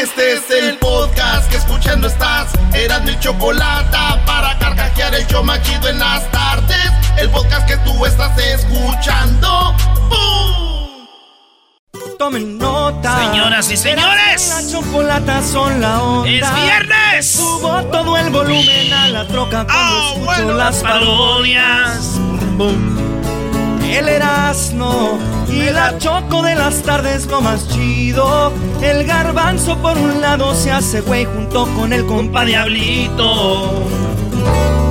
Este es el podcast que escuchando estás. Eran mi chocolate para carcajear el yo machido en las tardes. El podcast que tú estás escuchando. ¡Bum! Tomen nota. Señoras y señores. La chocolata son la onda. ¡Es viernes! Subo todo el volumen a la troca cuando ¡Ah, escucho bueno, las las parodias! El Erasmo y la Choco de las tardes lo más chido. El garbanzo por un lado se hace güey junto con el compa Diablito.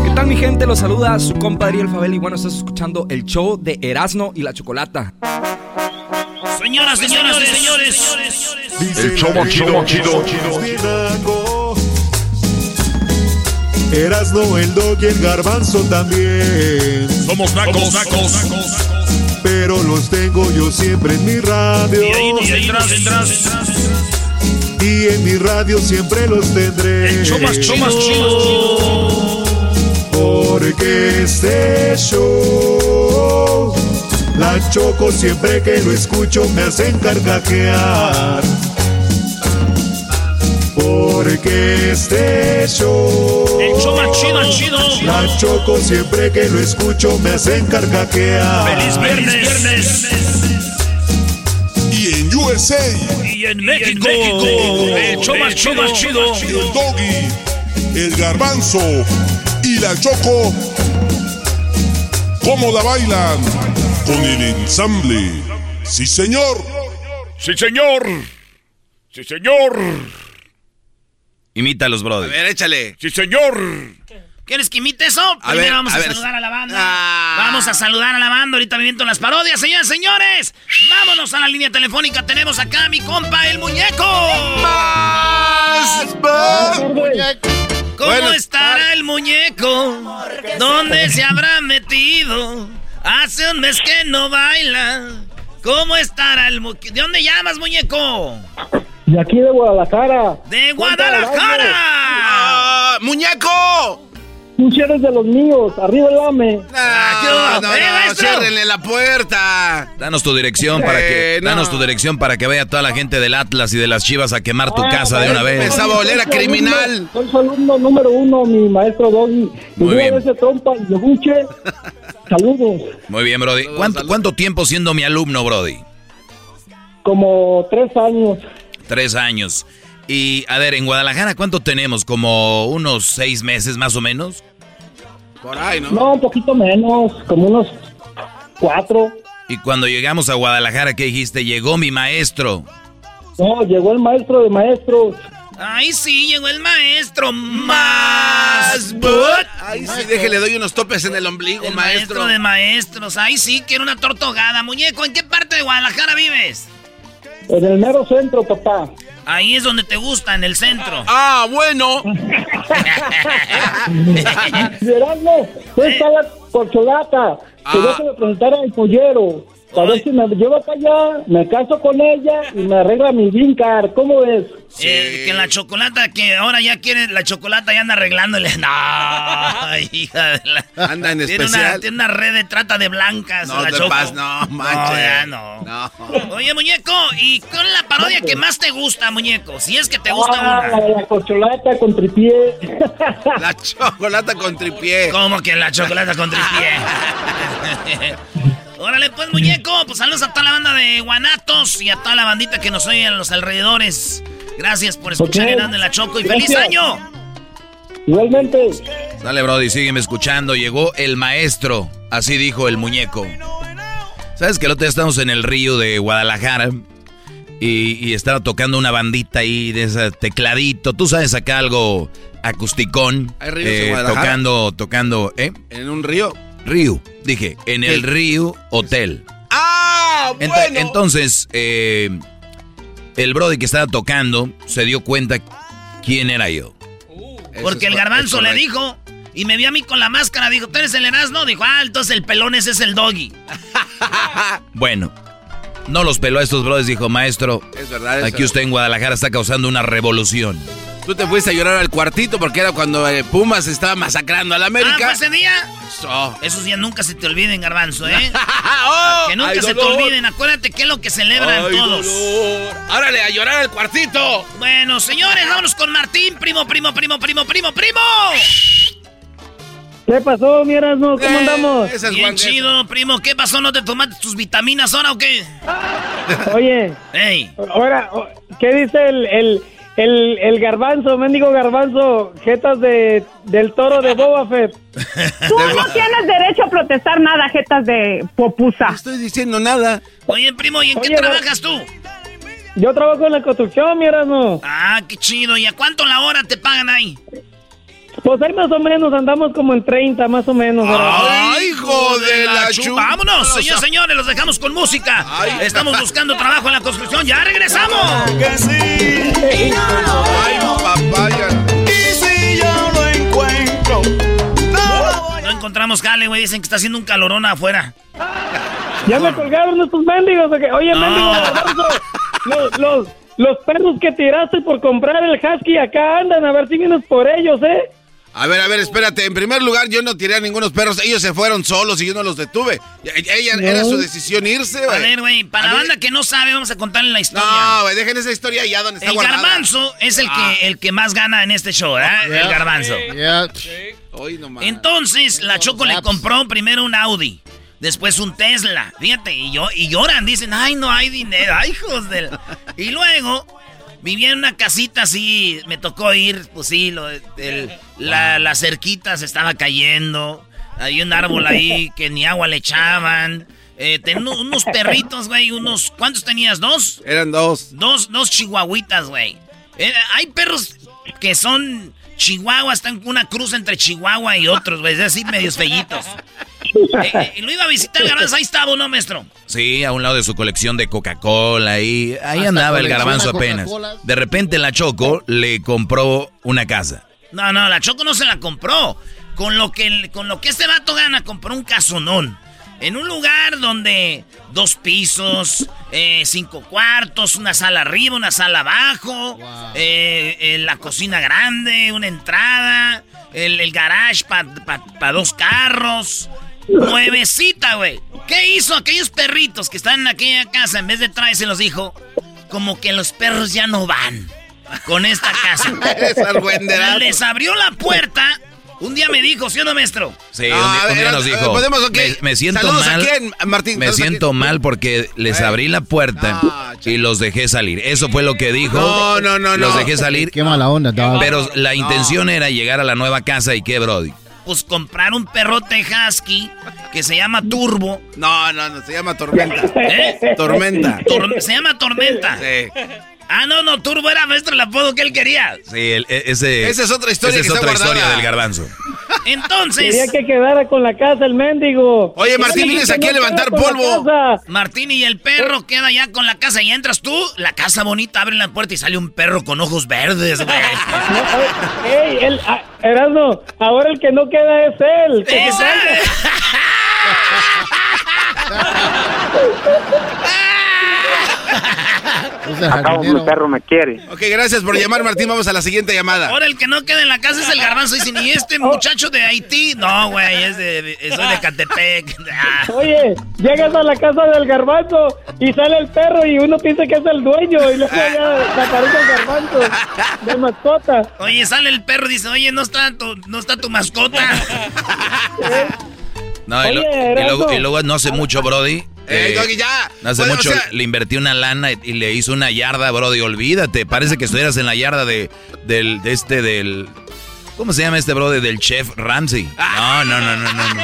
¿Qué tal mi gente? Los saluda su compadre El Fabel y bueno, estás escuchando el show de Erasmo y la Chocolata. Señoras, señoras y señores. El show más chido, chido, Erasno, el dog y el garbanzo también. Somos nacos, nacos. Pero los tengo yo siempre en mi radio. Y ahí nos entras, entras, entras. Y en mi radio siempre los tendré. El más chido. Porque este show, la choco siempre que lo escucho me hacen carcajear. Porque este show, El show más chido, chido. la choco siempre que lo escucho me hacen carcajear. Feliz viernes. Y en USA, Y en México. El show más chido, chido. el doggy, el garbanzo y la choco. ¿Cómo la bailan? Con el ensamble. Sí, señor. Sí, señor. Sí, señor. Imítalos, A brother. ver, échale. Sí, señor. ¿Quieres que imite eso? A Primero ver, vamos a, a ver. saludar a la banda. Ah. Vamos a saludar a la banda. Ahorita me viento las parodias, señores, señores. Vámonos a la línea telefónica. Tenemos acá a mi compa, el muñeco. Más, más, muñeco. ¿Cómo Bueno, estará el muñeco? ¿Dónde se habrá metido? Hace un mes que no baila. ¿Cómo estará el muñeco? ¿De dónde llamas, muñeco? De aquí de Guadalajara. ¡De Guadalajara! Ah, ¡Muñeco! Tú eres de los míos. Arriba el AME. Ah, ¿qué No, no, ¡Eh, no, ciérrenle la puerta. Danos tu dirección para que Eh, no. danos tu dirección para que vaya toda la gente del Atlas y de las Chivas a quemar tu Ah, casa de una vez. Empezaba a oler a soy su criminal. alumno- Soy su alumno número uno, mi maestro Doggy. Muy bien. ese trompa y buche. Saludos. Muy bien, Brody. ¿Cuánto, cuánto tiempo siendo mi alumno, Brody? Como tres años. Tres años. Y a ver, en Guadalajara, ¿cuánto tenemos? Como unos seis meses más o menos. Por ahí, ¿no? No, un poquito menos. Como unos cuatro. Y cuando llegamos a Guadalajara, ¿qué dijiste? Llegó mi maestro. No, llegó el maestro de maestros. Ay, sí, llegó el maestro. Más. but. Ay, sí, déjele, doy unos topes en el ombligo, El maestro. maestro de maestros. Ay, sí, quiero una tortogada. Muñeco, ¿en qué parte de Guadalajara vives? En el mero centro, papá. Ahí es donde te gusta, en el centro. Ah, bueno. Gerardo, ¿dónde está la corcholata? Que Ah. yo se me presentara el pollero. A ver si me lleva para allá, me caso con ella y me arregla mi green card. ¿Cómo ves? Eh, que la chocolata, que ahora ya quiere, la chocolata ya anda arreglándole. No, hija de la... Anda en Tiene una, especial. tiene una red de trata de blancas. No la Choco. pas, no, manches. No, ya no. No. Oye, muñeco, ¿y con la parodia que más te gusta, muñeco? Si es que te gusta Ah, una. la, la corcholata con tripié. La chocolata con tripié. ¿Cómo que la chocolata con tripié? Órale, pues, muñeco. Pues saludos a toda la banda de Guanatos y a toda la bandita que nos oye en los alrededores. Gracias por escuchar Ok. Erasmo y la Choco y feliz año. Igualmente. Dale, Brody, sígueme escuchando. Llegó el maestro, así dijo el muñeco. ¿Sabes que el otro día estamos en el río de Guadalajara? Y, y estaba tocando una bandita ahí de ese tecladito. Tú sabes acá algo acusticón. ¿Hay ríos en eh, Guadalajara? tocando, tocando, ¿eh? ¿En un río? Río, dije, en el río hotel. ¡Ah! Ent- Bueno. Entonces, eh, el Brody que estaba tocando se dio cuenta quién era yo. Eso Porque el garbanzo le dijo y me vio a mí con la máscara. Dijo, ¿tú eres el Erasmo? Dijo, ah, entonces el pelón ese es el doggy. Bueno, no los peló a estos brothers, dijo, maestro, Es verdad. aquí eso. usted en Guadalajara está causando una revolución. Tú te fuiste a llorar al cuartito porque era cuando eh, Pumas estaba masacrando a la Ah, ¿fue América. ese día? Eso. Esos días nunca se te olviden, garbanzo, ¿eh? ¡Oh! que nunca ¡Ay, se te olviden. Acuérdate que es lo que celebran ¡Ay, todos. dolor! ¡Árale, a llorar al cuartito! Bueno, señores, vámonos con Martín, primo, primo, primo, primo, primo, primo. ¿Qué pasó, mi Erasmo? ¿Cómo Eh, andamos? esa es Bien chido, primo. ¿Qué pasó? ¿No te tomaste tus vitaminas ahora o qué? Oye, Ey, ahora, ¿qué dice el, el, el, el garbanzo, mendigo garbanzo, jetas de, del toro de Boba Fett? Tú no tienes derecho a protestar nada, jetas de popusa. No estoy diciendo nada. oye, primo, ¿y en qué trabajas tú? Yo trabajo en la construcción, mi Erasmo. Ah, qué chido. ¿Y a cuánto la hora te pagan ahí? Pues ahí más o menos, andamos como en 30, más o menos. ¡Ay, hijo de la chu- Vámonos, No, señores, señores, los dejamos con música. Estamos buscando trabajo en la construcción. ¡Ya regresamos! Que sí, ¡Ay, papaya! y si yo lo encuentro, no lo voy No encontramos jale, güey. Dicen que está haciendo un calorón afuera. Ya me colgaron estos mendigos. Oye, No. mendigo garbanzo, los, los, los perros que tiraste por comprar el husky acá andan, a ver si vienes por ellos, ¿eh? A ver, a ver, espérate. En primer lugar, yo no tiré a ningunos perros. Ellos se fueron solos y yo no los detuve. Ella No. era su decisión irse, A güey. ver, güey, para A la banda que no sabe, vamos a contarle la historia. No, güey, dejen esa historia allá donde está el guardada. garbanzo es el Ah. que, el que más gana en este show, ¿verdad? El garbanzo. Hoy nomás. Entonces, la Choco le compró primero un Audi, después un Tesla. Fíjate, y, yo, y lloran, dicen, ay, no hay dinero, ay, hijos del... Y luego, vivía en una casita así, me tocó ir, pues sí, lo, el- la, la cerquita se estaba cayendo, había un árbol ahí que ni agua le echaban. Eh, tenía unos- perritos, güey, unos... ¿Cuántos tenías? ¿Dos? Eran dos. Dos, dos chihuahuitas, güey. Eh, hay perros que son chihuahuas, están con una cruz entre chihuahua y otros, güey, es así medios fellitos. Eh, eh, y lo iba a visitar el garbanzo, ahí estaba, ¿no, maestro? Sí, a un lado de su colección de Coca-Cola, ahí, ahí Hasta andaba el garbanzo apenas. De repente la Choco le compró una casa. No, no, la Choco no se la compró. Con lo que, con lo que este vato gana, compró un casonón. En un lugar donde dos pisos, eh, cinco cuartos, una sala arriba, una sala abajo, eh, eh, la cocina grande, una entrada, el, el garage para dos carros. Nuevecita, güey. ¿Qué hizo aquellos perritos que están en aquella casa? En vez de traerse los dijo, como que los perros ya no van con esta casa. Les abrió la puerta. Un día me dijo, ¿sí o no, maestro? Sí, No, un, día- un día ver, nos dijo, podemos, ok. me, me siento Saludos mal, quién, Martín, me siento mal porque les abrí la puerta No, y los dejé salir. Eso fue lo que dijo. No, no, no, Los dejé salir, Qué mala onda, dog. pero la intención era llegar a la nueva casa y qué, Brody. Pues comprar un perrote husky que se llama Turbo. No, no, no, se llama Tormenta. ¿Eh? Tormenta. Tor- se llama Tormenta. Sí. Ah, no, no, Turbo era maestro el apodo que él quería. Sí, el- e- ese, Esa es otra historia esa es que está otra historia del garbanzo. Entonces, Quería que quedara con la casa el mendigo. Oye, Martín, vienes aquí a levantar polvo. Martín y el perro queda ya con la casa y entras tú, la casa bonita, abre la puerta y sale un perro con ojos verdes, güey. No, a ver, ey, el, Erasmo, ahora el que no queda es él. que salga. Ese jardinero. me quiere. Ok, gracias por llamar, Martín. Vamos a la siguiente llamada. Ahora el que no queda en la casa es el garbanzo. ¿y este muchacho de Haití? No, güey, es de, soy de Catepec. Ah. Oye, llegas a la casa del garbanzo y sale el perro y uno piensa que es el dueño y luego ya la aparece el garbanzo de mascota. Oye, sale el perro y dice, oye, no está tu, no está tu mascota. No, y luego no hace mucho, Brody, Eh, Doggy, ya. Hace Bueno, mucho o sea- le invertí una lana y le hizo una yarda, brody. Olvídate. Parece que estuvieras en la yarda de, del, de este, del. ¿Cómo se llama este brody? Del chef Ramsey. No, no, no, no, no. no.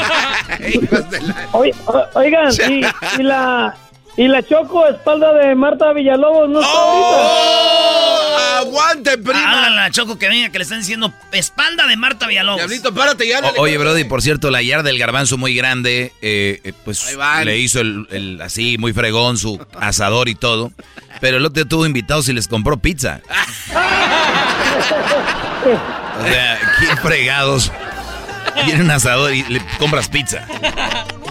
Oigan, y, y la y la Choco, espalda de Marta Villalobos, ¿no está ¡Oh! ¡Aguante, prima! Háblale a la Choco que venga, que le están diciendo espalda de Marta Villalobos. Diablito, párate ya. O- oye, brody, por cierto, la yarda del garbanzo muy grande, eh, eh, pues le hizo el, el- así, muy fregón, su asador y todo. Pero el otro día tuvo invitados y les compró pizza. O sea, ¿quién fregados? Tiene un asador y le compras pizza.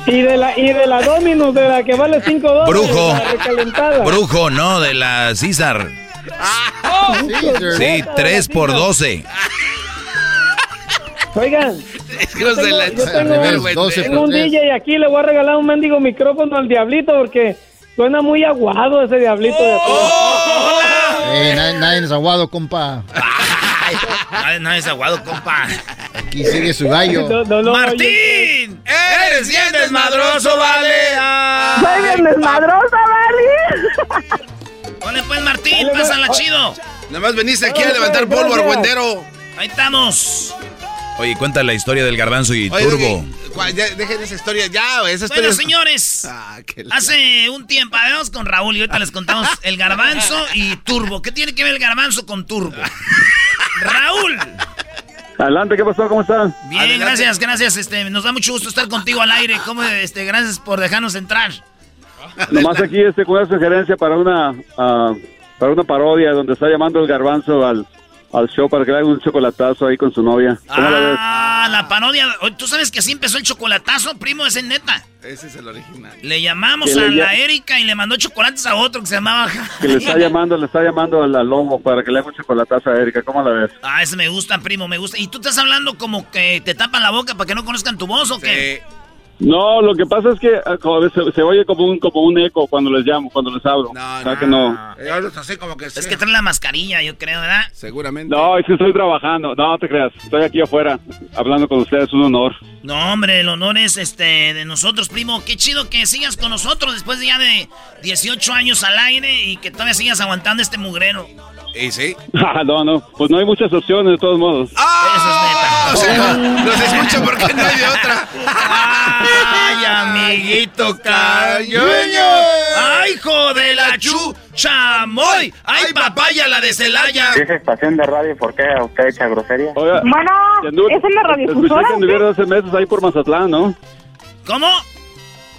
Y de la y de la Dominus, de la que vale 5 dólares. Brujo. la recalentada. Brujo, no, de la César. Sí, 3 por 12. Oigan, Hijos de la- yo tengo, 12 tengo por un. DJ aquí, le voy a regalar un mendigo micrófono al Diablito porque suena muy aguado ese Diablito de aquí. Eh, nadie, nadie es aguado, compa. Ay, no es aguado, compa. Aquí sigue su gallo. No, no, no, ¡Martín! ¡Eres bien desmadroso, vale! Soy bien desmadrosa, ¿vale? Ponle pues, Martín, pásala chido. Nada más veniste aquí a levantar polvo, argüendero. Ahí estamos. Oye, cuenta la historia del garbanzo y Oye, Turbo. Dejen esa historia ya, esa historia. Bueno, es- señores, Ah, hace un tiempo, vamos con Raúl y ahorita les contamos el garbanzo y Turbo. ¿Qué tiene que ver el garbanzo con Turbo? Raúl. Adelante, ¿qué pasó? ¿Cómo están? Bien, gracias, gracias. Este, nos da mucho gusto estar contigo al aire. ¿Cómo, este, gracias por dejarnos entrar. Nomás aquí este, con una sugerencia para una ah, para una parodia donde está llamando el garbanzo al, al show para que le haga un chocolatazo ahí con su novia. ¿Cómo la ves? Ah, la parodia. Oye, ¿Tú sabes que así empezó el chocolatazo, primo? Ese es neta. Ese es el original. Le llamamos Que a le la Erika y le mandó chocolates a otro que se llamaba... Que le está llamando, le está llamando al, al lobo para que le haga un chocolatazo a Erika. ¿Cómo la ves? Ah, ese me gusta, primo, me gusta. ¿Y tú estás hablando como que te tapan la boca para que no conozcan tu voz o qué? No, lo que pasa es que ah, como se, se oye como un como un eco cuando les llamo, cuando les hablo. No, O sea que no. Eh, hablas así como que Es que trae la mascarilla, yo creo, ¿verdad? Seguramente. No, es que estoy trabajando. No, te creas. Estoy aquí afuera hablando con ustedes. Es un honor. No, hombre, el honor es este de nosotros, primo. Qué chido que sigas con nosotros después de ya de 18 años al aire y que todavía sigas aguantando este mugrero. ¿Y sí? Ah, no, no. Pues no hay muchas opciones de todos modos. ¡Ah! O sea, los escucho porque no hay de otra. ¡Ay, amiguito cañueño! ¡Ay, hijo de la chuchamoy! ¡Ay, papaya la de Celaya! Esa estación de radio, ¿por qué usted echa grosería? Oiga, Bueno, ¿es en la radiodifusora Escuché que o qué? anduvieron hace meses ahí por Mazatlán, ¿no? ¿Cómo?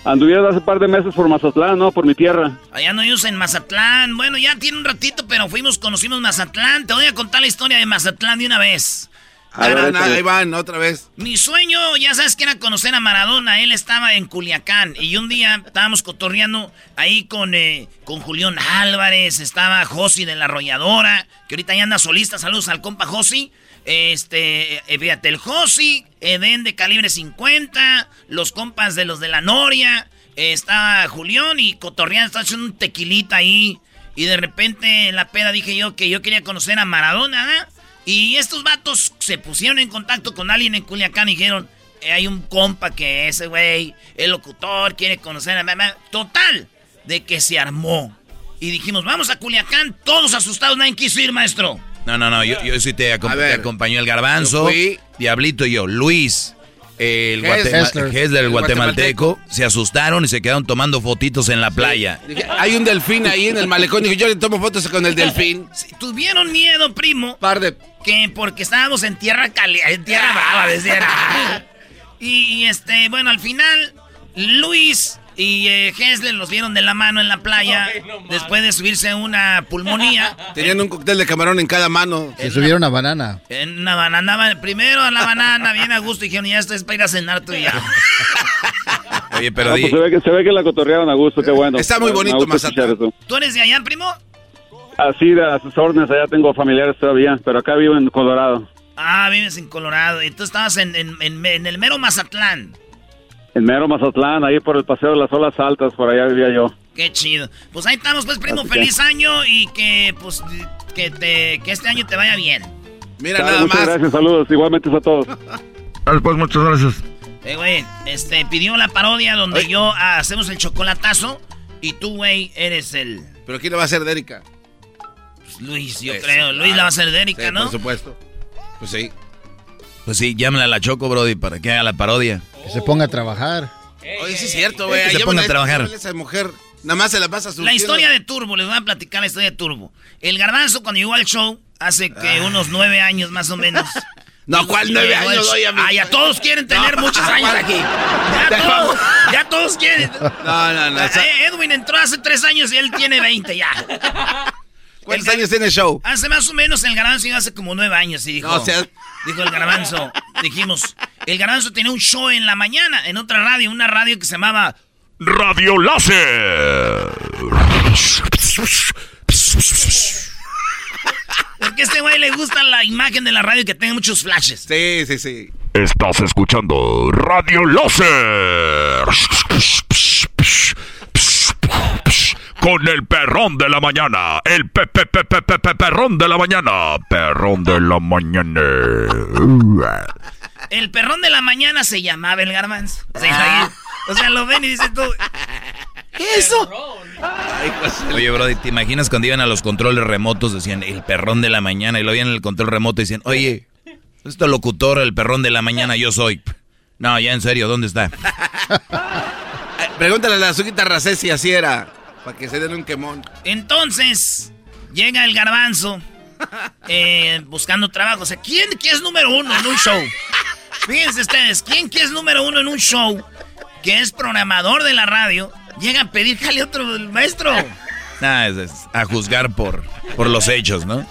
Anduvieron hace par de meses por Mazatlán, ¿no? Por mi tierra. Allá no ellos en Mazatlán. Bueno, ya tiene un ratito, pero fuimos, conocimos Mazatlán. Te voy a contar la historia de Mazatlán de una vez. A ver, ahí van, otra vez. Mi sueño, ya sabes que era conocer a Maradona. Él estaba en Culiacán. Y un día estábamos cotorreando ahí con, eh, con Julián Álvarez. Estaba Josi de la Arrolladora. Que ahorita ya anda solista. Saludos al compa Josi. Este, eh, fíjate, el Josi, Eden de calibre 50. Los compas de los de la Noria. eh, estaba Julián y cotorreando. Estaba haciendo un tequilita ahí. Y de repente en la peda dije yo que yo quería conocer a Maradona, ¿verdad? Y estos vatos se pusieron en contacto con alguien en Culiacán y dijeron, "Eh, hay un compa que ese güey, el locutor, quiere conocer a mamá. Total, de que se armó. Y dijimos, vamos a Culiacán, todos asustados, nadie quiso ir, maestro. No, no, no, yo, yo sí te, acom- A ver, te acompañó el garbanzo, fui. Diablito y yo, Luis, el, Ges- guatema- Hessler. Hessler, el El guatemalteco, se asustaron y se quedaron tomando fotitos en la playa. Dije, hay un delfín ahí en el malecón. Dije, yo le tomo fotos con el delfín. Tuvieron miedo, primo. Par de. Que porque estábamos en tierra caliente, en tierra brava, decían. Y, y, este, bueno, al final, Luis y eh, los vieron de la mano en la playa después de subirse a una pulmonía. Tenían un cóctel de camarón en cada mano. Se subieron a banana. En una banana, primero a la banana, bien a gusto, y dijeron, ya esto es para ir a cenar tú y ya. Oye, pero No, di- pues se, ve que, se ve que la cotorrearon a gusto, qué bueno. Está muy bonito Mazatlán. ¿Tú eres de allá, primo? Así de a sus órdenes, allá tengo familiares todavía, pero acá vivo en Colorado. Ah, vives en Colorado, y tú estabas en, en, en- en el mero Mazatlán. En mero Mazatlán, ahí por el paseo de las olas altas, por allá vivía yo. Qué chido. Pues ahí estamos, pues, primo, Así que- feliz año y que, pues, que, te, que este año te vaya bien. Mira Claro, nada muchas más. gracias, saludos, igualmente a todos. Pues muchas gracias. Eh, güey, este, pidió la parodia donde yo ah, hacemos el chocolatazo y tú, güey, eres el... ¿Pero quién lo va a hacer de Erika? Pues Luis, yo creo. Luis la va a hacer de Erika, Sí, ¿no? Por supuesto. Pues sí. Pues sí, llámala a la Choco, Brody, para que haga la parodia. Que se ponga a trabajar. Oye, sí es cierto, güey. Que se ponga a trabajar. Esa mujer nada más se la pasa su La historia de Turbo, les voy a platicar la historia de Turbo. El garbanzo cuando llegó al show, hace que unos nueve años más o menos. No, ¿cuál nueve años? amigo. Ah, ya todos quieren tener No, muchos años ¿cuál? aquí. Ya todos, ya todos quieren. No, no, no. Eh, Edwin entró hace tres años y él tiene 20 ya. ¿Cuántos años tiene el show? Hace más o menos el garbanzo llegó hace como nueve años y dijo. No, o sea- Dijo el garbanzo. Dijimos, el garbanzo tenía un show en la mañana, en otra radio, una radio que se llamaba Radio Láser. Porque a este güey le gusta la imagen de la radio que tenga muchos flashes. Sí, sí, sí. Estás escuchando Radio Láser. Con el perrón de la mañana. El pe, pe, pe, pe, pe, pe- perrón de la mañana. Perrón de la mañana. El perrón de la mañana se llamaba el garbanzo. O sea, ahí- o sea, lo ven y dices tú. ¿Qué es eso? Oye, Brody, ¿te imaginas cuando iban a los controles remotos? Decían, el perrón de la mañana. Y lo veían en el control remoto y decían, oye, este locutor, el perrón de la mañana, yo soy. No, ya en serio, ¿dónde está? Pregúntale a la Azuquita Racés si así era. Para que se den un quemón. Entonces, llega el garbanzo eh, buscando trabajo. O sea, ¿quién, quién es número uno en un show? Fíjense ustedes, ¿quién, quién es número uno en un show que es programador de la radio? Llega a pedir jale otro el maestro. Nah, es, es a juzgar por, por los hechos, ¿no?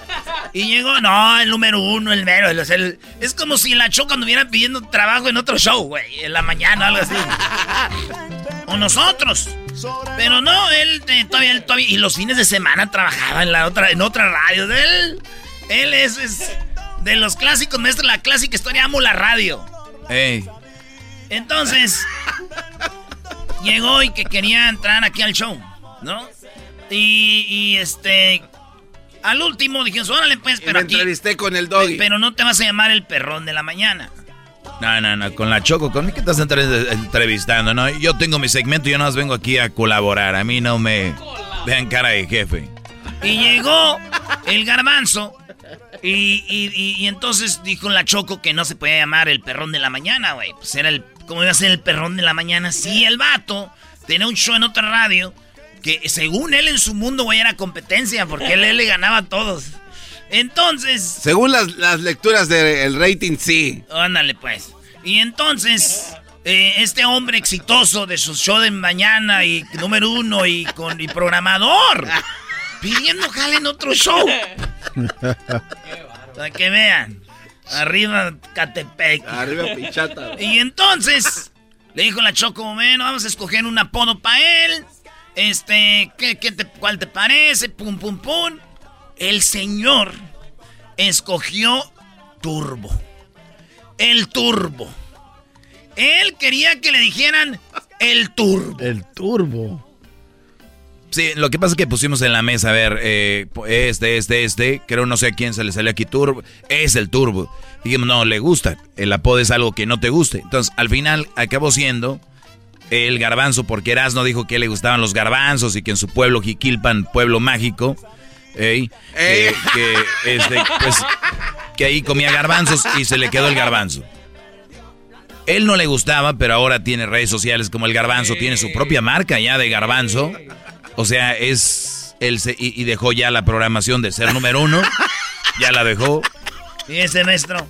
Y llegó, no, el número uno, el mero. el- es como si la Choco anduviera pidiendo trabajo en otro show, güey. En la mañana, algo así. O nosotros. Pero no, él eh, todavía, él todavía. Y los fines de semana trabajaba en la otra, en otra radio. Él, él es, es de los clásicos, maestro, la clásica historia, amo la radio. Ey, Entonces, llegó y que quería entrar aquí al show, ¿no? Y, y, este. Al último dijimos, órale, pues, Y pero me aquí. entrevisté con el doggy. Pero no te vas a llamar el perrón de la mañana. No, no, no, con la Choco, ¿con mí qué estás entre- entrevistando? No, yo tengo mi segmento, yo nada más vengo aquí a colaborar. A mí no me vean cara de jefe. Y llegó el garbanzo. Y, y- y- y entonces dijo la Choco que no se podía llamar el perrón de la mañana, güey. Pues era el. ¿Cómo iba a ser el perrón de la mañana? Sí, el vato tenía un show en otra radio que según él en su mundo, güey, era competencia porque él, él le ganaba a todos. Entonces. Según las, las lecturas del rating, sí. Ándale, pues. Y entonces, eh, este hombre exitoso de su show de mañana y número uno y con y programador, pidiendo jale en otro show. Para que vean. Arriba Catepec. Arriba Pichata. Y entonces, le dijo la Choco, bueno, vamos a escoger un apodo para él. Este, ¿qué, qué te, ¿cuál te parece? Pum, pum, pum. El señor escogió Turbo. El Turbo. Él quería que le dijeran el Turbo. El turbo. Sí, lo que pasa es que pusimos en la mesa, a ver, eh, este, este, este, creo no sé a quién se le salió aquí turbo, es el turbo. Dijimos, no, le gusta, el apodo es algo que no te guste. Entonces, al final acabó siendo el garbanzo, porque Erasno dijo que le gustaban los garbanzos y que en su pueblo, Jiquilpan, pueblo mágico, ey, que, que, este, pues, que ahí comía garbanzos y se le quedó el garbanzo. Él no le gustaba, pero ahora tiene redes sociales como el garbanzo, tiene su propia marca ya de garbanzo. O sea, es él se, y, y dejó ya la programación de ser número uno. Ya la dejó. Y ese maestro.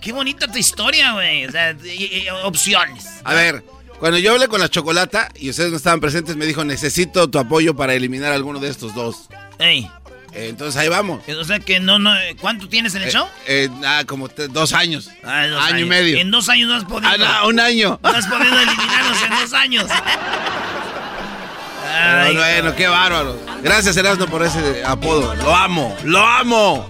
Qué bonita tu historia, güey. O sea, y- y- opciones. A ver, cuando yo hablé con la chocolata y ustedes no estaban presentes, me dijo, necesito tu apoyo para eliminar alguno de estos dos. Ey. Eh, entonces ahí vamos. O sea que no, no. ¿Cuánto tienes en el Eh, show? eh, ah, como dos años. Ah, dos año y medio. En dos años no has podido. Ah, no, un año. No has podido eliminarnos en dos años. Pero bueno, qué bárbaro. Gracias, Erasmo, por ese apodo. Lo amo, lo amo.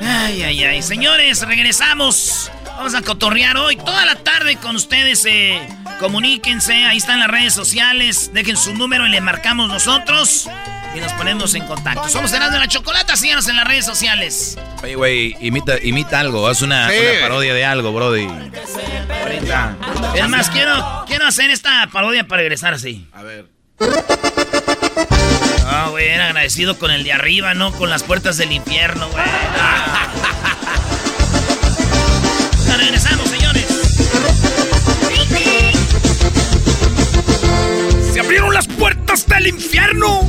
Ay, ay, ay. Señores, regresamos. Vamos a cotorrear hoy toda la tarde con ustedes. eh, comuníquense, ahí están las redes sociales. Dejen su número y le marcamos nosotros. Y nos ponemos en contacto. Somos Erasmo de la Chocolata. Síganos en las redes sociales. Oye, güey, imita, imita algo, haz una, Sí. una parodia de algo, brody. ahorita. Es más, quiero, quiero hacer esta parodia para regresar así. A ver. Ah, güey, era agradecido con el de arriba, no con las puertas del infierno, güey. regresamos, señores. ¡Se abrieron las puertas del infierno!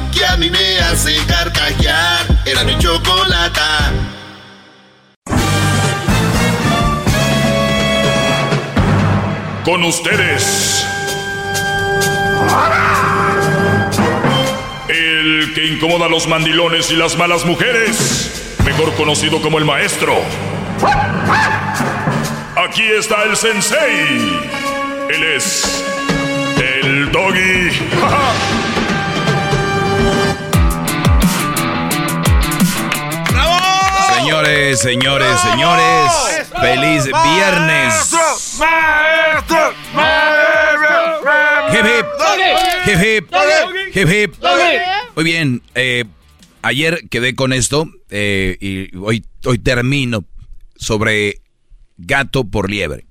que a mí me hace carcajear. Era mi chocolata. Con ustedes. El que incomoda a los mandilones y las malas mujeres. Mejor conocido como el maestro. Aquí está el sensei. Él es el doggy. Señores, señores, señores. Feliz viernes. Hip hip. Hip hip. Muy bien. eh, ayer quedé con esto eh, y hoy, hoy termino sobre gato por liebre.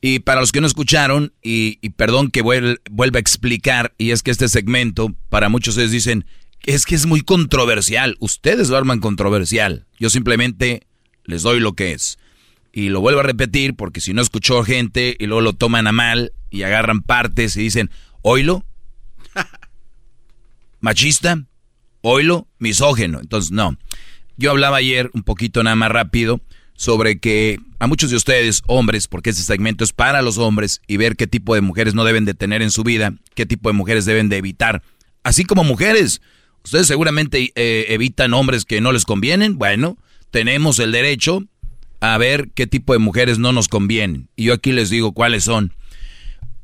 Y para los que no escucharon, y, y perdón que vuel- vuelva a explicar, y es que este segmento, para muchos ustedes dicen, es que es muy controversial. Ustedes lo arman controversial. Yo simplemente les doy lo que es. Y lo vuelvo a repetir porque si no escuchó gente y luego lo toman a mal y agarran partes y dicen, oilo, machista, oilo, misógeno. Entonces, no. Yo hablaba ayer un poquito nada más rápido sobre que a muchos de ustedes, hombres, porque este segmento es para los hombres y ver qué tipo de mujeres no deben de tener en su vida, qué tipo de mujeres deben de evitar. Así como mujeres, ustedes seguramente eh, evitan hombres que no les convienen. Bueno, tenemos el derecho a ver qué tipo de mujeres no nos convienen. Y yo aquí les digo cuáles son.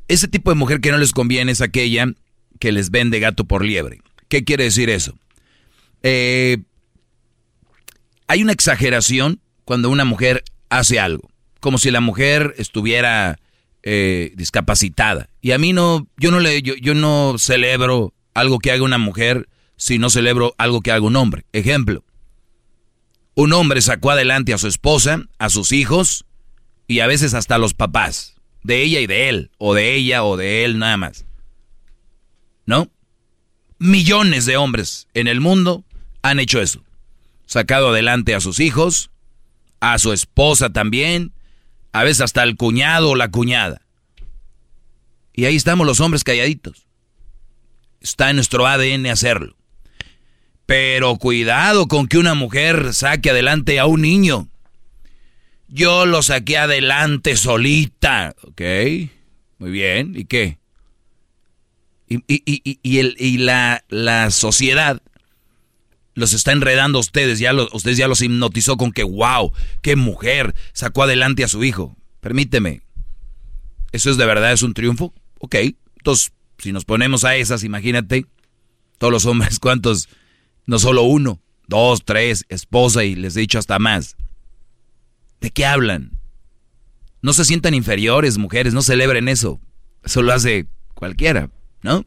Ese tipo de mujer que no les conviene es aquella que les vende gato por liebre. ¿Qué quiere decir eso? Eh, hay una exageración cuando una mujer hace algo, como si la mujer estuviera eh, discapacitada. Y a mí no, yo no le, yo, yo no celebro algo que haga una mujer si no celebro algo que haga un hombre. Ejemplo, un hombre sacó adelante a su esposa, a sus hijos y a veces hasta a los papás, de ella y de él, o de ella o de él nada más. ¿No? Millones de hombres en el mundo han hecho eso. Sacado adelante a sus hijos, a su esposa también, a veces hasta el cuñado o la cuñada. Y ahí estamos los hombres calladitos. Está en nuestro ADN hacerlo. Pero cuidado con que una mujer saque adelante a un niño. Yo lo saqué adelante solita. Ok, muy bien. ¿Y qué? Y, y, y, y, la, la sociedad los está enredando a ustedes, ya los, ustedes ya los hipnotizó con que, wow, qué mujer sacó adelante a su hijo. Permíteme, ¿eso es de verdad, es un triunfo? Ok, entonces, si nos ponemos a esas, imagínate, todos los hombres, ¿cuántos? No solo uno, dos, tres, esposa y les he dicho hasta más. ¿De qué hablan? No se sientan inferiores, mujeres, no celebren eso. Eso lo hace cualquiera, ¿no?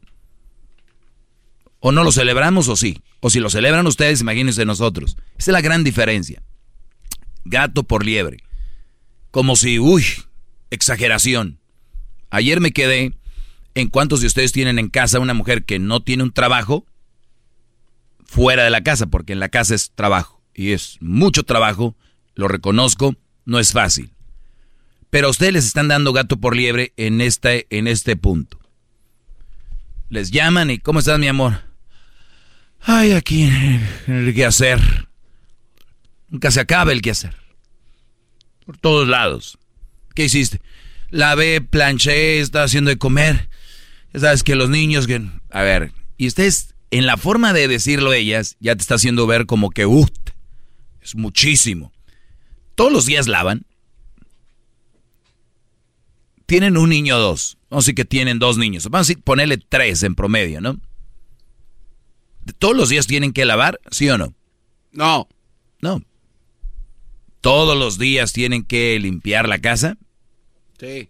O no lo celebramos o sí. O si lo celebran ustedes, imagínense nosotros. Esa es la gran diferencia. Gato por liebre. Como si, uy, exageración. Ayer me quedé en cuántos de ustedes tienen en casa una mujer que no tiene un trabajo fuera de la casa, porque en la casa es trabajo. Y es mucho trabajo, lo reconozco, no es fácil. Pero ustedes les están dando gato por liebre en este, en este punto. Les llaman y, ¿cómo estás, mi amor? Ay, aquí el quehacer. Nunca se acaba el quehacer. Por todos lados. ¿Qué hiciste? Lavé, planché, estaba haciendo de comer. Ya sabes que los niños. A ver, y ustedes, en la forma de decirlo ellas, ya te está haciendo ver como que, uh, es muchísimo. Todos los días lavan. Tienen un niño o dos. Vamos a decir que tienen dos niños. Vamos a ponerle tres en promedio, ¿no? ¿Todos los días tienen que lavar? ¿Sí o no? No. No. ¿Todos los días tienen que limpiar la casa? Sí.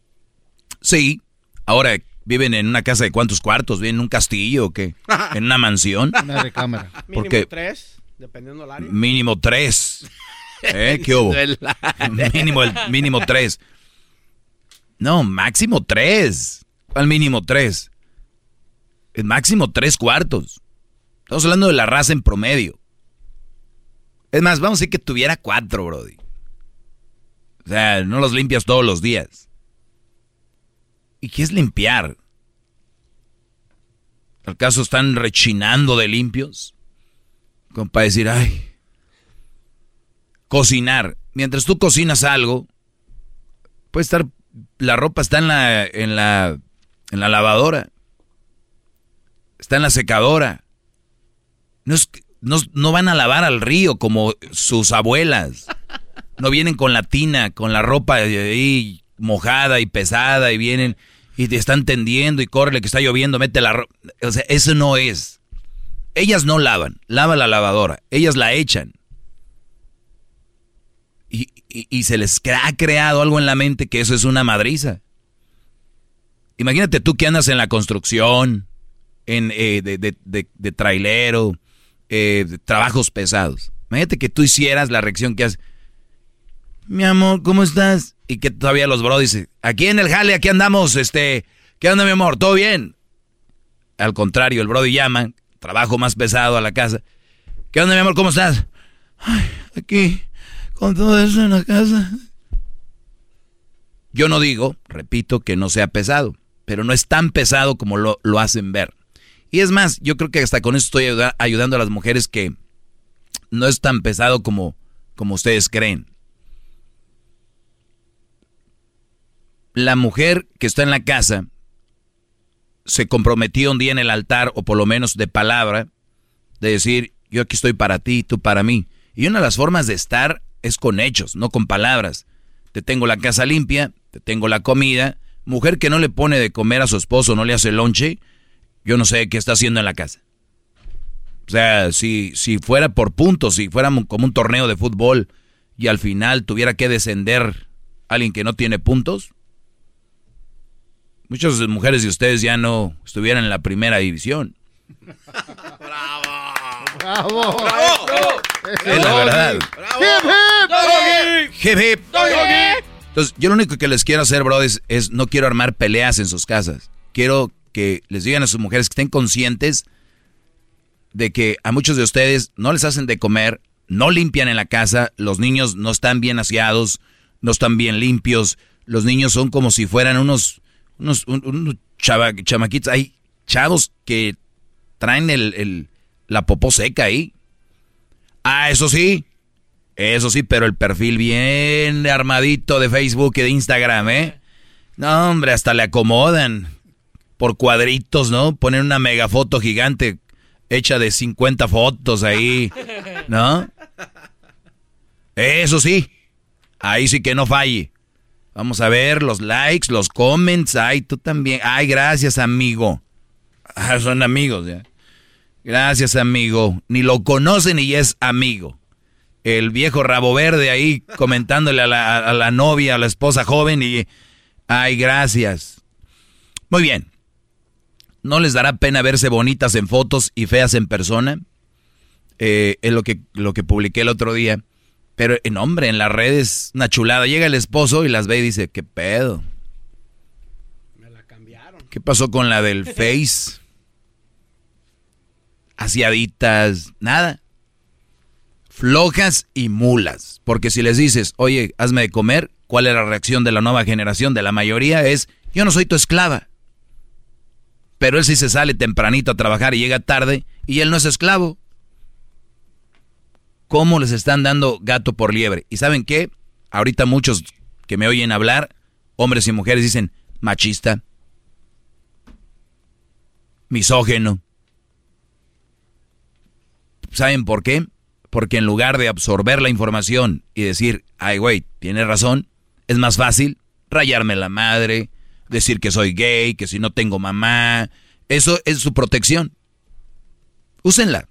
Sí. Ahora, ¿viven en una casa de cuántos cuartos? ¿Viven en un castillo o qué? ¿En una mansión? Una recámara. Mínimo tres, dependiendo del área. Mínimo tres. ¿Eh? ¿Qué hubo? mínimo, el, mínimo tres. No, máximo tres. ¿Cuál mínimo tres? El máximo tres cuartos. Estamos hablando de la raza en promedio. Es más, vamos a decir que tuviera cuatro, Brody. O sea, no los limpias todos los días. ¿Y qué es limpiar? ¿Acaso están rechinando de limpios? Como para decir, ay. Cocinar. Mientras tú cocinas algo, puede estar. La ropa está en la, en la, en la lavadora. Está en la secadora. No, es, no, no van a lavar al río como sus abuelas. No vienen con la tina, con la ropa ahí mojada y pesada y vienen y te están tendiendo y córrele que está lloviendo, mete la ropa. O sea, eso no es. Ellas no lavan, lava la lavadora, ellas la echan. Y, y, se les ha creado algo en la mente que eso es una madriza. Imagínate tú que andas en la construcción, en, eh, de, de, de, de trailero, eh, trabajos pesados. Imagínate que tú hicieras la reacción que haces. Mi amor, ¿cómo estás? Y que todavía los bro dicen, aquí en el jale, aquí andamos, este, ¿qué onda mi amor? ¿Todo bien? Al contrario, el brody llama, trabajo más pesado a la casa. ¿Qué onda mi amor? ¿Cómo estás? Ay, aquí, con todo eso en la casa. Yo no digo, repito, que no sea pesado, pero no es tan pesado como lo, lo hacen ver. Y es más, yo creo que hasta con eso estoy ayudando a las mujeres que no es tan pesado como, como ustedes creen. La mujer que está en la casa se comprometió un día en el altar, o por lo menos de palabra, de decir, yo aquí estoy para ti, tú para mí. Y una de las formas de estar es con hechos, no con palabras. Te tengo la casa limpia, te tengo la comida. Mujer que no le pone de comer a su esposo, no le hace lonche, yo no sé qué está haciendo en la casa. O sea, si, si fuera por puntos, si fuera como un torneo de fútbol y al final tuviera que descender alguien que no tiene puntos, muchas mujeres de ustedes ya no estuvieran en la primera división. ¡Bravo! ¡Bravo! Es la verdad. Hip, hip. Entonces, yo lo único que les quiero hacer, bro, es, es no quiero armar peleas en sus casas. Quiero que les digan a sus mujeres que estén conscientes de que a muchos de ustedes no les hacen de comer, no limpian en la casa, los niños no están bien aseados, no están bien limpios, los niños son como si fueran unos, unos, unos chava, chamaquitos, hay chavos que traen el, el, la popó seca ahí. Ah, eso sí, Eso sí, pero el perfil bien armadito de Facebook y de Instagram, ¿eh? No, hombre, hasta le acomodan por cuadritos, ¿no? Ponen una mega foto gigante hecha de 50 fotos ahí, ¿no? Eso sí, ahí sí que no falle. Vamos a ver los likes, los comments. Ay, tú también. Ay, gracias, amigo. Ah, son amigos, ya. Gracias, amigo. Ni lo conocen ni es amigo. El viejo rabo verde ahí comentándole a la, a la novia, a la esposa joven y... Ay, gracias. Muy bien. ¿No les dará pena verse bonitas en fotos y feas en persona? Eh, es lo que, lo que publiqué el otro día. Pero, en hombre, en las redes, una chulada. Llega el esposo y las ve y dice, ¿qué pedo? Me la cambiaron. ¿Qué pasó con la del Face? Asiaditas, nada. Flojas y mulas. Porque si les dices, oye, hazme de comer, ¿cuál es la reacción de la nueva generación? De la mayoría es, yo no soy tu esclava. Pero él sí se sale tempranito a trabajar y llega tarde y él no es esclavo. ¿Cómo les están dando gato por liebre? ¿Y saben qué? Ahorita muchos que me oyen hablar, hombres y mujeres, dicen machista, misógeno. ¿Saben por qué? Porque en lugar de absorber la información y decir, ay, güey, tiene razón, es más fácil rayarme la madre, decir que soy gay, que si no tengo mamá. Eso es su protección. Úsenla.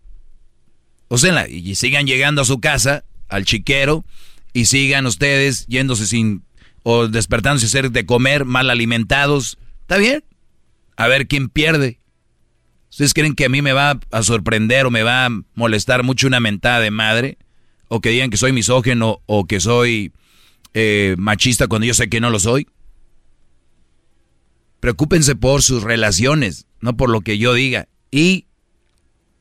Úsenla y sigan llegando a su casa, al chiquero, y sigan ustedes yéndose sin o despertándose a hacer de comer, mal alimentados. ¿Está bien? A ver quién pierde. ¿Ustedes creen que a mí me va a sorprender o me va a molestar mucho una mentada de madre? O que digan que soy misógeno o que soy eh, machista cuando yo sé que no lo soy. Preocúpense por sus relaciones, no por lo que yo diga. Y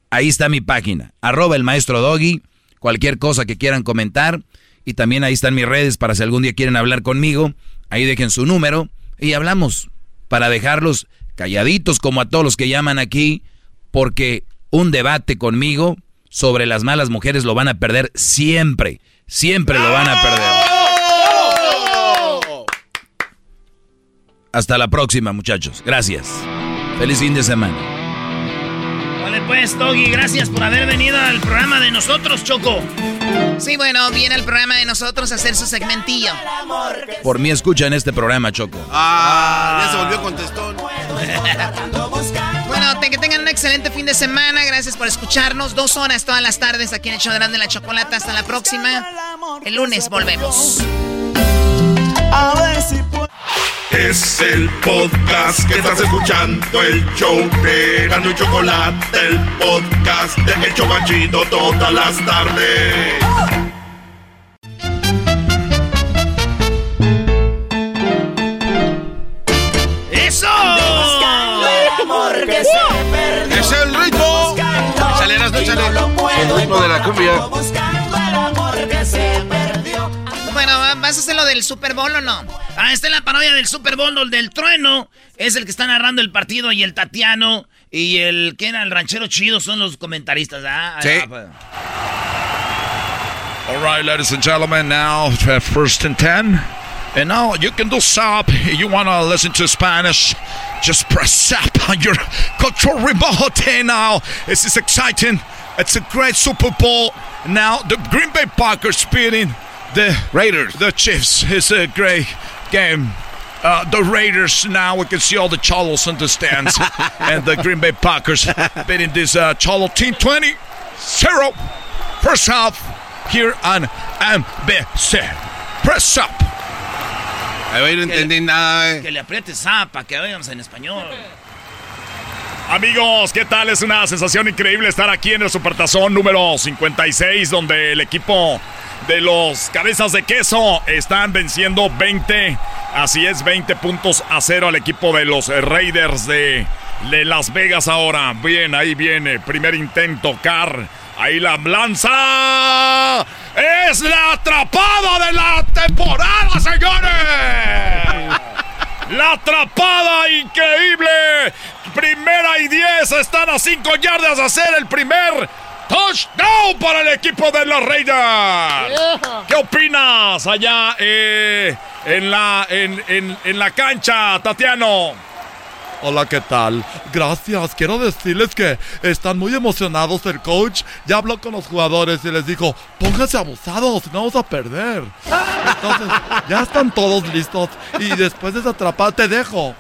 ahí está mi página, arroba el maestro Doggy, cualquier cosa que quieran comentar. Y también ahí están mis redes para si algún día quieren hablar conmigo. Ahí dejen su número y hablamos para dejarlos calladitos como a todos los que llaman aquí, porque un debate conmigo sobre las malas mujeres lo van a perder siempre, siempre lo van a perder. Hasta la próxima, muchachos. Gracias. Feliz fin de semana. Pues, Doggy, gracias por haber venido al programa de nosotros, Choco. Sí, bueno, viene el programa de nosotros a hacer su segmentillo. Por mí escuchan este programa, Choco. Ah, ya se volvió contestón. bueno, que tengan un excelente fin de semana. Gracias por escucharnos. Dos horas todas las tardes aquí en el show de la chocolata. Hasta la próxima. El lunes volvemos. A ver si es el podcast que estás escuchando, el show de Gano y Chocolate, el podcast de Hecho Chocachito todas las tardes. ¡Eso! ¡Es el ritmo! Chaleras, no chale. El ritmo de la cumbia. ¿Vas a hacer lo del Super Bowl o no? Ah, esta es la parodia del Super Bowl, el del trueno. Es el que está narrando el partido y el Tatiano y el que era el ranchero chido son los comentaristas. Ah, sí. Pues. All right, ladies and gentlemen, now first and ten. And now you can do stop. You want to listen to Spanish? Just press up on your control remote. now this is exciting. It's a great Super Bowl. Now the Green Bay Packers beating the Raiders. The Chiefs. It's a great game. Uh, the Raiders now we can see all the Cholos in the stands, and the Green Bay Packers beating this uh, Cholo team 20 0 first half here on NBC. Press up. Ahí no entendí nada. Que le aprietes A para que oigamos en español. Amigos, ¿qué tal? Es una sensación increíble estar aquí en el Supertazón número 56, donde el equipo de los cabezas de queso están venciendo 20, así es, 20 puntos a cero al equipo de los Raiders de, de Las Vegas ahora. Bien, ahí viene, primer intento, Carr. Ahí la lanza. Es la atrapada de la temporada, señores. La atrapada increíble. Primera y 10. Están a 5 yardas de hacer el primer Touchdown para el equipo de los Raiders. ¿Qué opinas allá eh, en, la, en, en la cancha, Tatiano? Hola, ¿qué tal? Gracias. Quiero decirles que están muy emocionados. El coach ya habló con los jugadores y les dijo, pónganse abusados, no vamos a perder. Entonces, ya están todos listos y después de esa atrapada te dejo.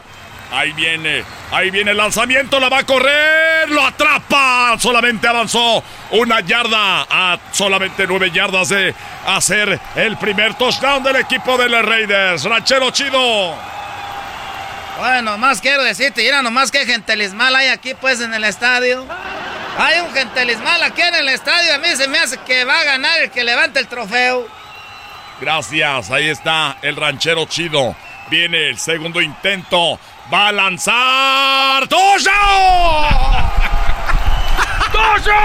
Ahí viene, ahí viene el lanzamiento, la va a correr, lo atrapa. Solamente avanzó una yarda a solamente nueve yardas de hacer el primer touchdown del equipo de los Raiders. Ranchero chido. Bueno, más quiero decirte, mira nomás que gentelismal hay aquí pues en el estadio. Hay un gentelismal aquí en el estadio, a mí se me hace que va a ganar el que levante el trofeo. Gracias, ahí está el ranchero chido. Viene el segundo intento. Va a lanzar. ¡Touchdown! ¡Touchdown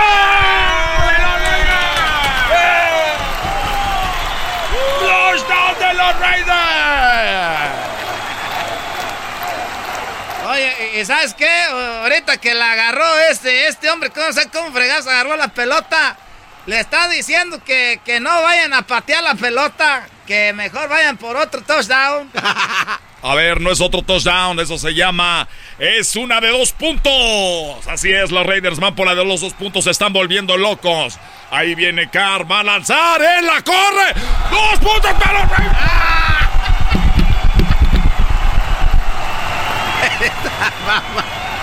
de los Raiders! Oye, ¿y sabes qué? Ahorita que la agarró este, este hombre, ¿cómo, sé cómo fregas agarró la pelota? Le está diciendo que, que no vayan a patear la pelota, que mejor vayan por otro touchdown. A ver, no es otro touchdown, eso se llama. Es una de dos puntos. Así es, los Raiders van por la de los dos puntos, se están volviendo locos. Ahí viene Carr, va a lanzar, él la corre. ¡Dos puntos para los Raiders!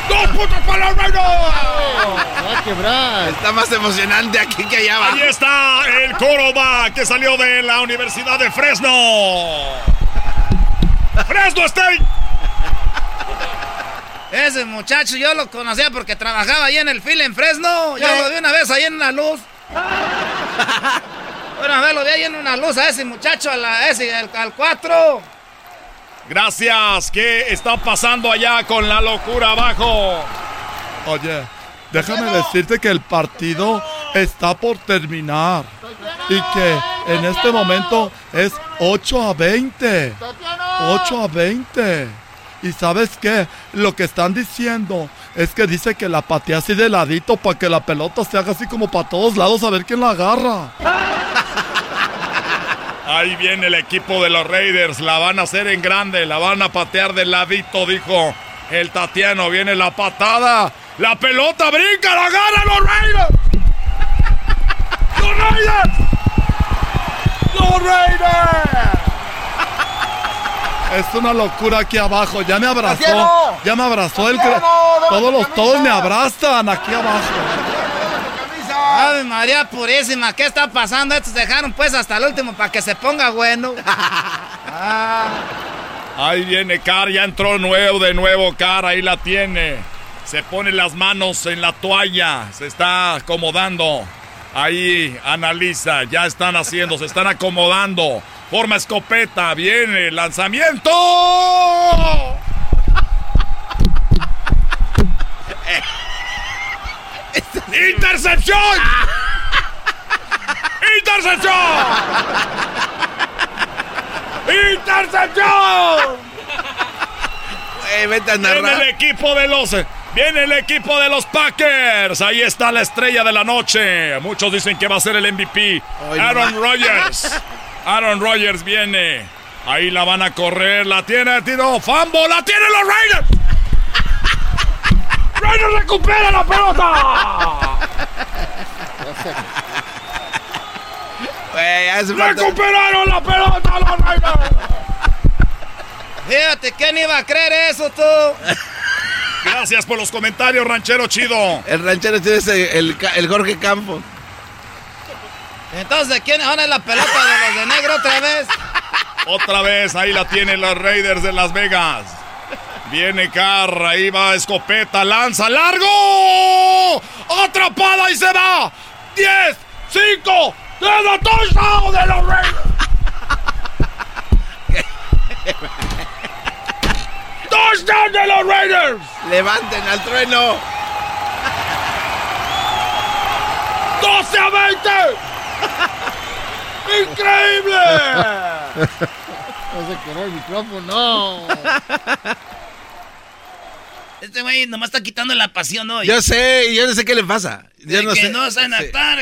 ¡Dos puntos para los Raiders! Va a quebrar. Está más emocionante aquí que allá abajo. Ahí está el Córdoba que salió de la Universidad de Fresno. ¡Fresno State! Ese muchacho yo lo conocía porque trabajaba ahí en el fil en Fresno. Yo lo vi una vez ahí en una luz. una vez lo vi ahí en una luz a ese muchacho, a ese, al 4. Gracias. ¿Qué está pasando allá con la locura abajo? Oye, déjame decirte que el partido está por terminar. Y que en este momento es 8 a 20. 8 a 20. Y sabes qué? Lo que están diciendo es que dice que la patea así de ladito para que la pelota se haga así como para todos lados a ver quién la agarra. Ahí viene el equipo de los Raiders. La van a hacer en grande. La van a patear de ladito, dijo el Tatiano. Viene la patada. La pelota brinca, la agarra los Raiders. ¡Los Raiders! ¡Los Raiders! Es una locura aquí abajo. Ya me abrazó. Ya me abrazó el. Todos los todos me abrazan aquí abajo. Ave María Purísima, ¿qué está pasando? Estos dejaron pues hasta el último para que se ponga bueno. Ah. Ahí viene Car, ya entró nuevo de nuevo Car, ahí la tiene. Se pone las manos en la toalla, se está acomodando. Ahí analiza, ya están haciendo, se están acomodando. Forma escopeta, viene, lanzamiento. ¡Intercepción! ¡Intercepción! ¡Intercepción! vete a Viene el equipo de los Viene el equipo de los Packers. Ahí está la estrella de la noche. Muchos dicen que va a ser el MVP. Aaron Rodgers. Aaron Rodgers viene. Ahí la van a correr. La tiene, tiro. Fambo. La tiene los Raiders. Raiders recupera la pelota. Recuperaron la pelota los Raiders. Fíjate, ¿quién iba a creer eso tú? Gracias por los comentarios, ranchero chido. El ranchero chido es el, el Jorge Campos. Entonces, ¿quién ahora es la pelota de los de negro otra vez? Otra vez, ahí la tienen los Raiders de Las Vegas. Viene Carra, ahí va escopeta, lanza, largo. Atrapada y se va. 10, 5, de touchdown de los Raiders. touchdown de los Raiders. Levanten al trueno. 12 a 20. ¡Increíble! no se quedó el micrófono. Este güey nomás está quitando la pasión hoy. Yo sé, yo no sé qué le pasa. De no que sé. no saben actuar.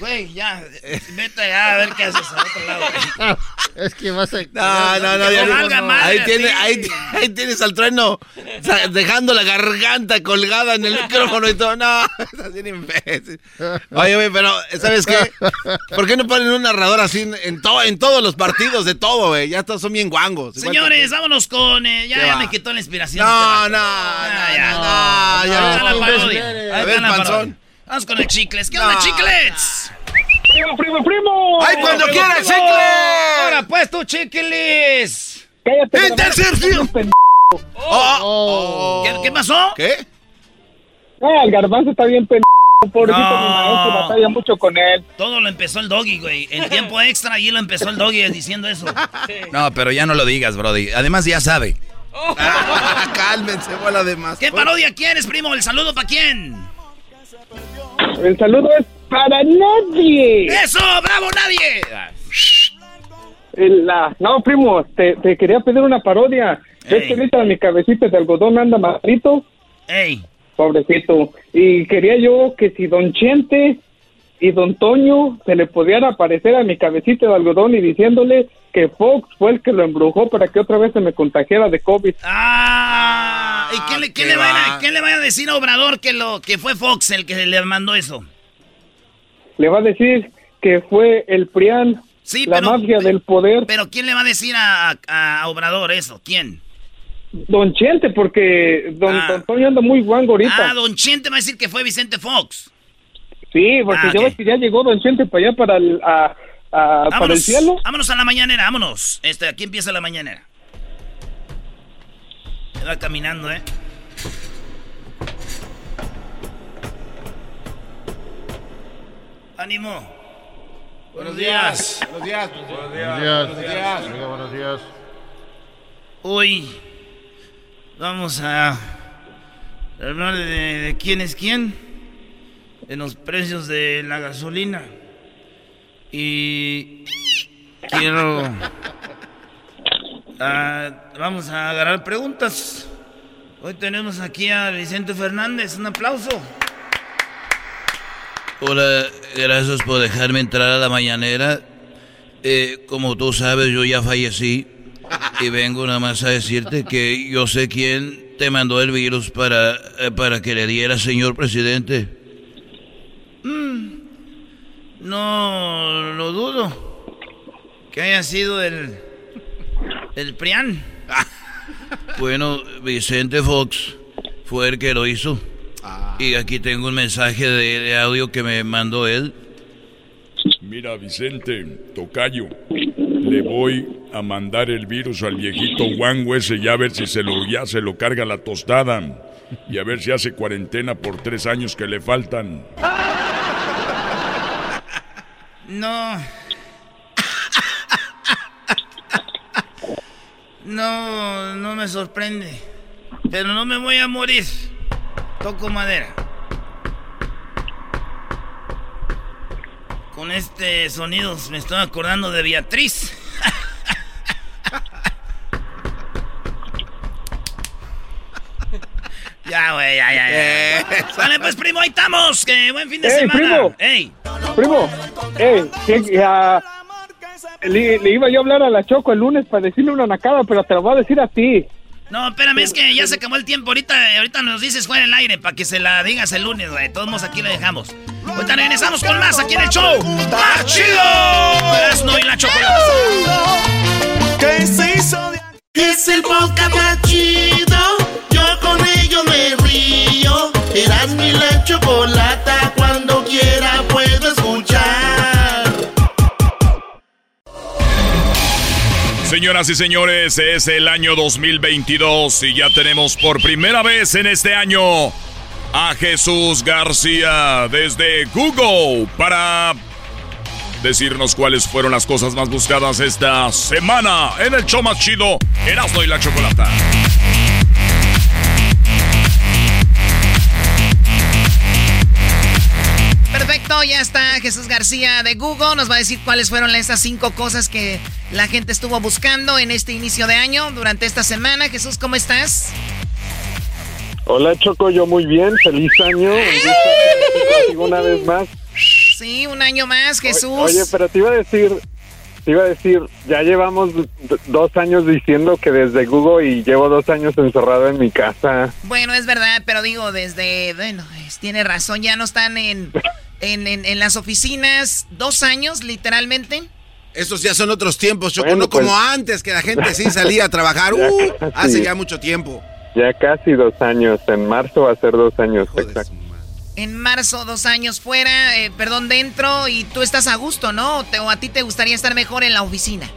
Güey, ya, vete a ver qué haces al otro lado. es que vas a... No, no, no. Ya no, ahí, tiene, ahí, ahí, tienes al trueno dejando la garganta colgada en el micrófono y todo. No, estás bien imbécil. Oye, güey, pero ¿sabes qué? ¿Por qué no ponen un narrador así en, en todos los partidos de todo, güey? Ya todos son bien guangos. Señores, vámonos con... Eh, ya, ya me quitó la inspiración. No, no, no, ya, no. Ya. Vamos con el chicles. ¿Qué onda, chiclets? ¡Primo, primo, primo! ¡Ay, cuando quieras, chicles! Ahora pues tu chicles. ¡Cállate! ¡Intercepción! Oh, oh. ¿Qué, ¿Qué, pasó? ¿Qué? Ah, el garbanzo está bien pendejo. Pobrecito no. mi maestro, batalla mucho con él. Todo lo empezó el doggy, güey. En tiempo extra, ahí lo empezó el doggy diciendo eso. No, pero ya no lo digas, Brody. Además, ya sabe. Ah, cálmense, bola de más. ¿Qué parodia quieres, primo? ¿El saludo para quién? El saludo es para nadie. ¡Eso! ¡Bravo, nadie! La, no, primo, te, te, quería pedir una parodia. Ey. Es que ahorita mi cabecita de algodón anda malito. ¡Ey! Pobrecito. Y quería yo que si Don Chente y Don Toño se le pudiera aparecer a mi cabecita de algodón y diciéndole que Fox fue el que lo embrujó para que otra vez se me contagiara de COVID. ¡Ah! ¿Y qué le, qué le, va? a, qué le va a decir a Obrador que, lo, que fue Fox el que le mandó eso? Le va a decir que fue el PRIAN, sí, la pero, mafia del poder. Pero ¿quién le va a decir a, a, a Obrador eso? ¿Quién? Don Chente, porque Don, ah. don Toño anda muy guango ahorita. Ah, Don Chente va a decir que fue Vicente Fox. Sí, porque ah, okay. ya llegó Don Chente para allá, para el, a, a, vámonos, para el cielo. Vámonos a la mañanera, vámonos. Este, aquí empieza la mañanera. Se va caminando, ¿eh? ¡Ánimo! Buenos días. Buenos días. Buenos días. Buenos días. Buenos días. Hoy vamos a hablar de, de quién es quién en los precios de la gasolina. Y quiero... Uh, vamos a agarrar preguntas. Hoy tenemos aquí a Vicente Fernández. Un aplauso. Hola, gracias por dejarme entrar a la mañanera. Eh, como tú sabes, yo ya fallecí y vengo nada más a decirte que yo sé quién te mandó el virus para, eh, para que le diera, señor presidente. Mm, no lo dudo. Que haya sido el, el Prián. bueno, Vicente Fox fue el que lo hizo. Ah. Y aquí tengo un mensaje de, de, audio que me mandó él. Mira, Vicente, tocayo, le voy a mandar el virus al viejito guango ese y a ver si se lo, ya se lo carga la tostada. Y a ver si hace cuarentena por tres años que le faltan. No. No, no me sorprende. Pero no me voy a morir. Toco madera. Con este sonido me estoy acordando de Beatriz. Ya, güey, ya, ya, ya. Vale, pues, primo, ahí estamos. Que buen fin de Ey, semana. Primo. Ey. Primo, ey, ya, le, le, iba yo a hablar a la Choco el lunes para decirle una nacada, pero te lo voy a decir a ti. No, espérame, es que ya se acabó el tiempo. Ahorita, ahorita nos dices fuera el aire para que se la digas el lunes, güey. Todos modos aquí lo dejamos. Ahorita regresamos con más aquí en el show. ¡Más chido! y la chocolate. ¿Qué se hizo de... Es el podcast chido. Yo con ello me río. Erasmo y la chocolata cuando quiera puedo escuchar. Señoras y señores, es el año 2022 y ya tenemos por primera vez en este año a Jesús García desde Google para decirnos cuáles fueron las cosas más buscadas esta semana en el show más chido, Erasmo y la Chocolata. Perfecto, ya está Jesús García de Google. Nos va a decir cuáles fueron esas cinco cosas que la gente estuvo buscando en este inicio de año, durante esta semana. Jesús, ¿cómo estás? Hola Choco, yo muy bien, feliz año. una vez más. Sí, un año más, Jesús. Oye, pero te iba a decir, te iba a decir, ya llevamos dos años diciendo que desde Google y llevo dos años encerrado en mi casa. Bueno, es verdad, pero digo, desde, bueno, tiene razón, ya no están en, en, en, las oficinas dos años, literalmente. Esos ya son otros tiempos, Choco, no como pues. antes, que la gente sí salía a trabajar, uh, hace ya mucho tiempo. Ya casi dos años, en marzo va a ser dos años, exacto en marzo, dos años fuera, eh, perdón, dentro, y tú estás a gusto, ¿no? O, a ti te gustaría estar mejor en la oficina?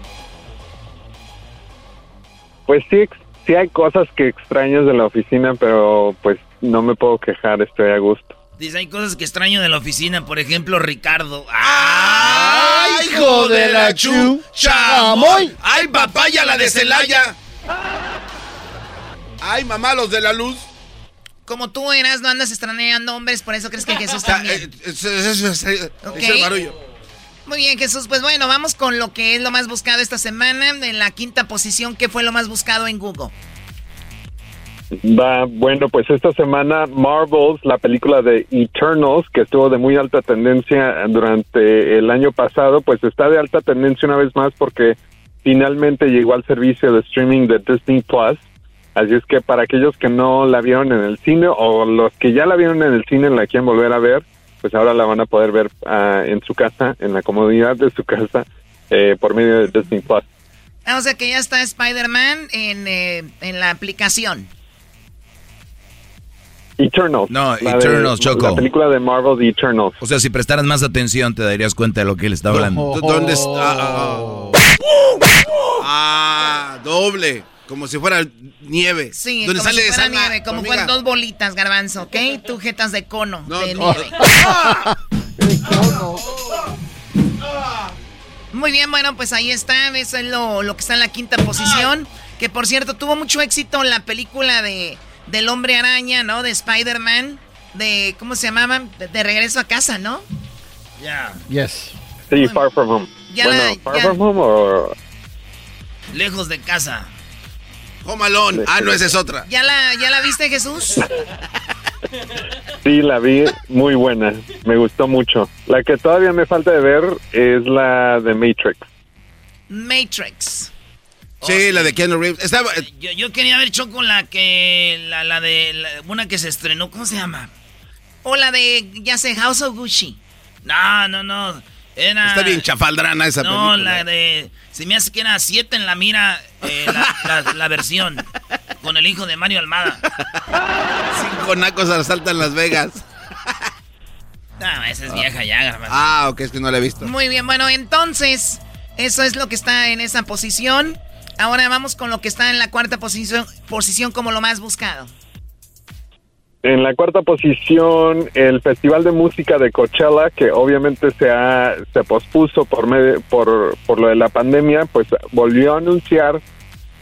Pues sí, sí hay cosas que extraño de la oficina, pero pues no me puedo quejar, estoy a gusto. Dice, hay cosas que extraño de la oficina, por ejemplo, Ricardo. ¡Ay, hijo de la chu! ¡Chamoy! ¡Ay, papaya la de Celaya! ¡Ay, mamá, los de la luz! Como tú eras, no andas extrañando hombres, por eso crees que Jesús también. Es, el barullo. Muy bien, Jesús. Pues bueno, vamos con lo que es lo más buscado esta semana. En la quinta posición, ¿qué fue lo más buscado en Google? Va, bueno, pues esta semana Marvels, la película de Eternals, que estuvo de muy alta tendencia durante el año pasado, pues está de alta tendencia una vez más porque finalmente llegó al servicio de streaming de Disney Plus Así es que para aquellos que no la vieron en el cine o los que ya la vieron en el cine y la quieren volver a ver, pues ahora la van a poder ver uh, en su casa, en la comodidad de su casa, eh, por medio de Disney Plus. Ah, o sea que ya está Spider-Man en, eh, en la aplicación. Eternals. No, Eternals, Choco. La película de Marvel, The Eternals. O sea, si prestaras más atención, te darías cuenta de lo que él está hablando. ¿Dónde está? ah, doble. Como si fuera nieve. Sí, como sale si fuera nieve, como con dos bolitas, garbanzo, ¿ok? Tú jetas de cono, de nieve. Muy bien, bueno, pues ahí está, eso es lo, lo, que está en la quinta posición. Que por cierto, tuvo mucho éxito en la película de del hombre araña, ¿no? De Spider-Man. De, ¿cómo se llamaba? De, regreso a casa, ¿no? Ya. Yes. Sí, Far From Home. bueno, Far From Home o... Lejos de casa. Home Ah, no, esa es otra. ¿Ya la, ¿Ya la viste, Jesús? Sí, la vi muy buena. Me gustó mucho. La que todavía me falta de ver es la de Matrix. Matrix. Sí, la de Keanu Reeves. Estaba... Eh, yo, quería ver Choco la que. La, la de. una que se estrenó. ¿Cómo se llama? O la de. Ya sé, House of Gucci. No, no, no. Está bien chafaldrana esa película. No, la de... Se me hace que era 7 en la mira eh, la, versión. Con el hijo de Mario Almada. Cinco nacos asaltan Las Vegas. No, esa es vieja ya, Ah, ok, es que no la he visto. Muy bien, bueno, entonces... Eso es lo que está en esa posición. Ahora vamos con lo que está en la cuarta posición, posición como lo más buscado. En la cuarta posición, el Festival de Música de Coachella, que obviamente se, ha, se pospuso por, por, por lo de la pandemia, pues volvió a anunciar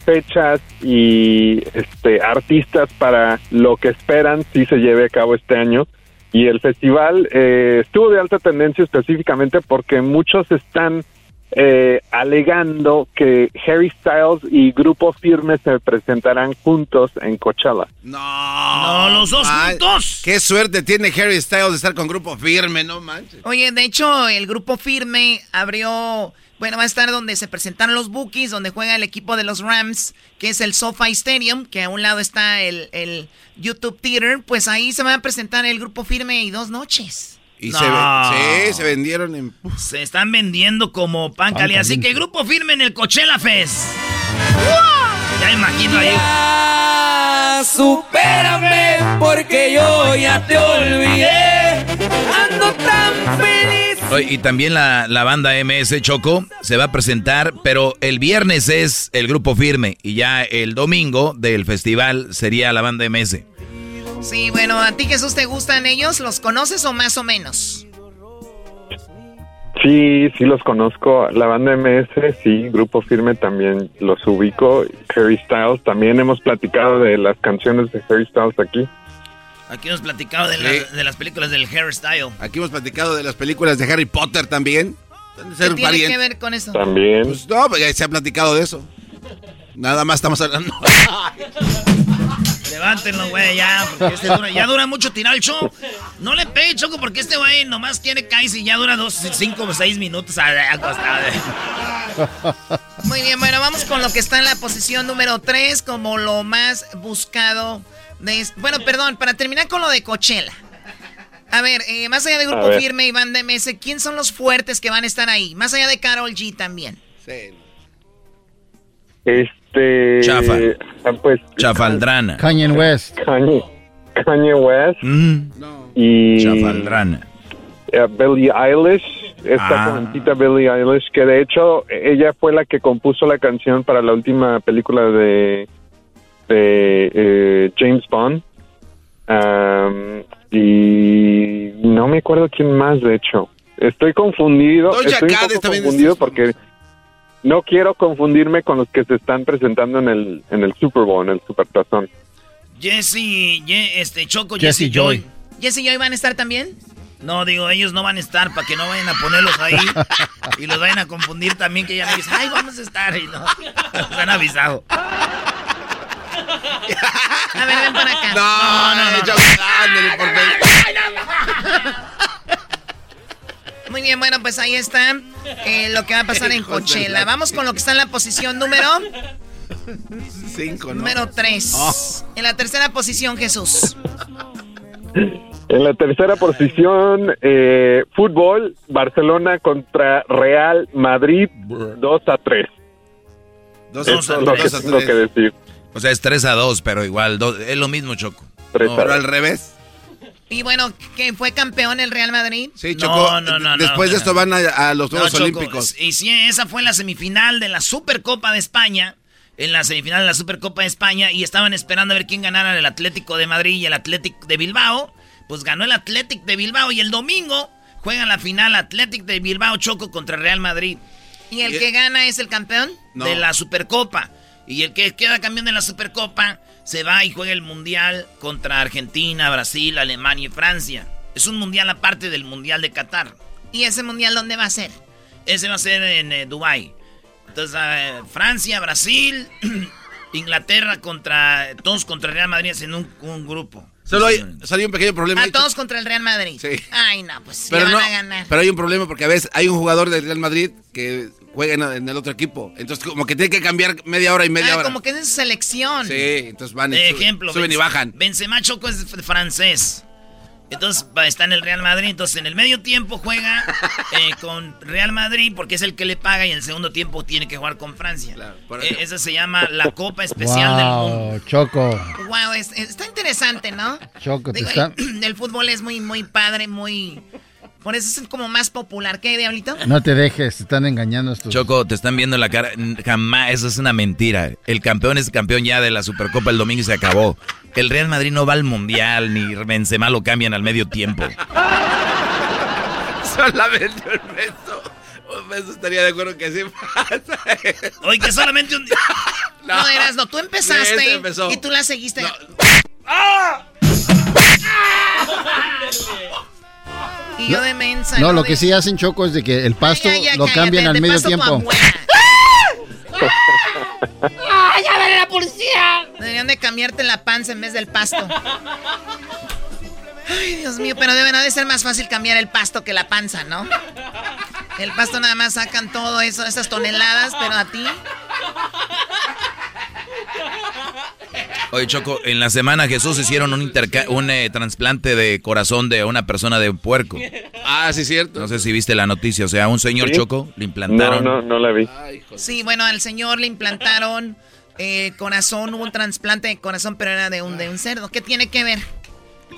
fechas y este, artistas para lo que esperan si se lleve a cabo este año. Y el festival eh, estuvo de alta tendencia específicamente porque muchos están eh, alegando que Harry Styles y Grupo Firme se presentarán juntos en Coachella. No, no los dos juntos. Qué suerte tiene Harry Styles de estar con Grupo Firme, no manches. Oye, de hecho, el Grupo Firme abrió, bueno, va a estar donde se presentaron los Bookies, donde juega el equipo de los Rams, que es el SoFi Stadium, que a un lado está el, el YouTube Theater, pues ahí se va a presentar el Grupo Firme y dos noches. Y se, sí, se vendieron en... Se están vendiendo como pan, caliente. Así que grupo firme en el Coachella Fest. Ya imagino ahí. Ya, supérame porque yo ya te olvidé. Ando tan feliz. Y también la, la, banda MS Choco se va a presentar, pero el viernes es el grupo firme y ya el domingo del festival sería la banda MS. Sí, bueno, ¿a ti Jesús te gustan ellos? ¿Los conoces o más o menos? Sí, sí los conozco. La banda MS, sí, Grupo Firme también los ubico. Harry Styles, también hemos platicado de las canciones de Harry Styles aquí. Aquí hemos platicado de, las películas del Harry Styles. Aquí hemos platicado de las películas de Harry Potter también. ¿Qué tiene que ver con eso? También. Pues no, pues se ha platicado de eso. Nada más estamos hablando. Levántenlo, güey, ya, porque este dura, ya dura mucho tirar el show. No le pegue, Choco, porque este güey nomás quiere caerse y ya dura dos, cinco o seis minutos acostado. Muy bien, bueno, vamos con lo que está en la posición número 3 como lo más buscado. De, bueno, perdón, para terminar con lo de Coachella. A ver, eh, más allá de Grupo Firme y Banda MS, ¿quién son los fuertes que van a estar ahí? Más allá de Carol G también. Sí. Este. Chafa. Ah, pues, Chafaldrana. Kanye West. Kanye, Kanye West. Mm. Y. Chafaldrana. eh, Billie Eilish. Esta Ah. jovencita Billie Eilish, que de hecho ella fue la que compuso la canción para la última película de, de eh, James Bond. Am, y no me acuerdo quién más, de hecho. Estoy confundido. Estoy un poco confundido porque no quiero confundirme con los que se están presentando en el, en el Super Bowl, en el Super Tazón. Jesse, Ye- este, Choco, Jesse Jesse Joy. Joy. ¿Jesse y Joy van a estar también? No, digo, ellos no van a estar para que no vayan a ponerlos ahí y los vayan a confundir también que ya me dicen, ay, vamos a estar y no. Nos han avisado. A ver, ven para acá. No, no, no. Por favor. Muy bien, bueno, pues ahí está eh, lo que va a pasar en Coachella. la- Vamos con lo que está en la posición número Cinco, ¿no? número 3. Oh. En la tercera posición, Jesús. En la tercera posición, eh, fútbol, Barcelona contra Real Madrid, 2 a 3. Dos, Eso dos, es lo que dos a decir. O sea, es 3 a 2, pero igual, do- es lo mismo, Choco. Tres No, a Pero dos. al revés. Y bueno, ¿que fue campeón el Real Madrid? Sí, No, Choco. no, no, Después no, de esto van a, a los Juegos Choco, Olímpicos. Y sí, esa fue la semifinal de la Supercopa de España. En la semifinal de la Supercopa de España. Y estaban esperando a ver quién ganara el Atlético de Madrid y el Atlético de Bilbao. Pues ganó el Atlético de Bilbao. Y el domingo juegan la final Atlético de Bilbao Choco contra Real Madrid. ¿Y el Y- que gana es el campeón? No. De la Supercopa. Y el que queda campeón de la Supercopa se va y juega el Mundial contra Argentina, Brasil, Alemania y Francia. Es un mundial aparte del Mundial de Qatar. ¿Y ese mundial dónde va a ser? Ese va a ser en eh, Dubai. Entonces, eh, Francia, Brasil, Inglaterra contra. Todos contra Real Madrid en un grupo. Solo hay, solo hay un pequeño problema. A ahí, todos contra el Real Madrid. Sí. Ay, no, pues pero ya no, van a ganar. pero hay un problema porque a veces hay un jugador del Real Madrid que juega en, en el otro equipo. Entonces como que tiene que cambiar media hora y media Ah, hora. como que es en su selección. Sí, entonces van y suben, y bajan. Benzema Choco es francés. Entonces está en el Real Madrid. Entonces en el medio tiempo juega eh, con Real Madrid porque es el que le paga y en el segundo tiempo tiene que jugar con Francia. por Eh, esa se llama la Copa Especial del Mundo. Wow, Choco. Wow, es- está interesante, ¿no? Choco, te está... el, el fútbol es muy, muy padre, muy... Por eso es como más popular. ¿Qué, Diablito? No te dejes, te están engañando estos. Choco, te están viendo en la cara. Jamás, eso es una mentira. El campeón es campeón ya de la Supercopa el domingo y se acabó. El Real Madrid no va al Mundial, ni Benzema lo cambian al medio tiempo. Solamente un beso. Un beso estaría de acuerdo que sí pasa. Oye, que solamente un día. No, eras, no, tú empezaste empezó. y tú la seguiste. Y yo de mensa. No, lo de- que sí hacen Choco es de que el pasto Ya, ya, lo cállate, cambian al medio tiempo. ¡Ah, ya viene la policía! Deberían de cambiarte la panza en vez del pasto. Ay, Dios mío, pero debe, de ser más fácil cambiar el pasto que la panza, ¿no? El pasto nada más sacan todo eso, esas toneladas, pero a ti. Oye, Choco, en la semana Jesús hicieron un, interca- un eh, trasplante de corazón de una persona de un puerco. Ah, sí, cierto. No sé si viste la noticia. O sea, un señor Sí. Choco le No, implantaron. no, no la vi. Sí, bueno, al señor le implantaron eh, corazón, hubo un trasplante de corazón, pero era de un, de un cerdo. ¿Qué tiene que ver?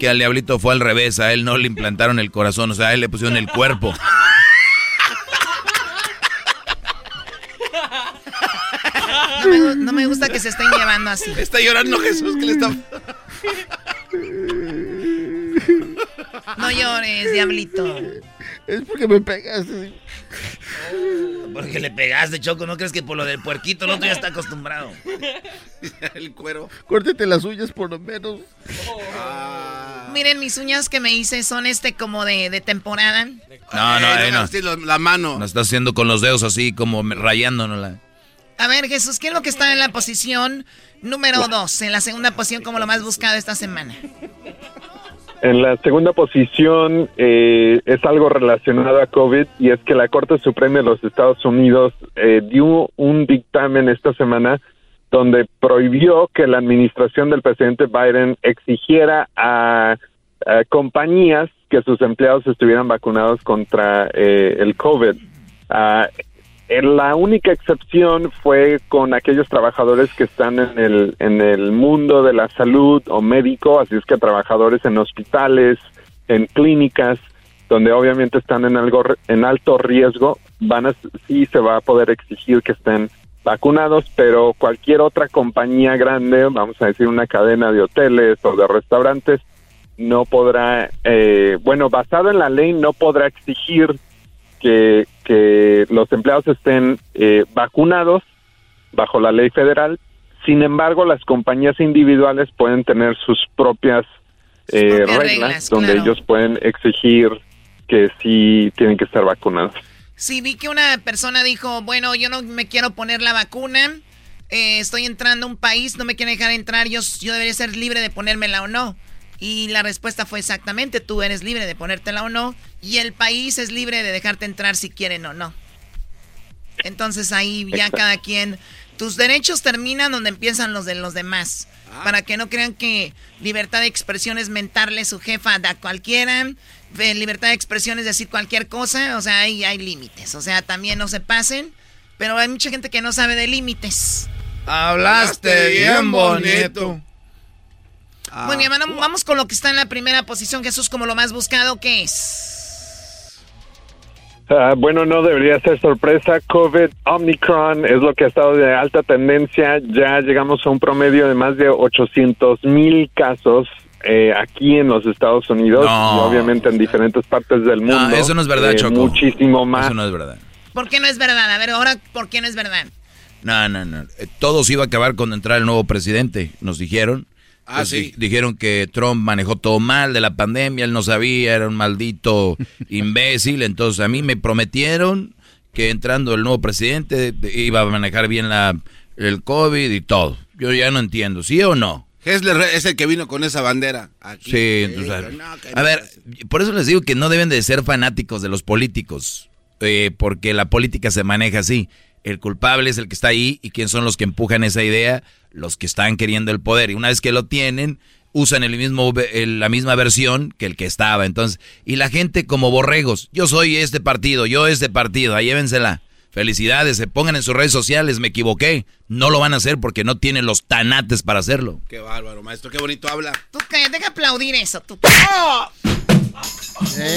Que al diablito fue al revés. A él no le implantaron el corazón. O sea, a él le pusieron el cuerpo. No me, gu- no me gusta que se estén llevando así. Está llorando Jesús que le está. No llores, diablito. Es porque me pegaste. Porque le pegaste, Choco. ¿No crees que por lo del puerquito el otro ya está acostumbrado? el cuero. Córtete las uñas por lo menos. Miren, mis uñas que me hice son este como de, de temporada. No, no, Eh, no. la mano. Nos está haciendo con los dedos así como rayándonos la. A ver, Jesús, ¿qué es lo que está en la posición número dos? En la segunda posición como lo más buscado esta semana. En la segunda posición eh, es algo relacionado a COVID y es que la Corte Suprema de los Estados Unidos eh, dio un dictamen esta semana donde prohibió que la administración del presidente Biden exigiera a, compañías que sus empleados estuvieran vacunados contra eh, el COVID. Ah, la única excepción fue con aquellos trabajadores que están en el, en el mundo de la salud o médico, así es que trabajadores en hospitales, en clínicas, donde obviamente están en algo en alto riesgo, van a sí se va a poder exigir que estén vacunados, pero cualquier otra compañía grande, vamos a decir una cadena de hoteles o de restaurantes, no podrá, eh, bueno, basado en la ley, no podrá exigir que, que los empleados estén eh, vacunados bajo la ley federal. Sin embargo, las compañías individuales pueden tener sus propias, eh, reglas, donde ellos pueden exigir que sí tienen que estar vacunados. Sí, vi que una persona dijo, bueno, yo no me quiero poner la vacuna, eh, estoy entrando a un país, no me quieren dejar entrar, yo, yo debería ser libre de ponérmela o no. Y la respuesta fue exactamente, tú eres libre de ponértela o no, y el país es libre de dejarte entrar si quieren o no. Entonces ahí ya cada quien, tus derechos terminan donde empiezan los de los demás. Ah. Para que no crean que libertad de expresión es mentarle su jefa a cualquiera, libertad de expresión es decir cualquier cosa, o sea, ahí hay límites. O sea, también no se pasen, pero hay mucha gente que no sabe de límites. Hablaste bien bonito. Muy bien, vamos con lo que está en la primera posición, Jesús, como lo más buscado, ¿qué es? Ah, bueno, no debería ser sorpresa. COVID Omicron es lo que ha estado de alta tendencia. Ya llegamos a un promedio de más de 800 mil casos eh, aquí en los Estados Unidos y obviamente en diferentes partes del mundo. No, eso no es verdad, eh, Choco. Muchísimo más. Eso no es verdad. ¿Por qué no es verdad? A ver, ahora, ¿por qué no es verdad? No, no, no. Eh, todo se iba a acabar cuando entrara el nuevo presidente, nos dijeron. Ah, sí. Dijeron que Trump manejó todo mal de la pandemia, él no sabía, era un maldito imbécil. Entonces a mí me prometieron que entrando el nuevo presidente iba a manejar bien la, el COVID y todo. Yo ya no entiendo, ¿sí o no? Hessler es el que vino con esa bandera. Aquí. Sí, entonces, a ver, por eso les digo que no deben de ser fanáticos de los políticos, eh, porque la política se maneja así. El culpable es el que está ahí y quién son los que empujan esa idea, los que están queriendo el poder. Y una vez que lo tienen, usan el mismo, la misma versión que el que estaba. Entonces, y la gente como borregos, yo soy este partido, yo este partido, ahí llévensela. Felicidades, se pongan en sus redes sociales, me equivoqué. No lo van a hacer porque no tienen los tanates para hacerlo. Qué bárbaro, maestro, qué bonito habla. Tú deja aplaudir eso, tú.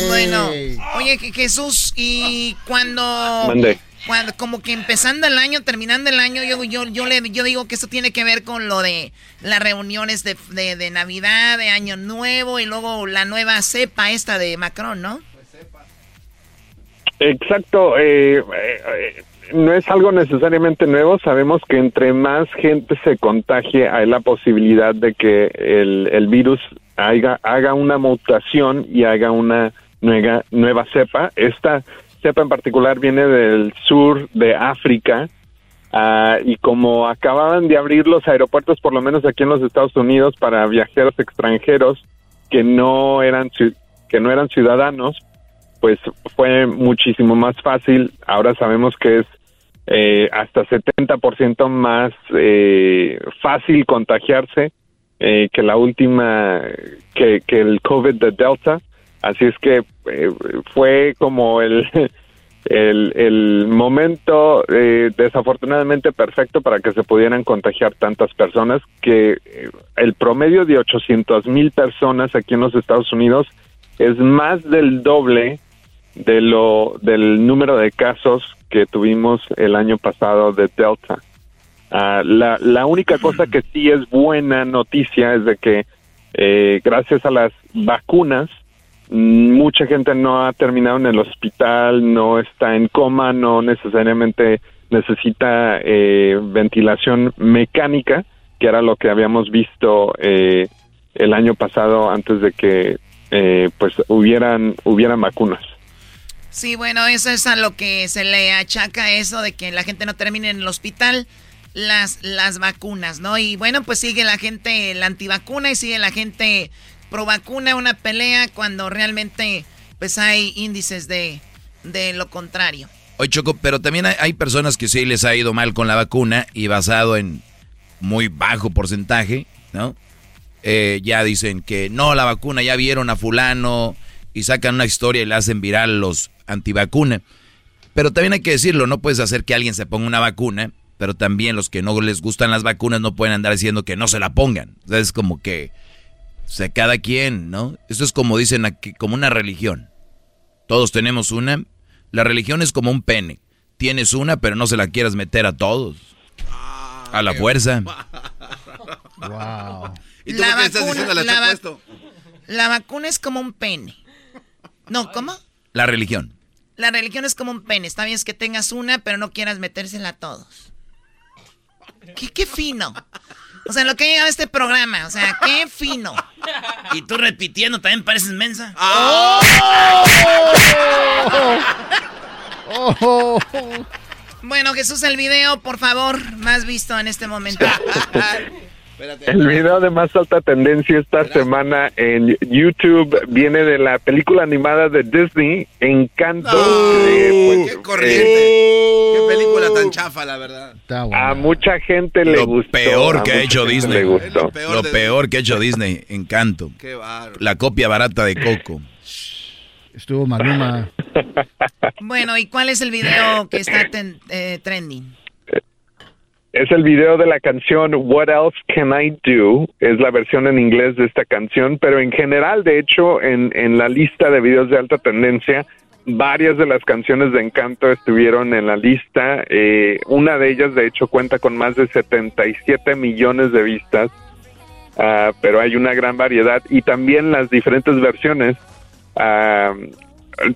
Bueno, oye Jesús, y cuando cuando como que empezando el año, terminando el año, yo, yo, yo, le, yo digo que eso tiene que ver con lo de las reuniones de, de, Navidad, de Año Nuevo y luego la nueva cepa esta de Macron, ¿no? Exacto, eh, eh, no es algo necesariamente nuevo, sabemos que entre más gente se contagie hay la posibilidad de que el, el virus haga, haga una mutación y haga una nueva, nueva cepa. Esta cepa en particular viene del sur de África ah, y como acababan de abrir los aeropuertos, por lo menos aquí en los Estados Unidos, para viajeros extranjeros que no eran que no eran ciudadanos, pues fue muchísimo más fácil. Ahora sabemos que es eh, hasta 70% más eh, fácil contagiarse eh, que la última, que, que el COVID de Delta. Así es que eh, fue como el, el, momento eh, desafortunadamente perfecto para que se pudieran contagiar tantas personas, que eh, el promedio de 800 mil personas aquí en los Estados Unidos es más del doble de lo del número de casos que tuvimos el año pasado de Delta. Ah, la, la única cosa que sí es buena noticia es de que gracias a las vacunas mucha gente no ha terminado en el hospital, no está en coma, no necesariamente necesita eh, ventilación mecánica, que era lo que habíamos visto eh, el año pasado antes de que eh, pues hubieran hubieran vacunas. Sí, bueno, eso es a lo que se le achaca eso de que la gente no termine en el hospital las, las vacunas, ¿no? Y bueno, pues sigue la gente la antivacuna y sigue la gente pro vacuna, una pelea cuando realmente pues hay índices de, de lo contrario. Oye, Choco, pero también hay, personas que sí les ha ido mal con la vacuna y basado en muy bajo porcentaje, ¿no? Eh, ya dicen que no, la vacuna, ya vieron a fulano y sacan una historia y le hacen viral los antivacuna. Pero también hay que decirlo, no puedes hacer que alguien se ponga una vacuna pero también los que no les gustan las vacunas no pueden andar diciendo que no se la pongan. O sea, es como que, o sea, cada quien, ¿no? Esto es como dicen aquí, como una religión. Todos tenemos una. La religión es como un pene. Tienes una, pero no se la quieras meter a todos. a la fuerza. wow. ¿Y tú la qué estás diciendo la, la, la vacuna es como un pene. No, ¿cómo? La religión. La religión es como un pene. Está bien es que tengas una, pero no quieras metérsela a todos. ¿Qué, fino? O sea, lo que ha llegado a este programa, o sea, qué fino. Y tú repitiendo, también pareces mensa. Bueno, Jesús, el video, por favor, más visto en este momento. El video de más alta tendencia esta semana en YouTube viene de la película animada de Disney, Encanto. Pues, ¡Qué corriente! ¡Qué película tan chafa, la verdad! A mucha gente le gustó. Peor que ha hecho Disney. Lo peor, que ha hecho Disney, Encanto. Qué La copia barata de Coco. Estuvo Maluma. bueno, ¿y cuál es el video que está eh, trending? Es el video de la canción What Else Can I Do? Es la versión en inglés de esta canción, pero en general, de hecho, en, en la lista de videos de alta tendencia, varias de las canciones de Encanto estuvieron en la lista. Eh, una de ellas, de hecho, cuenta con más de 77 millones de vistas, uh, pero hay una gran variedad y también las diferentes versiones. Uh,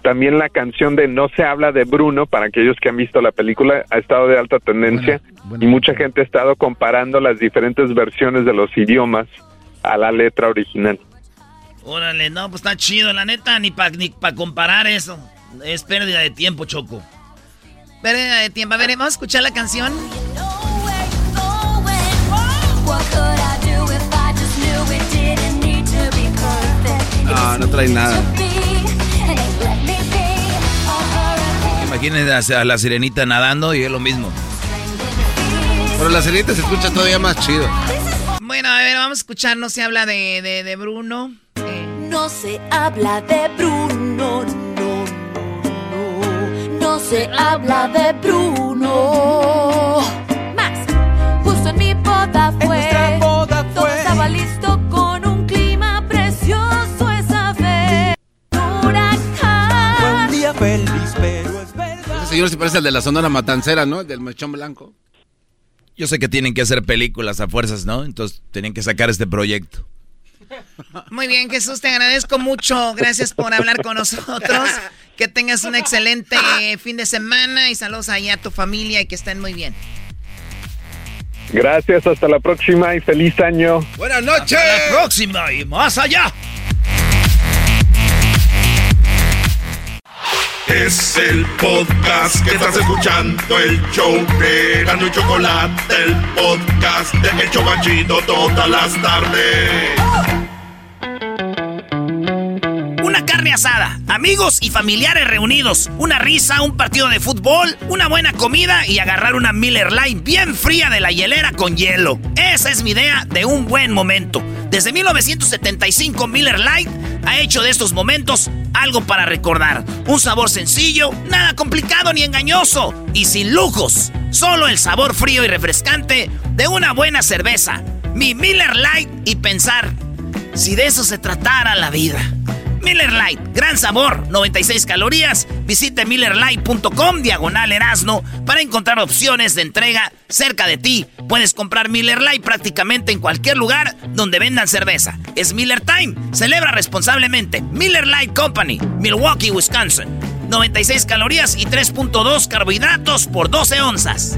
también la canción de No se habla de Bruno, para aquellos que han visto la película, ha estado de alta tendencia y mucha gente ha estado comparando las diferentes versiones de los idiomas a la letra original. Órale, no, pues está chido, la neta, ni para ni pa comparar eso. Es pérdida de tiempo, Choco. Pérdida de tiempo. A ver, vamos a escuchar la canción. No, no trae nada. Imagínense a la sirenita nadando y es lo mismo. Pero la sirenita se escucha todavía más chido. Bueno, a ver, vamos a escuchar. No se habla de, de, Bruno. No se habla de Bruno, no, no, no. No se habla de Bruno. Más, justo en mi boda fue. boda fue. Todo estaba listo señor se parece al de la Sonora Matancera, ¿no? El del mechón blanco. Yo sé que tienen que hacer películas a fuerzas, ¿no? Entonces tenían que sacar este proyecto. Muy bien, Jesús, te agradezco mucho. Gracias por hablar con nosotros. Que tengas un excelente fin de semana y saludos ahí a tu familia y que estén muy bien. Gracias, hasta la próxima y feliz año. Buenas noches. Hasta la próxima y más allá. Es el podcast que estás escuchando, el show de y Chocolate, el podcast de El Chocachito todas las tardes. Una carne asada, amigos y familiares reunidos, una risa, un partido de fútbol, una buena comida y agarrar una Miller Lite bien fría de la hielera con hielo. Esa es mi idea de un buen momento. Desde 1975 Miller Lite ha hecho de estos momentos algo para recordar. Un sabor sencillo, nada complicado ni engañoso y sin lujos. Solo el sabor frío y refrescante de una buena cerveza. Mi Miller Lite y pensar si de eso se tratara la vida. Miller Lite, gran sabor, 96 calorías. Visite millerlite.com diagonal erasno para encontrar opciones de entrega cerca de ti. Puedes comprar Miller Lite prácticamente en cualquier lugar donde vendan cerveza. Es Miller Time. Celebra responsablemente. Miller Lite Company, Milwaukee, Wisconsin. 96 calorías y 3.2 carbohidratos por 12 onzas.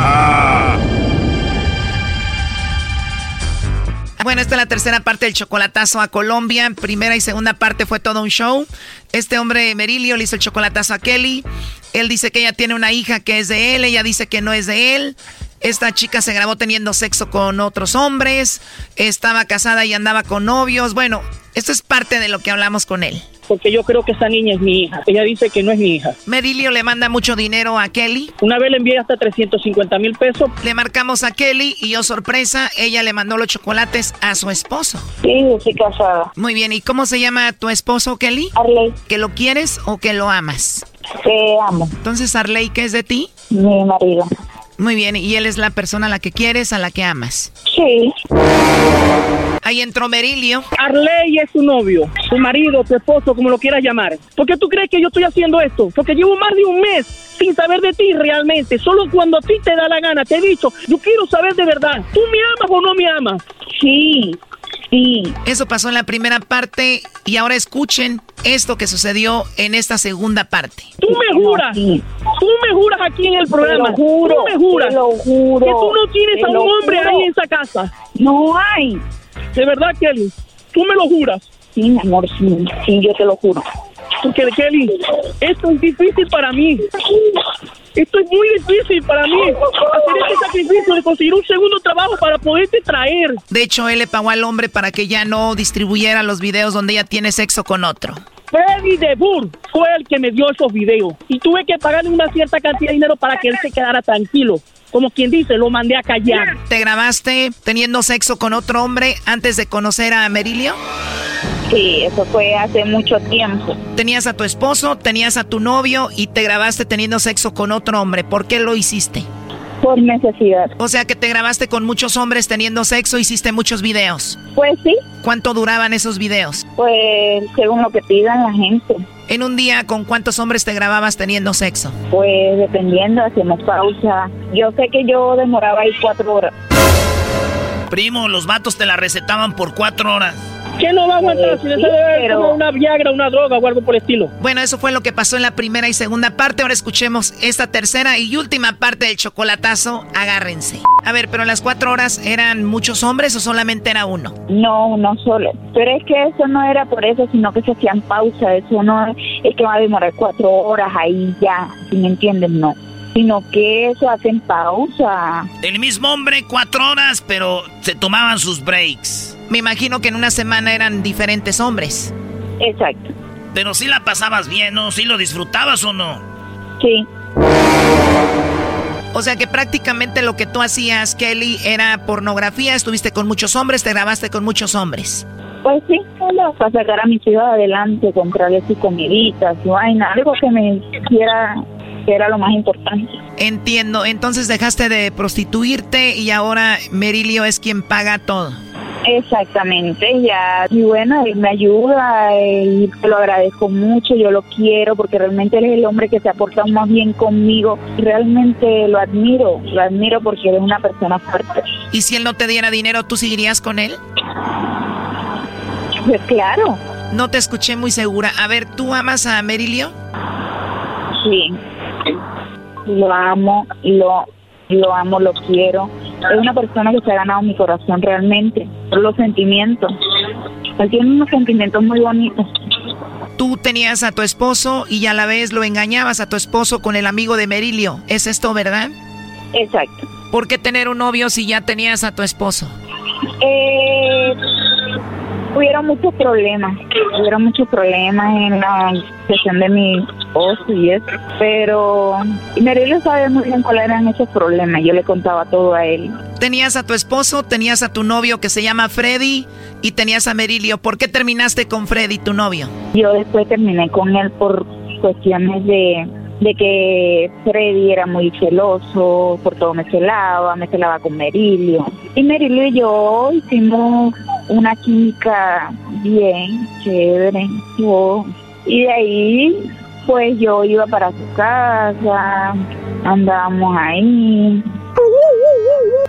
Bueno, esta es la tercera parte del chocolatazo a Colombia. Primera y segunda parte fue todo un show. Este hombre, Merilio, le hizo el chocolatazo a Kelly. Él dice que ella tiene una hija que es de él, ella dice que no es de él. Esta chica se grabó teniendo sexo con otros hombres, estaba casada y andaba con novios. Bueno, esto es parte de lo que hablamos con él porque yo creo que esa niña es mi hija. Ella dice que no es mi hija. Merilio le manda mucho dinero a Kelly. Una vez le envié hasta 350 mil pesos. Le marcamos a Kelly y yo sorpresa, ella le mandó los chocolates a su esposo. Sí, estoy casada. Muy bien, ¿y cómo se llama tu esposo, Kelly? Arley. ¿Que lo quieres o que lo amas? Que amo. Entonces, Arley, ¿qué es de ti? Mi marido. Muy bien, ¿y él es la persona a la que quieres, a la que amas? Sí. Ahí entró Merilio. Arley es su novio, su marido, su esposo, como lo quieras llamar. ¿Por qué tú crees que yo estoy haciendo esto? Porque llevo más de un mes sin saber de ti realmente. Solo cuando a ti te da la gana, te he dicho, yo quiero saber de verdad. ¿Tú me amas o no me amas? Sí. Sí. Eso pasó en la primera parte y ahora escuchen esto que sucedió en esta segunda parte. Tú me juras, tú me juras aquí en el programa, Te lo juro, tú me juras te lo juro, que tú no tienes te a un hombre juro. ahí en esa casa. No hay. De verdad, Kelly, tú me lo juras. Sí, mi amor, sí, sí, yo te lo juro. Porque, Kelly, esto es difícil para mí. Esto es muy difícil para mí. Hacer este sacrificio de conseguir un segundo trabajo para poderte traer. De hecho, él le pagó al hombre para que ya no distribuyera los videos donde ella tiene sexo con otro. Freddy de Burr fue el que me dio esos videos. Y tuve que pagarle una cierta cantidad de dinero para que él se quedara tranquilo. Como quien dice, lo mandé a callar. ¿Te grabaste teniendo sexo con otro hombre antes de conocer a Merilio? Sí, eso fue hace mucho tiempo. Tenías a tu esposo, tenías a tu novio y te grabaste teniendo sexo con otro hombre. ¿Por qué lo hiciste? Por necesidad. O sea que te grabaste con muchos hombres teniendo sexo, hiciste muchos videos. Pues sí. ¿Cuánto duraban esos videos? Pues según lo que pidan la gente. En un día, ¿con cuántos hombres te grababas teniendo sexo? Pues dependiendo, hacemos pausa. Yo sé que yo demoraba ahí cuatro horas. Primo, los vatos te la recetaban por cuatro horas. ¿Qué no va a aguantar si le Sí, pero- como una Viagra, una droga o algo por el estilo? Bueno, eso fue lo que pasó en la primera y segunda parte. Ahora escuchemos esta tercera y última parte del chocolatazo. Agárrense. A ver, pero las cuatro horas eran muchos hombres o solamente era uno? No, no solo. Pero es que eso no era por eso, sino que se hacían pausa. Eso no es que va a demorar cuatro horas ahí ya, si me entienden, no. Sino que eso hacen pausa. El mismo hombre, cuatro horas, pero se tomaban sus breaks. Me imagino que en una semana eran diferentes hombres. Exacto. Pero sí la pasabas bien, ¿no? ¿Sí lo disfrutabas o no? Sí. O sea que prácticamente lo que tú hacías, Kelly, era pornografía. Estuviste con muchos hombres, te grabaste con muchos hombres. Pues sí, solo para sacar a mi ciudad adelante, comprarle sus comiditas, su vaina, algo que me hiciera, que era lo más importante. Entiendo. Entonces dejaste de prostituirte y ahora Merilio es quien paga todo. Exactamente, ya. Y bueno, él me ayuda y te lo agradezco mucho, yo lo quiero porque realmente él es el hombre que se ha portado más bien conmigo. Realmente lo admiro, lo admiro porque él es una persona fuerte. ¿Y si él no te diera dinero, tú seguirías con él? Pues claro. No te escuché muy segura. A ver, ¿tú amas a Merilio? Sí. Lo amo, lo, lo amo, lo quiero. Es una persona que se ha ganado mi corazón realmente, por los sentimientos. Él tiene unos sentimientos muy bonitos. Tú tenías a tu esposo y a la vez lo engañabas a tu esposo con el amigo de Merilio. ¿Es esto verdad? Exacto. ¿Por qué tener un novio si ya tenías a tu esposo? Eh, hubieron muchos problemas, hubieron muchos problemas en la sesión de mi esposo y eso, pero Merilio sabía muy bien cuáles eran esos problemas, yo le contaba todo a él. Tenías a tu esposo, tenías a tu novio que se llama Freddy y tenías a Merilio. ¿Por qué terminaste con Freddy, tu novio? Yo después terminé con él por cuestiones de de que Freddy era muy celoso, por todo me celaba, me celaba con Merilio. Y Merilio y yo hicimos una química bien chévere. y de ahí, pues yo iba para su casa, andábamos ahí.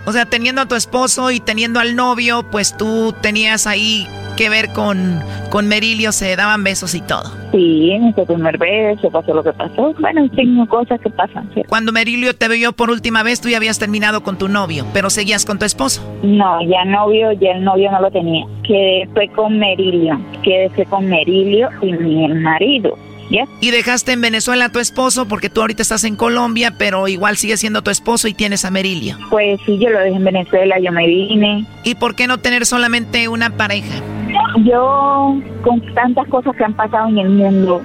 O sea, teniendo a tu esposo y teniendo al novio, pues tú tenías ahí que ver con, con Merilio, se daban besos y todo. Sí, en ese primer beso pasó lo que pasó. Bueno, tengo cosas que pasan. Cuando Merilio te vio por última vez, tú ya habías terminado con tu novio, pero seguías con tu esposo. No, ya novio, ya el novio no lo tenía. Quedé fue con Merilio, quedé fue con Merilio y mi marido. Y dejaste en Venezuela a tu esposo porque tú ahorita estás en Colombia, pero igual sigue siendo tu esposo y tienes a Merilio. Pues sí, yo lo dejé en Venezuela, yo me vine. ¿Y por qué no tener solamente una pareja? Yo, con tantas cosas que han pasado en el mundo,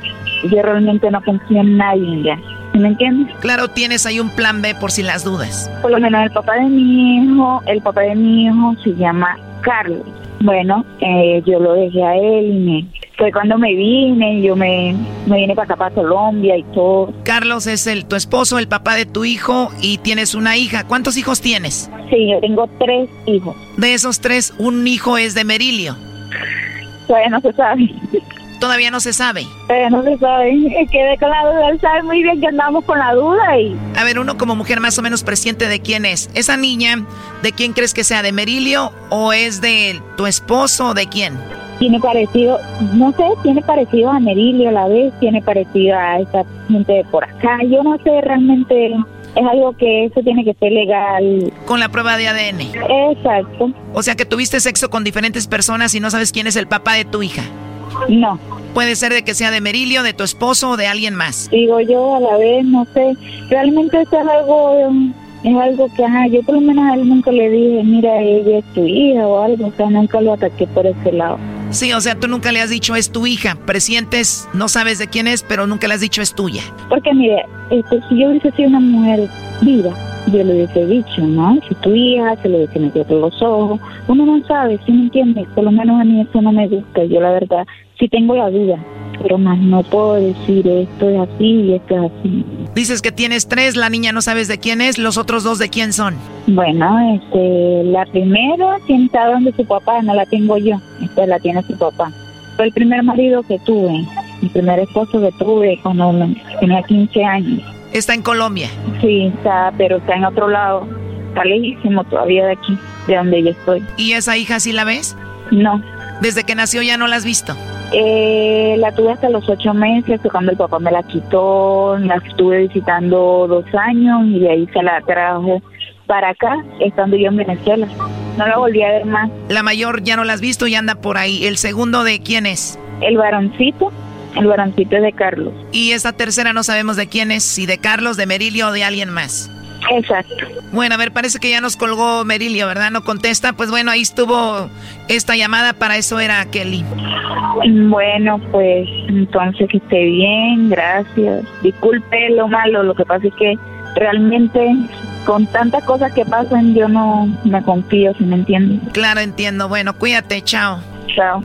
yo realmente no confío en nadie ya. ¿Me entiendes? Claro, tienes ahí un plan B por si las dudas. Por lo menos el papá de mi hijo, el papá de mi hijo se llama Carlos. Bueno, eh, yo lo dejé a él y me, fue cuando me vine, yo me, me vine para acá, para Colombia y todo. Carlos es el tu esposo, el papá de tu hijo y tienes una hija. ¿Cuántos hijos tienes? Sí, yo tengo tres hijos. De esos tres, un hijo es de Merilio. Todavía no se sabe. Todavía no se sabe. Todavía no se sabe. Quedé con la duda. Él sabe muy bien que andamos con la duda y... A ver, uno como mujer más o menos presiente de quién es. ¿Esa niña de quién crees que sea? ¿De Merilio o es de tu esposo o de quién? Tiene parecido, no sé, tiene parecido a Merilio a la vez, tiene parecido a esta gente de por acá. Yo no sé realmente es algo que eso tiene que ser legal. Con la prueba de ADN. Exacto. O sea que tuviste sexo con diferentes personas y no sabes quién es el papá de tu hija. No. Puede ser de que sea de Merilio, de tu esposo o de alguien más. Digo yo a la vez, no sé. Realmente eso es algo, es algo que, ajá, yo por lo menos a él nunca le dije, mira, ella es tu hija o algo, o sea, nunca lo ataqué por ese lado. Sí, o sea, tú nunca le has dicho es tu hija, presientes, no sabes de quién es, pero nunca le has dicho es tuya. Porque mire, este, si yo hubiese sido una mujer viva, yo le hubiese dicho, ¿no? Si tu hija se le hubiese metido por los ojos, uno no sabe, ¿sí me entiendes? Por lo menos a mí eso no me gusta, yo la verdad sí tengo la duda, pero más no puedo decir esto es así y esto es así. Dices que tienes tres, la niña no sabes de quién es, los otros dos de quién son. Bueno, este, la primera tiene está donde su papá, no la tengo yo, esta la tiene su papá. Fue el primer marido que tuve, mi primer esposo que tuve cuando tenía 15 años. ¿Está en Colombia? Sí, está, pero está en otro lado, está lejísimo todavía de aquí, de donde yo estoy. ¿Y esa hija sí la ves? No. ¿Desde que nació ya no la has visto? Eh, la tuve hasta los ocho meses, cuando el papá me la quitó, la estuve visitando dos años y de ahí se la trajo para acá, estando yo en Venezuela. No la volví a ver más. La mayor ya no la has visto y anda por ahí. ¿El segundo de quién es? El varoncito. El varoncito es de Carlos. Y esa tercera no sabemos de quién es, si de Carlos, de Merilio o de alguien más. Exacto. Bueno, a ver, parece que ya nos colgó Merilio, ¿verdad? No contesta. Pues bueno, ahí estuvo esta llamada, para eso era Kelly. Bueno, pues entonces que esté bien, gracias. Disculpe lo malo, lo que pasa es que realmente con tantas cosas que pasan yo no me confío, si me entiendes. Claro, entiendo. Bueno, cuídate, chao. Chao.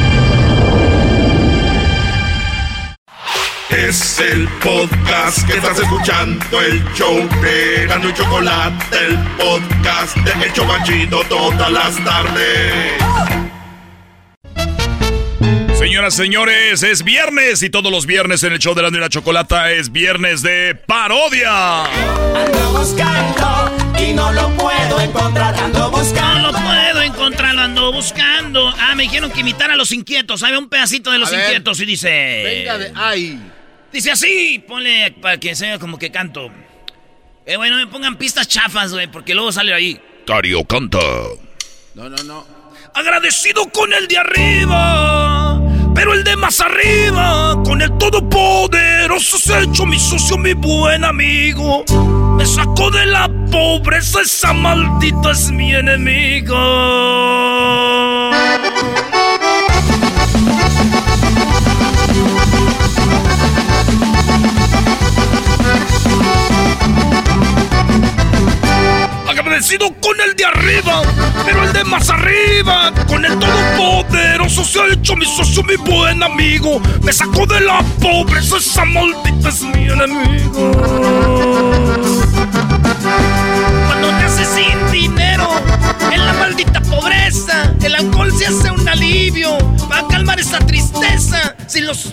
Es el podcast que estás escuchando, el show de Gano y Chocolate, el podcast de El Chocachito todas las tardes. Señoras, señores, es viernes y todos los viernes en el show de la, la Chocolata es viernes de parodia. Ando buscando y no lo puedo encontrar. Ando buscando. No lo puedo encontrar, lo ando buscando. Ah, me dijeron que imitara a los inquietos. Hay un pedacito de los A ver. inquietos y dice. Venga de ahí. Dice así, ponle para que sea como que canto. Eh, bueno, me pongan pistas chafas, güey, porque luego sale ahí. Cario canta. No, no, no. Agradecido con el de arriba, pero el de más arriba, con el todopoderoso se ha hecho mi socio, mi buen amigo. Me sacó de la pobreza, esa maldita es mi enemigo. Agradecido con el de arriba, pero el de más arriba, con el todopoderoso se ha hecho mi socio, mi buen amigo. Me sacó de la pobreza, esa maldita es mi enemigo. Cuando naces sin dinero, en la maldita pobreza, el alcohol se hace un alivio para calmar esa tristeza. Si los.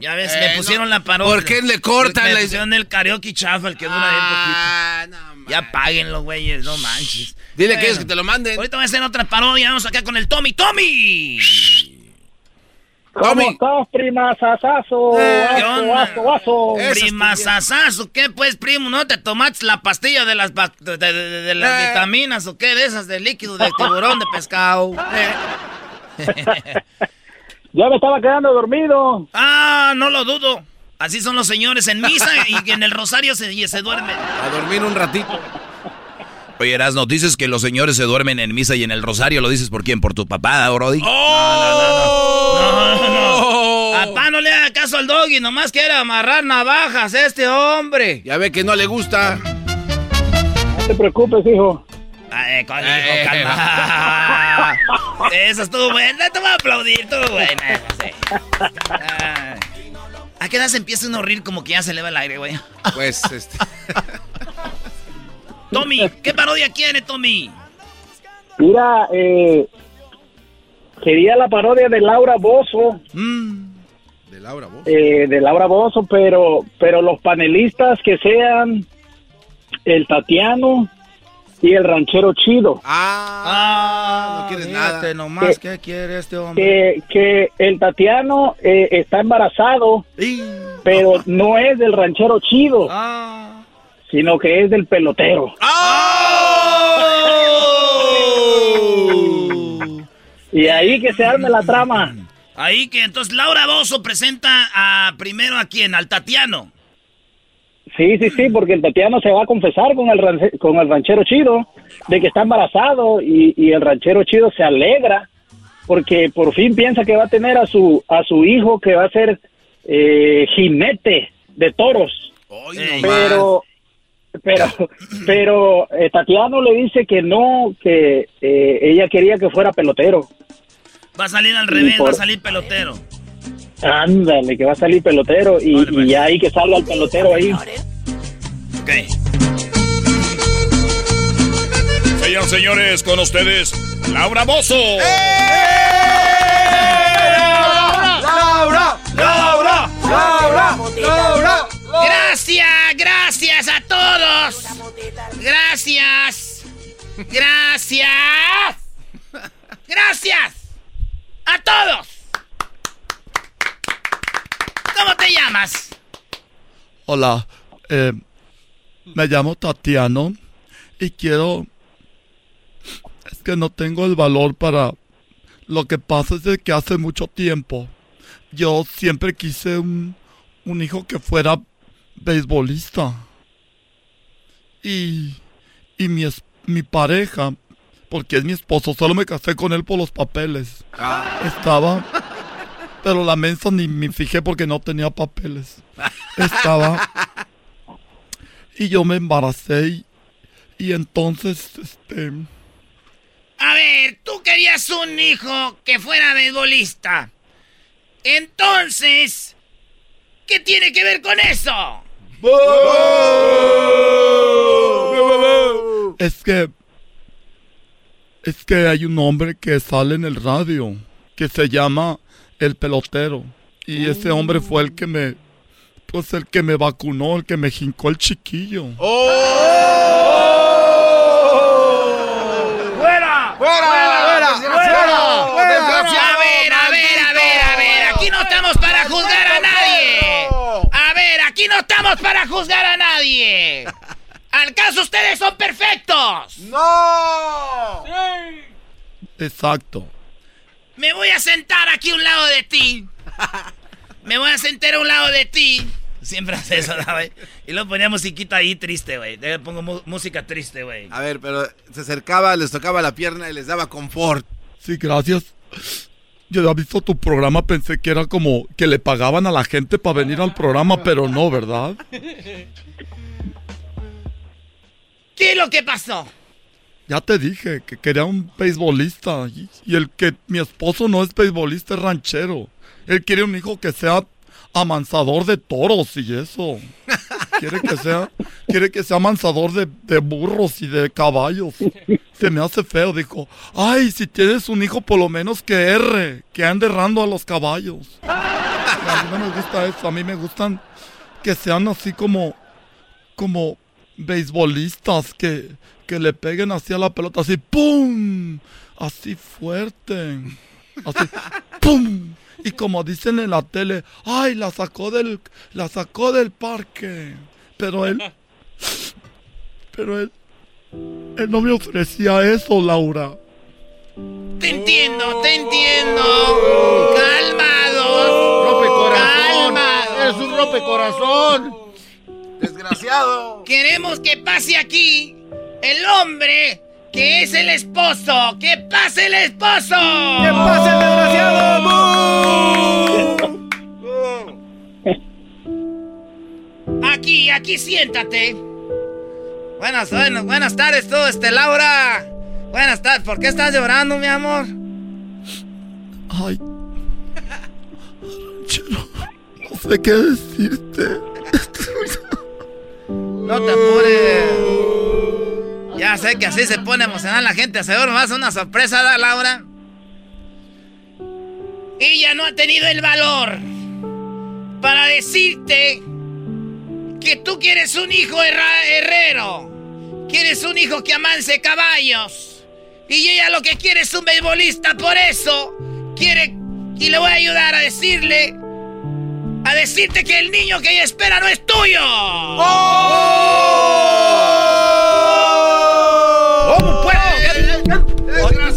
Ya ves, Eh, le pusieron no. la parodia. ¿Por qué le cortan la- pusieron el karaoke chafa, el que dura bien Ah, poquito. ya páguenlo, güeyes, no manches. Dile, Bueno, ¿quieres que te lo manden? Ahorita voy a hacer otra parodia. Vamos acá con el Tommy. ¡Tommy! ¿Cómo estás, prima Sasazo? Eh, Sasazo, ¿qué pues, primo? ¿No te tomaste la pastilla de las, de, de- de- de las Eh. vitaminas o qué? De esas de líquido de tiburón de pescado. Ya me estaba quedando dormido. Ah, no lo dudo. Así son los señores en misa y en el rosario se, y se duermen. A dormir un ratito. Oye, Erasno, dices que los señores se duermen en misa y en el rosario. ¿Lo dices por quién? ¿Por tu papá, Brody? ¡Oh! Papá, no le haga caso al doggy, nomás quiere amarrar navajas este hombre. Ya ve que no le gusta. No te preocupes, hijo. Ay, con hijo, calma. Esa estuvo buena, te voy a aplaudir, estuvo buena. sí. Ay. ¿A qué edad se empieza uno a reír como que ya se eleva el aire, güey? Pues, este. Tommy, ¿qué parodia quiere, Tommy? Mira, eh, quería la parodia de Laura Bozo. De Laura, vos. eh, de Laura Bozo, pero, pero los panelistas que sean el Tatiano y el ranchero chido. Ah, no quieres nada. nomás, ¿qué quiere este Que, que el Tatiano eh, está embarazado, pero no es del ranchero chido, Ah. sino que es del pelotero. Y ahí que se arme la trama. Ahí que entonces Laura Bozo presenta a primero a quién, al Tatiano. Sí, sí, sí, porque el Tatiano se va a confesar con el, con el ranchero chido de que está embarazado y, y el ranchero chido se alegra porque por fin piensa que va a tener a su a su hijo que va a ser eh, jinete de toros. pero pero pero eh, Tatiano le dice que no, que eh, ella quería que fuera pelotero. Va a salir al revés, por- va a salir pelotero. Ándale, que va a salir pelotero y, y ya ahí que salga el pelotero ahí. Ok. Señoras señores, con ustedes, Laura Bozo. Laura, Laura, Laura, Laura. Gracias, gracias a todos. Gracias. Gracias. Gracias. A todos. ¿Cómo te llamas? Hola, eh, me llamo Tatiano y quiero... Es que no tengo el valor para... Lo que pasa es que hace mucho tiempo yo siempre quise un, un hijo que fuera beisbolista. Y, y mi, es- mi pareja, porque es mi esposo, solo me casé con él por los papeles. Ah. Estaba, pero la mensa ni me fijé porque no tenía papeles. Estaba, y yo me embaracé y, y entonces, este, A ver, tú querías un hijo que fuera beisbolista. Entonces, ¿qué tiene que ver con eso? es que, es que hay un hombre que sale en el radio, que se llama El Pelotero. Y ese hombre fue el que me, pues el que me vacunó, el que me jincó el chiquillo. ¡Fuera! ¡Fuera! ¡Fuera! ¡Fuera! ¡Fuera! A ver, a ver, a ver, a ver. Aquí no estamos para juzgar a nadie. A ver, aquí no estamos para juzgar a nadie. ¿Al caso ustedes son perfectos? ¡No! Exacto. Me voy a sentar aquí a un lado de ti. Me voy a sentar a un lado de ti. Siempre hace eso, ¿no, güey? Y luego ponía musiquita ahí triste, güey. Le pongo mu- música triste, güey. A ver, pero se acercaba, les tocaba la pierna y les daba confort. Sí, gracias. Yo había visto tu programa, pensé que era como que le pagaban a la gente para venir al programa, pero no, ¿verdad? ¿Qué es lo que pasó? Ya te dije que quería un beisbolista y, el que mi esposo no es beisbolista, es ranchero. Él quiere un hijo que sea amansador de toros y eso. Quiere que sea, quiere que sea amansador de, de burros y de caballos. Se me hace feo, dijo. Ay, si tienes un hijo, por lo menos que erre, que ande errando a los caballos. A mí no me gusta eso, a mí me gustan que sean así como, como beisbolistas, que, que le peguen así a la pelota, así, ¡pum! Así fuerte. Así, ¡pum! Y como dicen en la tele, ¡ay, la sacó del, la sacó del parque! Pero él, pero él, él no me ofrecía eso, Laura. Te entiendo, te entiendo. Calmados. ¡Rompecorazón! Calmados. ¡Eres un rompecorazón! ¡Desgraciado! Queremos que pase aquí el hombre que es el esposo. ¡Que pase el esposo! ¡Que pase el Aquí, aquí siéntate. Buenas, buenas, buenas tardes, tú, este, Laura. Buenas tardes. ¿Por qué estás llorando, mi amor? Ay. No sé qué decirte. No te apures. Ya sé que así se pone emocional la gente. Seguro más una sorpresa, ¿da, Laura? Ella no ha tenido el valor para decirte que tú quieres un hijo herrero. Quieres un hijo que amanse caballos. Y ella lo que quiere es un beisbolista. Por eso quiere... Y le voy a ayudar a decirle... A decirte que el niño que ella espera no es tuyo. ¿Cómo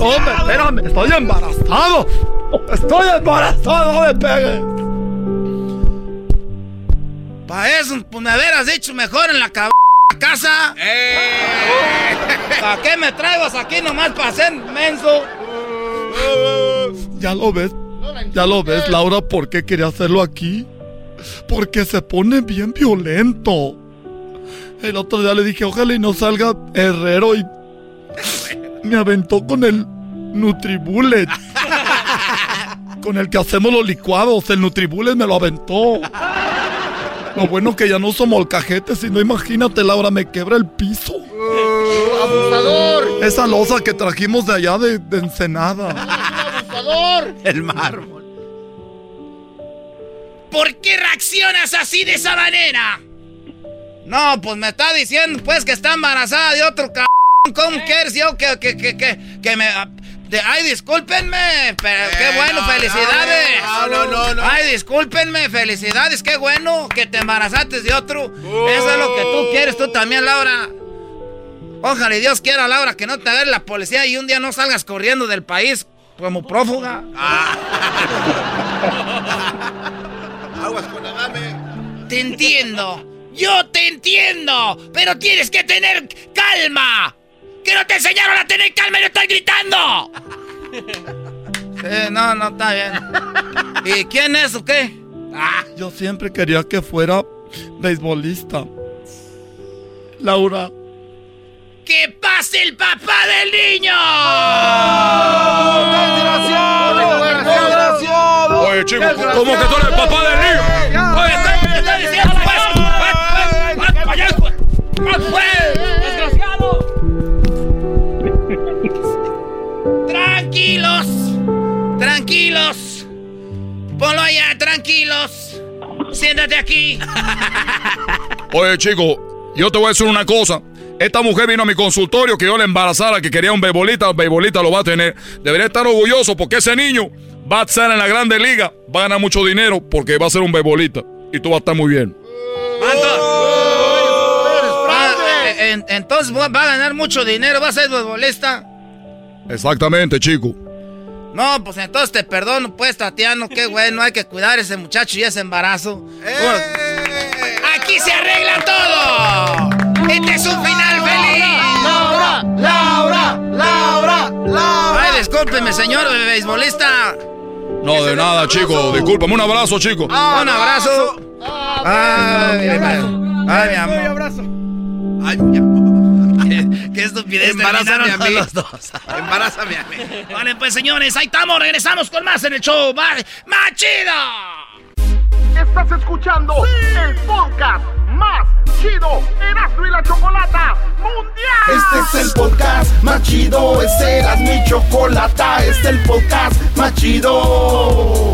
Hombre, espérame, estoy embarazado. Estoy embarazado, no me pegues. Para eso, pues me hubieras dicho mejor en la casa. ¿Para qué me traigo aquí nomás para ser menso? Ya lo ves, ya lo ves, Laura, ¿por qué quería hacerlo aquí? Porque se pone bien violento. El otro día le dije, ojalá y no salga herrero y me aventó con el Nutribullet. Con el que hacemos los licuados, el Nutribullet me lo aventó. Lo bueno que ya no uso molcajete, si no imagínate, Laura, me quebra el piso. ¡Abusador! Esa losa que trajimos de allá de, de Ensenada. ¡Abusador! El mármol. ¿Por qué reaccionas así de esa manera? No, pues me está diciendo pues que está embarazada de otro cabrón. ¿Cómo quieres yo que, que, que, que, que me... de- ay, discúlpenme, pero qué bueno, no, felicidades. no, no, no, no. Ay, discúlpenme, felicidades, qué bueno que te embarazaste de otro. Eso es lo que tú quieres, tú también, Laura. Ojalá y Dios quiera, Laura, que no te agarre la policía y un día no salgas corriendo del país como prófuga. Aguas con Adame. Te entiendo. Yo te entiendo. Pero tienes que tener calma. ¿Que no te enseñaron a tener calma y no estás gritando? Eh, no, no, está bien. ¿Y quién es o qué? Ah, yo siempre quería que fuera beisbolista. Laura. ¡Que pase el papá del niño! ¡Desgraciado! ¡Desgraciado! Oye, chico, ¿cómo que tú eres el papá del niño? Oye, ¡Tranquilos! Ponlo allá, tranquilos. Siéntate aquí. Oye, chico, yo te voy a decir una cosa. Esta mujer vino a mi consultorio que yo la embarazara, que quería un beibolita, el beibolita lo va a tener. Debería estar orgulloso porque ese niño va a estar en la grande liga, va a ganar mucho dinero porque va a ser un beibolita. Y tú vas a estar muy bien. Ah, eh, en- entonces va a ganar mucho dinero, va a ser futbolista. Exactamente, chico. No, pues entonces te perdono, pues, Tatiano. Qué bueno, hay que cuidar a ese muchacho y ese embarazo. Aquí se arregla todo. Este es un final feliz. Laura, Laura, Laura, Laura. Ay, discúlpeme, señor beisbolista. No, de nada, chico. Discúlpame, un abrazo, chico. Un abrazo. Ay, mi amor. Ay, mi amor. abrazo. Ay, mi amor. Qué estupidez Embarázame a mí. los dos. Embarázame a mí. Vale, pues señores, ahí estamos. Regresamos con más en el show. ¡Más, más chido! Estás escuchando el podcast más chido Erasmo y la Chocolata Mundial. Este es el podcast más chido. Este era mi chocolata. Este es el podcast más chido.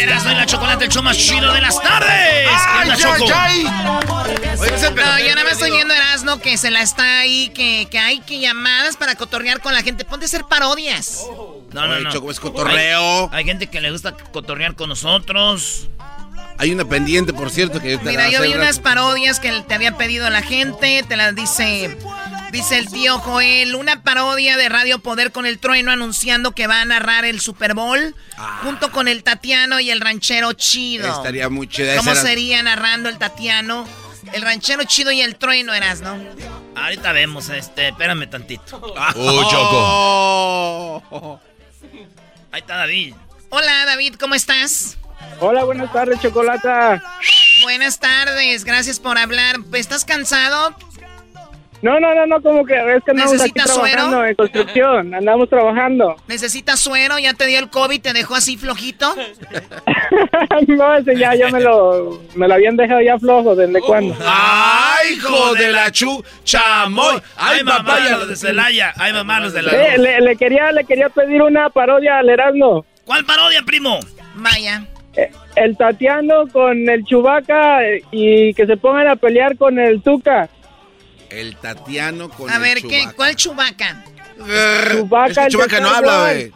Erasmo y la chocolate, el show más chido de las tardes. ¿Qué onda, Choco? No, yo nada más estoy viendo Erasmo que se la está ahí, que, que hay que llamadas para cotorrear con la gente. Ponte a hacer parodias. No, no, Oye, no. Choco, es cotorreo. Hay, hay gente que le gusta cotorrear con nosotros. Hay una pendiente, por cierto, que yo te la Mira, yo vi unas parodias que te había pedido la gente. Te las dice. Dice el tío Joel, una parodia de Radio Poder con el trueno anunciando que va a narrar el Super Bowl junto con el Tatiano y el ranchero chido. Estaría muy chida. ¿Cómo era- sería narrando el Tatiano, el ranchero chido y el trueno, eras, no? Ahorita vemos, este, espérame tantito. Uy, Choco. Ahí está David. Hola, David, ¿cómo estás? Hola, buenas tardes, Chocolata. Buenas tardes, gracias por hablar. ¿Estás cansado? No, no, no, no, como que es que andamos aquí ¿Necesitas suero? trabajando en construcción, andamos trabajando. ¿Necesitas suero? ¿Ya te dio el COVID? ¿Te dejó así flojito? no, ese ya, ya me lo, me lo habían dejado ya flojo, ¿desde cuándo? ¡Ay, hijo de la chu! ¡Chamoy! ¡Ay, mamá, los de Celaya! ¡Ay, mamá, los de la... Eh, le, le quería, le quería pedir una parodia al Erasmo. ¿Cuál parodia, primo? Vaya. Eh, El Tatiano con el Chubaca y que se pongan a pelear con el Tuca. El Tatiano con A el ver, ¿qué? ¿cuál chubaca? De no habla, güey.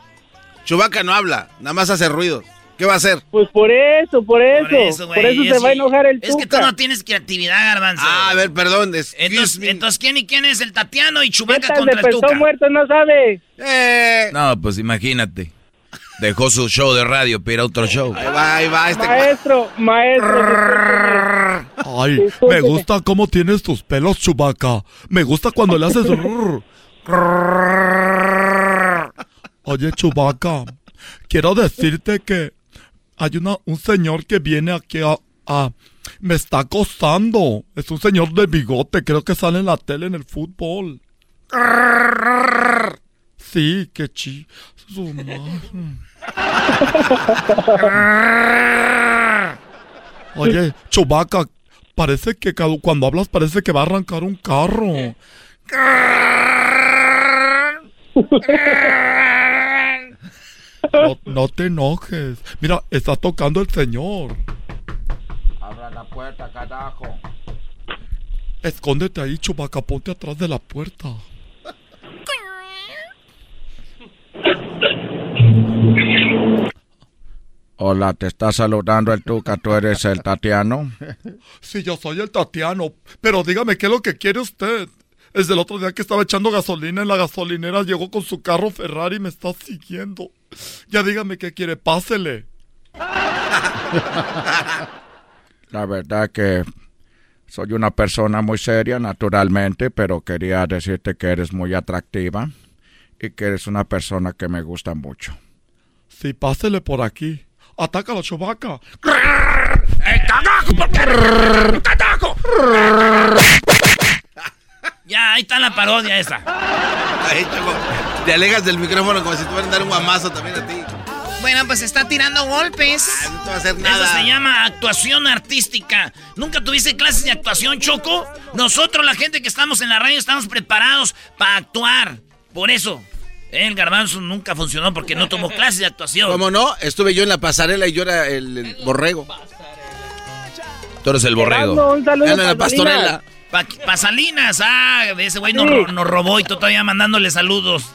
Chewbacca no habla, nada más hace ruido. ¿Qué va a hacer? Pues por eso, por eso. Por eso, eso, güey, se va a enojar el Es que tú Tuca. no tienes creatividad, Garbanzo. Ah, a ver, perdón. Entonces, entonces, ¿quién y quién es el Tatiano y Chubaca contra el persona Tuca? muerto no sabe. Eh. No, pues imagínate. Dejó su show de radio para ir a otro show. Ahí va, ahí va. Este... Maestro, maestro. Ay, me gusta cómo tienes tus pelos, Chubaca. Me gusta cuando le haces. Oye, Chubaca, quiero decirte que hay una, un señor que viene aquí a, a- Me está acosando. Es un señor de bigote, creo que sale en la tele en el fútbol. Sí, qué chi. Su. Oye, Chubaca, parece que cuando hablas parece que va a arrancar un carro. No, no te enojes. Mira, está tocando el señor. Abra la puerta, carajo. Escóndete ahí, chubaca, ponte atrás de la puerta. Hola, te está saludando el Tuca, ¿tú eres el Tatiano? Sí, yo soy el Tatiano, pero dígame qué es lo que quiere usted. Desde el otro día que estaba echando gasolina en la gasolinera, llegó con su carro Ferrari y me está siguiendo. Ya dígame qué quiere, pásele. La verdad que soy una persona muy seria, naturalmente, pero quería decirte que eres muy atractiva y que eres una persona que me gusta mucho. Sí, pásele por aquí. Ataca a la chubaca. Ya, ahí está la parodia esa. Ay, Choco, te alejas del micrófono como si te fueran a dar un guamazo también a ti. Bueno, pues está tirando golpes. Ah, no te va a hacer nada. Eso se llama actuación artística. ¿Nunca tuviste clases de actuación, Choco? Nosotros, la gente que estamos en la radio, estamos preparados para actuar. Por eso, el garbanzo nunca funcionó porque no tomó clases de actuación. ¿Cómo no? Estuve yo en la pasarela y yo era el, el borrego. Tú eres el borrego. Un saludo en la pastorela. Pa Pasalinas, ah, ese güey nos, ro- nos robó y tú todavía mandándole saludos.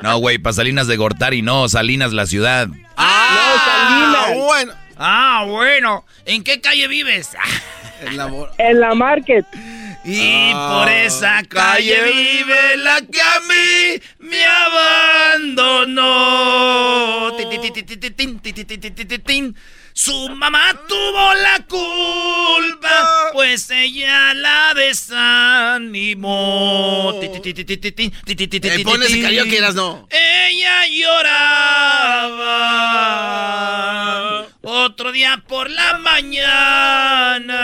No, güey, para Salinas de Gortari, no, Salinas la ciudad. Ah, Salinas. bueno. Ah, bueno. ¿En qué calle vives? En la, en market. Y por esa calle, vive la que a mí me abandonó. Su mamá tuvo la culpa, pues ella la desanimó. Eh, Pones que eras no. Ella lloraba otro día por la mañana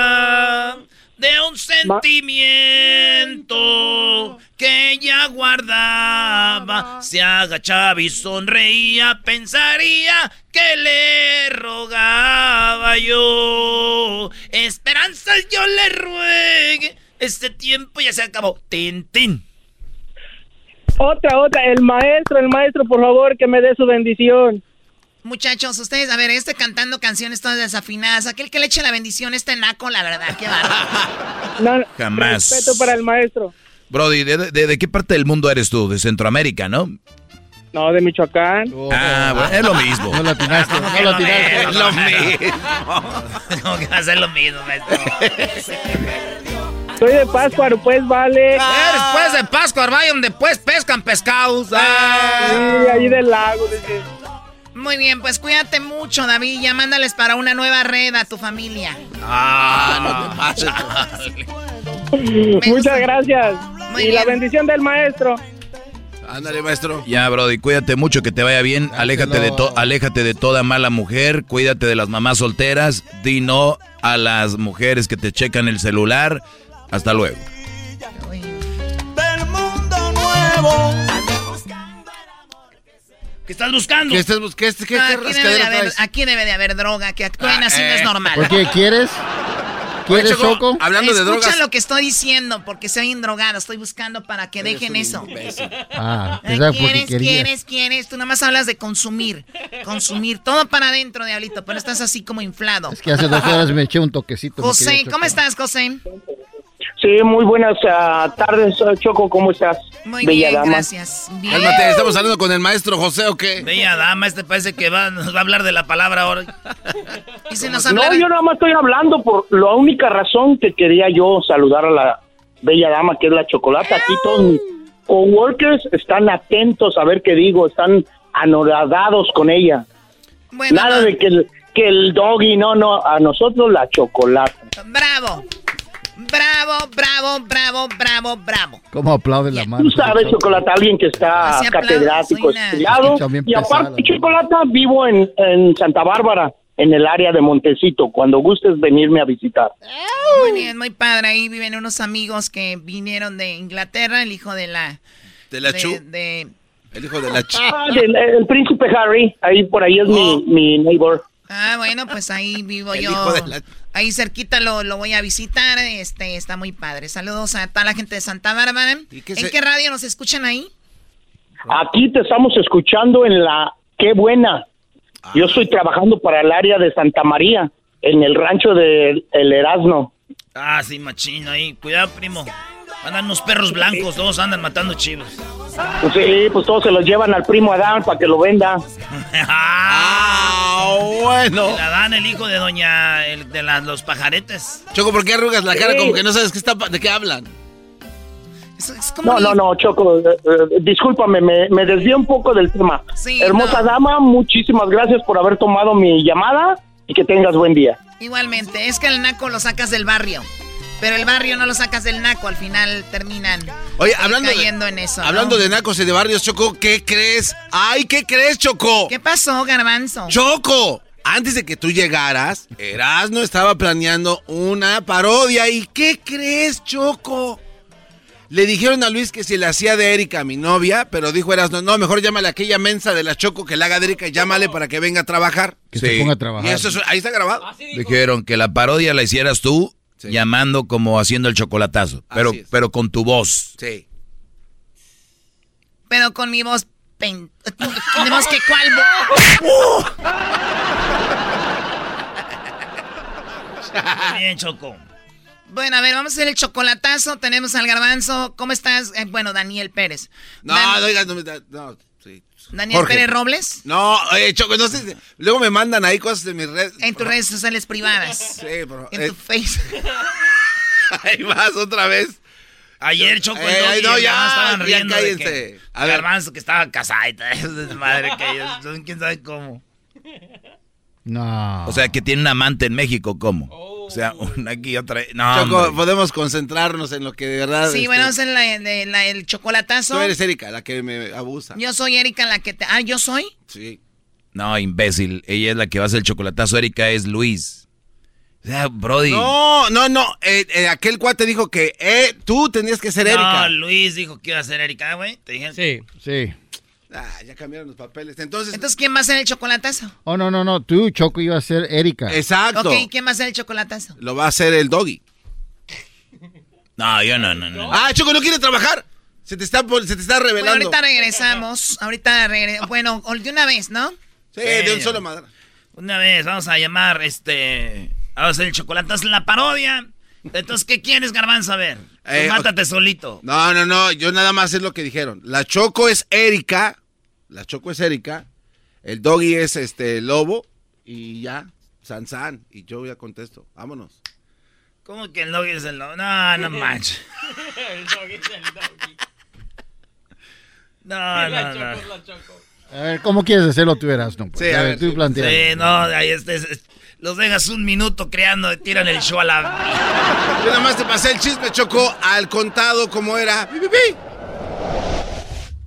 de un sentimiento que ella guardaba. Se agachaba y sonreía, pensaría que le rogaba yo. Esperanzas yo le ruegue, este tiempo ya se acabó. Tin, tin. Otra, otra. El maestro, el maestro, por favor, que me dé su bendición. Muchachos, ustedes, a ver, este cantando canciones todas desafinadas, aquel que le eche la bendición, este naco, la verdad, qué bárbaro. No, Jamás. Respeto para el maestro. Brody, ¿de, de- de qué parte del mundo eres tú? De Centroamérica, ¿no? No, de Michoacán. Ah, bueno, es lo mismo. No lo atinaste, no lo atinaste. Es lo mismo. ¿Cómo que va a ser lo mismo, maestro? Soy de Pascuaro, pues, vale. Eres pues de Pascua, vaya donde pues pescan pescados. Ah. Sí, ahí del lago. dice. Muy bien, pues cuídate mucho, David. Ya mándales para una nueva red a tu familia. Ah, no te pases. Muchas gracias. Muy y la bendición del maestro. Ándale, maestro. Ya, Brody, cuídate mucho, que te vaya bien. Aléjate de, to- aléjate de toda mala mujer. Cuídate de las mamás solteras. Di no a las mujeres que te checan el celular. Hasta luego. ¿Qué estás buscando? ¿Qué estás bus- qué- qué- No, aquí, debe de haber, traes? aquí debe de haber droga, que actúen Ah, así no eh. es normal. ¿Por qué? ¿Quieres? ¿Quieres, Choco, Choco? Hablando de Escucha drogas. lo que estoy diciendo, porque soy drogado. Estoy buscando para que dejen eso. Ah, Ah, porque ¿Quieres, quieres, quieres? Tú nada más hablas de consumir. Consumir. Todo para adentro, diablito, pero estás así como inflado. Es que hace dos horas me eché un toquecito. José, ¿cómo estás, José? Sí, muy buenas ah, tardes, Choco. ¿Cómo estás? Muy Bella bien, dama. gracias. Bien. Cálmate, estamos hablando con el maestro José o qué? Bella dama, este parece que va, nos va a hablar de la palabra ahora. Y se nos No, yo nada más estoy hablando por la única razón que quería yo saludar a la bella dama que es la chocolata. Aquí todos mis coworkers están atentos a ver qué digo, están anoradados con ella. Bueno, Nada no. de que el, que el doggy, no, no, a nosotros la chocolata. Bravo. Bravo, bravo, bravo, bravo, bravo. ¿Cómo aplaude la mano? Tú sabes, chocolata, alguien que está Así catedrático, una- estudiado. Y aparte, chocolata, vivo en, en Santa Bárbara, en el área de Montecito, cuando gustes venirme a visitar. Muy bien, muy padre. Ahí viven unos amigos que vinieron de Inglaterra, el hijo de la... ¿De la de- Chu? de- El hijo de la Chu. Ah, del- el, príncipe Harry, ahí por ahí es mi, mi neighbor. Ah, bueno, pues ahí vivo El yo. la- Ahí cerquita lo, lo voy a visitar. Este, está muy padre. Saludos a toda la gente de Santa Bárbara. ¿Y qué ¿En se- qué radio nos escuchan ahí? Aquí te estamos escuchando en la Qué Buena. Yo estoy trabajando para el área de Santa María, en el rancho de El Erasmo. Ah, sí, machino ahí. Cuidado, primo. Andan unos perros blancos, todos andan matando chivos. Pues sí, pues todos se los llevan al primo Adán para que lo venda. ah, bueno. El Adán, el hijo de doña, el de las, los pajaretes. Choco, ¿por qué arrugas la cara como que no sabes qué está, de qué hablan? no, no, no, Choco, eh, eh, discúlpame, me, me desvío un poco del tema. Hermosa dama, muchísimas gracias por haber tomado mi llamada y que tengas buen día. Igualmente, es que el naco lo sacas del barrio. Pero el barrio no lo sacas del naco, al final terminan Oye, hablando cayendo en eso. Hablando de nacos y de barrios, Choco, ¿qué crees? ¡Ay, qué crees, Choco! ¿Qué pasó, Garbanzo? ¡Choco! Antes de que tú llegaras, Erasno estaba planeando una parodia. ¿Y qué crees, Choco? Le dijeron a Luis que si le hacía de Erika a mi novia, pero dijo Erasno, no, mejor llámale a aquella mensa de la Choco que le haga de Erika y llámale para que venga a trabajar. Que se ponga a trabajar. Y eso es- ahí está grabado. Dijeron que la parodia la hicieras tú llamando como haciendo el chocolatazo, pero, pero con tu voz. Sí. Pero con mi voz... pen- Tenemos que cuál... bien, Choco. Bueno, a ver, vamos a hacer el chocolatazo. Tenemos al garbanzo. ¿Cómo estás? Eh, bueno, Daniel Pérez. No, Dan- no, digas, no, no. Daniel Jorge. Pérez Robles. No, oye, Choco, no sé. Luego me mandan ahí cosas de mis redes. En tus redes sociales privadas. Sí, pero. En eh, tu face. ahí vas otra vez. Ayer Choco Eh, y no, ya, estaban ya riendo de cállense. que A ver. Garbanzo que estaba casada y eso, desmadre que ellos, son quién sabe cómo. No. O sea, que tiene un amante en México, ¿cómo? O sea, una aquí y otra. No, Choco, podemos concentrarnos en lo que de verdad. Sí, este, bueno, vamos a hacer la- de- la- el chocolatazo. Tú eres Erika, la que me abusa. Yo soy Erika la que te... Ah, ¿yo soy? Sí. No, imbécil. Ella es la que va a hacer el chocolatazo. Erika es Luis. O sea, Brody. No, no, no. eh, eh, aquel cuate dijo que eh, tú tenías que ser Erika. No, Luis dijo que iba a ser Erika, güey. Te dije. Sí. Sí. Ah, ya cambiaron los papeles. Entonces. Entonces, ¿quién va a hacer el chocolatazo? Oh, no, no, no. Tú, Choco, iba a ser Erika. Exacto. Ok, ¿quién va a hacer el chocolatazo? Lo va a hacer el doggy. No, yo no, no, no. Ah, Choco, no quiere trabajar. Se te está, se te está Bueno, revelando. ahorita regresamos. Ahorita regresamos. Bueno, de una vez, ¿no? Sí, de un solo madre. Una vez vamos a llamar, este. Vamos a hacer el chocolatazo en la parodia. Entonces, ¿qué quieres, Garbanzo? A ver. Eh, mátate solito. No, no, no. Yo nada más es lo que dijeron. La Choco es Erika. La Choco es Erika. El doggy es este lobo. Y ya. San San. Y yo ya contesto. Vámonos. ¿Cómo que el doggy es el doggy? No, no manches. el doggy es el doggy. No, la no, choco no. es la choco. A ver, ¿cómo quieres hacerlo tú, eras? No, pues, Sí, a a ver, tú sí. plantea. Sí, no, ahí estés. Los dejas un minuto creando, tiran el show a la. Yo nada más te pasé el chisme, Choco, al contado como era. Pi, pi, pi.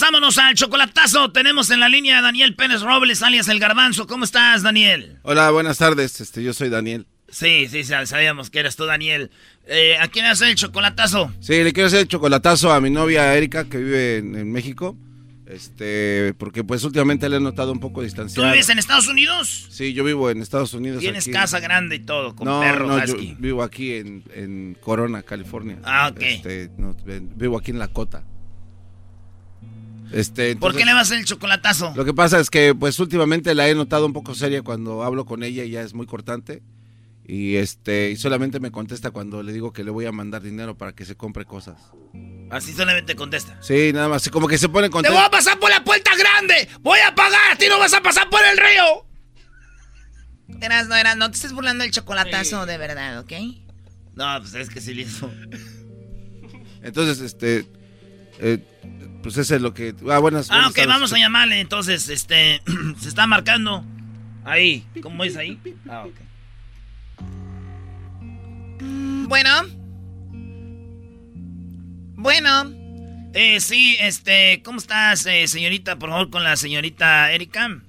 Vámonos al chocolatazo. Tenemos en la línea a Daniel Pérez Robles, alias El Garbanzo. ¿Cómo estás, Daniel? Hola, buenas tardes. Este, yo soy Daniel. Sí, sí, sab- sabíamos que eras tú, Daniel. Eh, ¿A quién hace el chocolatazo? Sí, le quiero hacer el chocolatazo a mi novia Erika, que vive en, en México. Este, porque pues últimamente le he notado un poco ¿Tú distanciado. vives en Estados Unidos? Sí, yo vivo en Estados Unidos. Tienes aquí. casa grande y todo, con no, perro, no, yo vivo aquí en, en Corona, California. Ah, ok. Este, no, vivo aquí en La Cota. Este, ¿Por qué le vas a hacer el chocolatazo? Lo que pasa es que pues últimamente la he notado un poco seria cuando hablo con ella y ya es muy cortante. Y este, y solamente me contesta cuando le digo que le voy a mandar dinero para que se compre cosas. Así solamente contesta. Sí, nada más, como que se pone ¡Te contenta. voy a pasar por la puerta grande! ¡Voy a pagar! ¡A ti no vas a pasar por el río! Eras, no, eras, no te estés burlando del chocolatazo de verdad, ¿ok? No, pues es que sí le hizo. Entonces, este, eh, pues eso es lo que... Ah, buenas, Ah, buenas ok, tardes. vamos a llamarle. Entonces, este, se está marcando. Ahí, ¿cómo es ahí? Ah, ok. Bueno. Bueno. Eh, sí, este, ¿cómo estás, eh, señorita? Por favor, con la señorita Erika.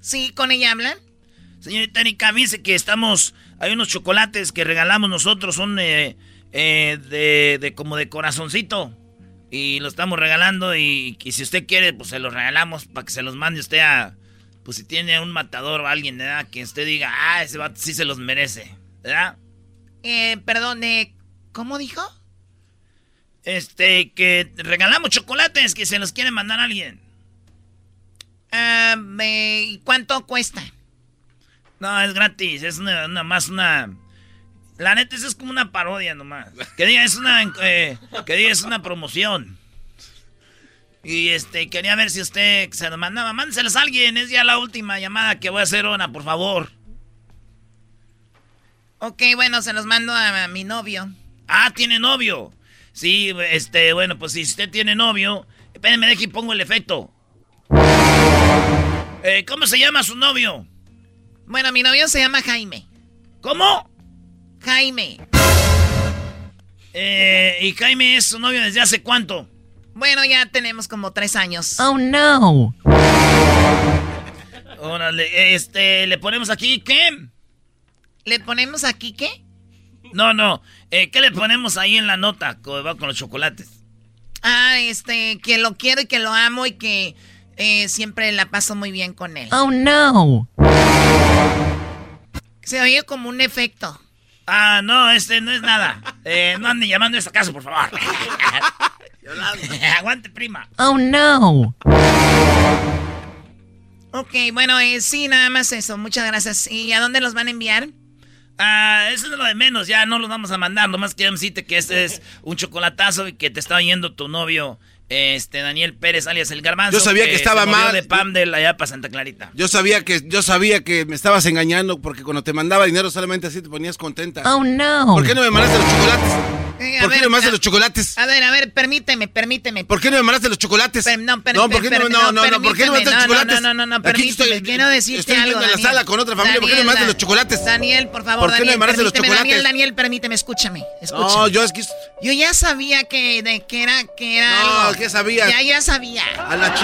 Sí, ¿con ella hablan? Señorita Erika, dice que estamos. Hay unos chocolates que regalamos nosotros, son eh, eh, de, de, como de corazoncito. Y lo estamos regalando. Y, y, si usted quiere, pues se los regalamos para que se los mande usted a. Pues si tiene un matador o alguien, ¿verdad? Que usted diga, ah, ese vato sí se los merece, ¿verdad? Eh, perdón, eh, ¿cómo dijo? Este, que regalamos chocolates que se los quiere mandar a alguien. Ah, ¿Y cuánto cuesta? No, es gratis, es una, más una... La neta, eso es como una parodia nomás. Que diga, es una, eh, que diga, es una promoción. Y este, quería ver si usted se lo mandaba. Mándeselos a alguien, es ya la última llamada que voy a hacer, Ona, por favor. Ok, bueno, se los mando a, mi novio. Ah, tiene novio. Sí, este, bueno, pues si usted tiene novio, espérenme, deje y pongo el efecto. Eh, ¿Cómo se llama su novio? Bueno, mi novio se llama Jaime. ¿Cómo? Jaime. Eh, ¿Y Jaime es su novio desde hace cuánto? Bueno, ya tenemos como tres años. Oh, no. Órale, este, le ponemos aquí, ¿qué? ¿Le ponemos aquí qué? No, no. Eh, ¿Qué le ponemos ahí en la nota con, con los chocolates? Ah, este, que lo quiero y que lo amo y que eh, siempre la paso muy bien con él. Oh, no. Se oye como un efecto. Ah, no, este no es nada. Eh, no anden llamando a esta casa, por favor. Aguante, prima. Oh, no. Ok, bueno, eh, sí, nada más eso. Muchas gracias. ¿Y a dónde los van a enviar? Ah, eso es lo de menos, ya no los vamos a mandar. Nomás quiero decirte que este es un chocolatazo y que te está oyendo tu novio, este Daniel Pérez, alias el Garbanzo. Yo sabía que, estaba mal. de Pamdel allá para Santa Clarita. Yo sabía que yo sabía que me estabas engañando porque cuando te mandaba dinero solamente así te ponías contenta. Oh no. ¿Por qué no me mandaste los chocolates? Eh, ¿Por qué no me mandaste los chocolates? A ver, a ver, permíteme, permíteme. ¿Por qué no me mandaste los chocolates? no, no, ¿por qué no, no, no, no, ¿por qué no me mandaste los chocolates? No, no, no, no, permíteme, quiero decirte estoy algo, en la sala con otra familia, ¿por qué no me mandaste los chocolates? Daniel, por favor, ¿Por qué no me mandaste los chocolates? Daniel, Daniel, permíteme, escúchame, escúchame. No, yo es que... Yo ya sabía que, de, que era, que era No, algo. ¿Qué sabías? Ya, ya sabía. A la ch...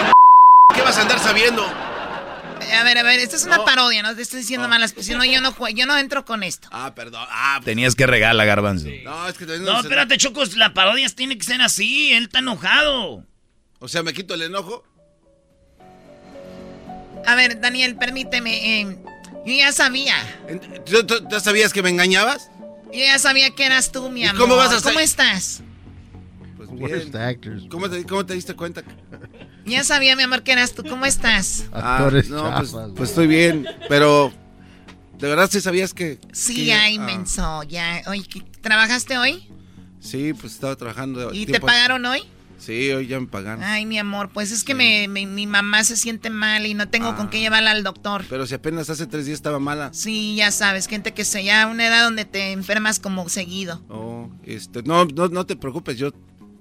¿Qué vas a andar sabiendo? A ver, a ver, esta es una parodia, no te estoy diciendo malas, si no yo no yo no entro con esto. Ah, perdón. Ah, Tenías que regalar, Garbanzo. No, es que no, No, espérate, Chocos, la parodia tiene que ser así, él está enojado. O sea, ¿me quito el enojo? A ver, Daniel, permíteme, eh, yo ya sabía. ¿Tú, tú, tú sabías que me engañabas? Yo ya sabía que eras tú, mi ¿Y amor. cómo vas a ser- ¿Cómo estás? ¿Cómo te, ¿Cómo te diste cuenta? Ya sabía, mi amor, que eras tú. ¿Cómo estás? Ah, no, pues, pues estoy bien, pero ¿de verdad sí sabías que...? Sí, que ya, ah, inmenso, ya. Oye, ¿qué- ¿trabajaste hoy? Sí, pues estaba trabajando. ¿Y te pagaron hoy? Sí, hoy ya me pagaron. Ay, mi amor, pues es que me- me- mi mamá se siente mal y no tengo con Ah. qué llevarla al doctor. Pero si apenas hace tres días estaba mala. Sí, ya sabes, gente que se ya a una edad donde te enfermas como seguido. Oh, este, no, no, no te preocupes, yo,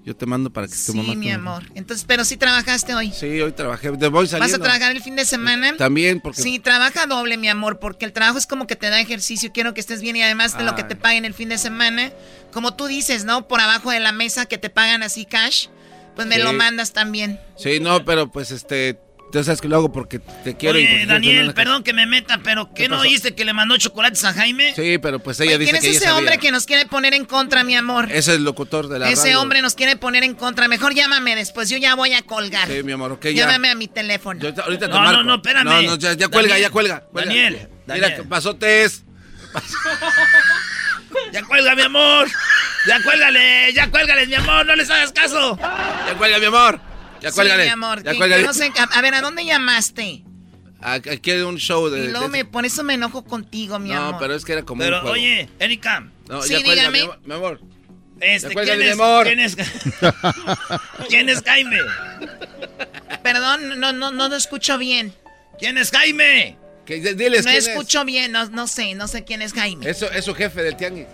yo te mando para que tu Sí, mamá... mi te- amor. Entonces, pero sí trabajaste hoy. Sí, hoy trabajé, de voy saliendo. ¿Vas a trabajar el fin de semana? También, porque... Sí, trabaja doble, mi amor, porque el trabajo es como que te da ejercicio, quiero que estés bien y además de lo que te paguen el fin de semana, como tú dices, ¿no? Por abajo de la mesa que te pagan así cash, pues me Sí. lo mandas también. Sí, no, pero pues este, tú sabes que lo hago porque te quiero y porque Oye, tener Daniel, perdón que me meta, pero ¿qué, no oíste que le mandó chocolates a Jaime? Sí, pero pues ella Oye, dice ¿Quién es que ella ese sabía. hombre que nos quiere poner en contra, mi amor? Es el locutor de la Ese radio. hombre nos quiere poner en contra. Mejor llámame después, yo ya voy a colgar. Sí, mi amor, ok, ya. Llámame a mi teléfono. Yo ahorita te No, marco. no, no, espérame. No, no, ya, ya cuelga, Daniel, ya cuelga. cuelga. Daniel, Mira, Daniel. ¿qué pasó, Tess? Ya cuelga, mi amor. Ya cuélgale, ya cuélgale, mi amor, no les hagas caso. Ya cuelga, mi amor. Ya Sí, cuélgale. mi amor. Ya que- cuélgale. que no sé, a, a ver, ¿a dónde llamaste? Aquí hay un show de... Y luego de- me, por eso me enojo contigo, mi No, amor. pero es que era como Pero un juego. oye, Erika. No, Sí, ya dígame. mi amor. Mi amor. Este, ¿quién, es, mi amor. ¿quién, es, ¿Quién es Jaime? Perdón, no, no, no lo escucho bien. ¿Quién es Jaime? Que, diles no quién escucho bien, no, no sé, no sé quién es Jaime. es. Eso es su jefe del tianguis.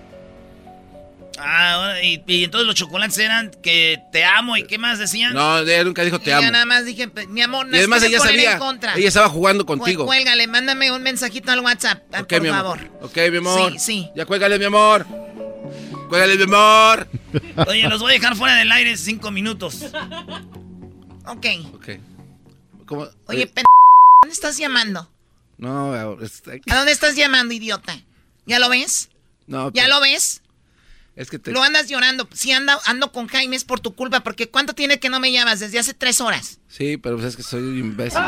Ah, y, y entonces los chocolates eran que te amo y qué más decían. No, ella nunca dijo te amo. nada más dije, pues, mi amor, no Y además ella sabía. en contra. Ella estaba jugando contigo. Cuélgale, mándame un mensajito al WhatsApp, ah, por favor. Ok, mi amor. Sí, sí. Ya cuélgale, mi amor. Cuélgale, mi amor. Oye, los voy a dejar fuera del aire cinco minutos. Ok. Ok. ¿Cómo? Oye, pen... ¿dónde estás llamando? No, ¿A dónde estás llamando, idiota? ¿Ya lo ves? No. ¿Ya lo ves? Es que te... Lo andas llorando. Si ando, ando con Jaime es por tu culpa, porque ¿cuánto tiene que no me llamas? Desde hace tres horas. Sí, pero pues es que soy un imbécil.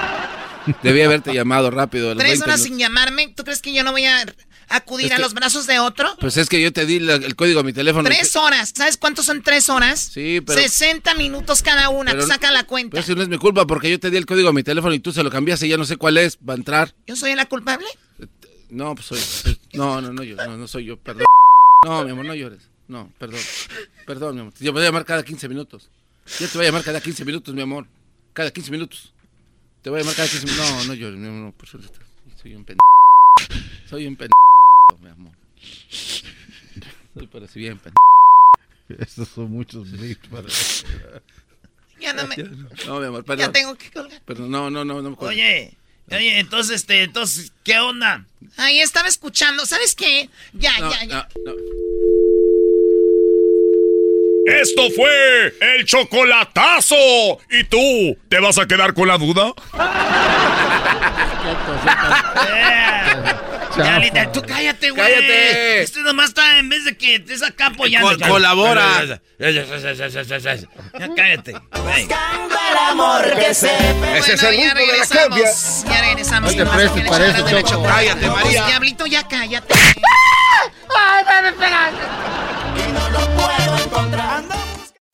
Debí haberte llamado rápido. ¿Tres horas sin llamarme? ¿Tú crees que yo no voy a acudir a los brazos de otro? Pues es que yo te di el código a mi teléfono. Tres horas. ¿Sabes cuántos son tres horas? Sí, pero... 60 minutos cada una. Saca la cuenta. Pero eso no es mi culpa porque yo te di el código a mi teléfono y tú se lo cambiaste y ya no sé cuál es. Va a entrar. ¿Yo soy la culpable? No, pues soy... no, no, no, yo, no, no soy yo, perdón. No, mi amor, no llores. No, perdón. Perdón, mi amor. Yo voy a llamar cada 15 minutos. Yo te voy a llamar cada 15 minutos, mi amor. Cada 15 minutos. Te voy a llamar cada 15 minutos. No, no llores, mi amor. No, por suerte. Soy un pendejo. Soy un pendejo, mi amor. Soy para si bien pendejo. Estos son muchos blips para... Ya no me... No, mi amor, perdón. Ya tengo que colgar. Perdón, no, no, no, no me Oye... Oye, entonces, este, entonces, ¿qué onda? Ahí estaba escuchando, ¿sabes qué? Ya, ya, ya. Esto fue el chocolatazo. ¿Y tú te vas a quedar con la duda? Ya, literal, tú cállate, güey. Cállate. Este nomás está, en vez de que estés acá apoyando. colabora. Ya cállate. Buscando el amor que se Ese es el ya regresamos. Ya regresamos. No te prestes para eso, Choco. Cállate, María. Diablito, ya cállate. ¡Ay, me pegas! Y no lo puedo encontrar.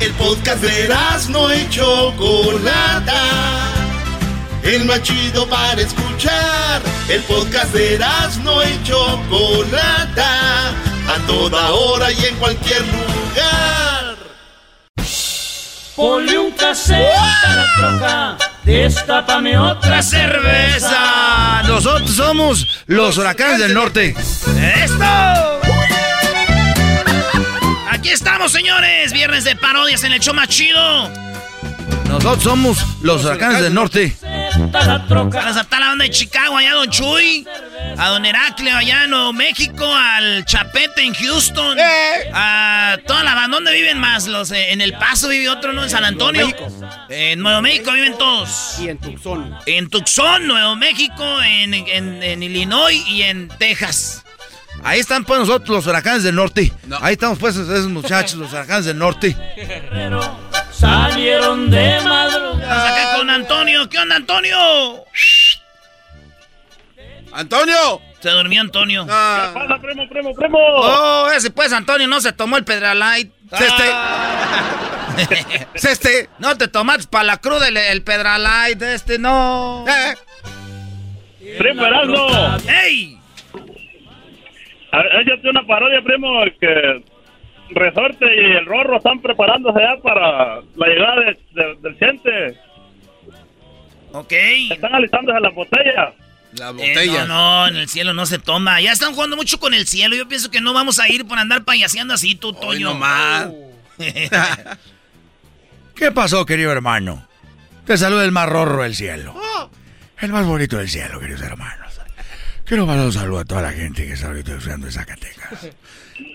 El podcast de no y Chocolata. El más chido para escuchar. El podcast de no y Chocolata. A toda hora y en cualquier lugar. Ponle un cassette a la troca. Destápame otra cerveza. Nosotros somos los huracanes del norte. ¡Esto! Aquí estamos, señores. Viernes de parodias en el show más chido. Nosotros somos los huracanes del norte. Vamos a la banda de Chicago, allá a Don Chuy. A Don Heraclio, allá en Nuevo México. Al Chapete en Houston. A toda la banda. ¿Dónde viven más? Los, eh, en El Paso vive otro, ¿no? En San Antonio. En Nuevo México viven todos. Y en Tucson. En Tucson, Nuevo México, en, en, en Illinois y en Texas. Ahí están pues nosotros los huracanes del norte. Ahí estamos pues esos muchachos, los huracanes del norte. Salieron de madrugada. Acá con Antonio. ¿Qué onda, Antonio? ¡Antonio! Se durmió Antonio. ¿Qué pasa, primo, primo, primo? Oh, ese pues, Antonio, no se tomó el Pedralite. Este. este. No te tomaste para la cruda el, el Pedralite, este no. Eh. Primo Erasmo. ¡Ey! Échate una parodia, primo, que Resorte y el Rorro están preparándose ya para la llegada del Ciente. Ok. Están alistándose las botellas. La botella. Eh, no, no, en el cielo no se toma. Ya están jugando mucho con el cielo. Yo pienso que no vamos a ir por andar payaseando así, tú, Toño. no más. ¿Qué pasó, querido hermano? Te saluda el más rorro del cielo. Oh. El más bonito del cielo, queridos hermanos. Quiero mandar un saludo a toda la gente que está ahorita usando de Zacatecas.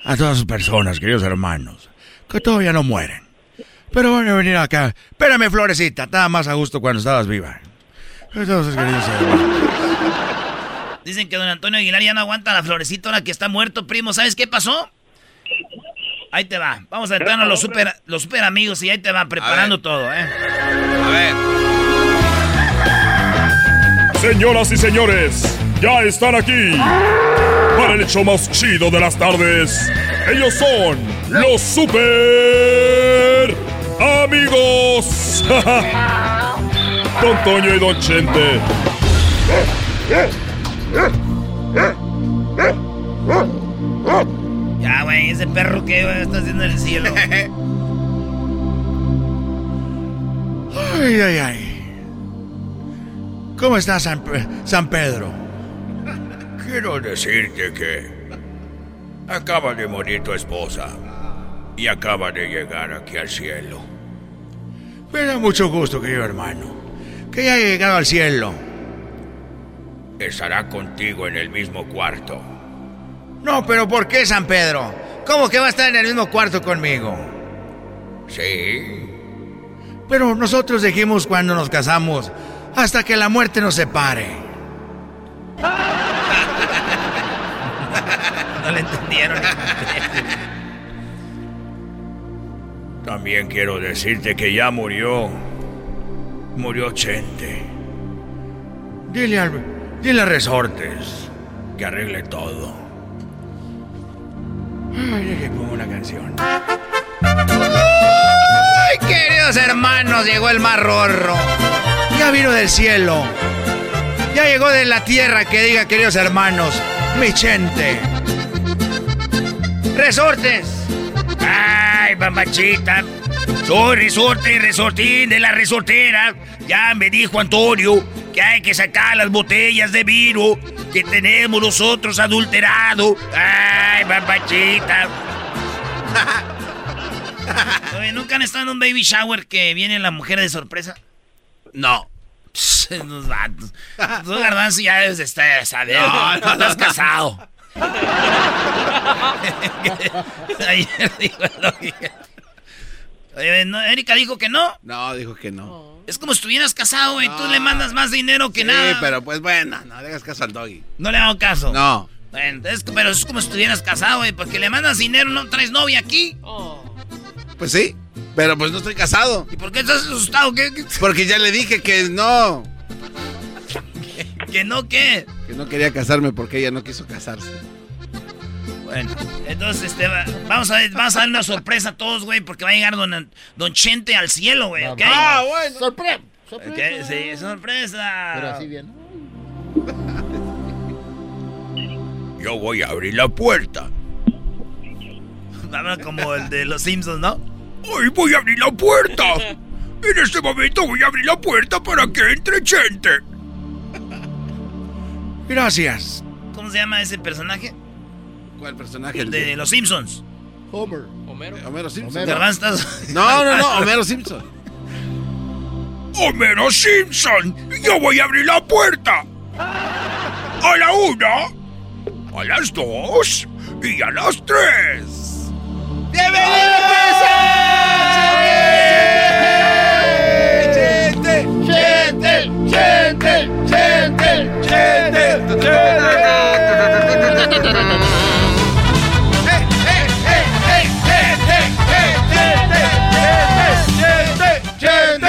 A todas sus personas, queridos hermanos, que todavía no mueren. Pero van a venir acá. Espérame, Florecita, estaba más a gusto cuando estabas viva. Entonces, queridos hermanos. Dicen que don Antonio Aguilar ya no aguanta la florecita ahora que está muerto, primo. ¿Sabes qué pasó? Ahí te va. Vamos a entrar a los super, los super amigos y ahí te va preparando todo, ¿eh? A ver. Señoras y señores, ya están aquí para el hecho más chido de las tardes. Ellos son los super amigos. Don Toño y Don Chente. Ya, güey, ese perro que está haciendo en el cielo. Ay, ay, ay. ¿Cómo está San, San Pedro? Quiero decirte que acaba de morir tu esposa y acaba de llegar aquí al cielo. Me da mucho gusto, querido hermano, que haya llegado al cielo. Estará contigo en el mismo cuarto. No, pero ¿por qué San Pedro? ¿Cómo que va a estar en el mismo cuarto conmigo? Sí. Pero nosotros dijimos cuando nos casamos, hasta que la muerte nos separe. no le entendieron. También quiero decirte que ya murió. Murió Chente. Dile, al, dile a Resortes que arregle todo. Ay, que pongo una canción. Ay, queridos hermanos, llegó el mar rorro. Ya vino del cielo. Ya llegó de la tierra que diga, queridos hermanos, mi Chente. Resortes. Ay, mamachita. Soy resorte y resortín de la resortera. Ya me dijo Antonio que hay que sacar las botellas de vino que tenemos nosotros adulterado. Ay, mamachita. Oye, ¿nunca han estado en un baby shower que viene la mujer de sorpresa? No. Los vatos. Tú, Garbanzo, ya debes de estar. No, no estás casado. Ayer dijo Oye, ¿no? Erika dijo que no. No, dijo que no. Es como si estuvieras casado y tú le mandas más dinero que sí, nada. pero pues bueno, no le hagas caso al doggy. No le hago caso. No. Bueno, es, pero es como si estuvieras casado, güey, porque le mandas dinero, no traes novia aquí. Pues sí, pero pues no estoy casado. ¿Y por qué estás asustado? ¿Qué, qué? Porque ya le dije que no. ¿Que no qué? Que no quería casarme porque ella no quiso casarse. Bueno, entonces este, va- vamos, a, vamos a dar una sorpresa a todos, güey, porque va a llegar don, don Chente al cielo, güey, ¿ok? Ah, bueno. Sorpresa. Ok, Sí, sorpresa. Pero así bien. Yo voy a abrir la puerta. Habla como el de los Simpsons, ¿no? Hoy voy a abrir la puerta. En este momento voy a abrir la puerta para que entre gente. Gracias. ¿Cómo se llama ese personaje? ¿Cuál personaje? El de los Simpsons. Homer. Homero. Homero Simpson. Garbanzo, estás- No, no, no, Homero Simpson. Homero Simpson, yo voy a abrir la puerta. A la una, a las dos y a las tres. ¡Chente!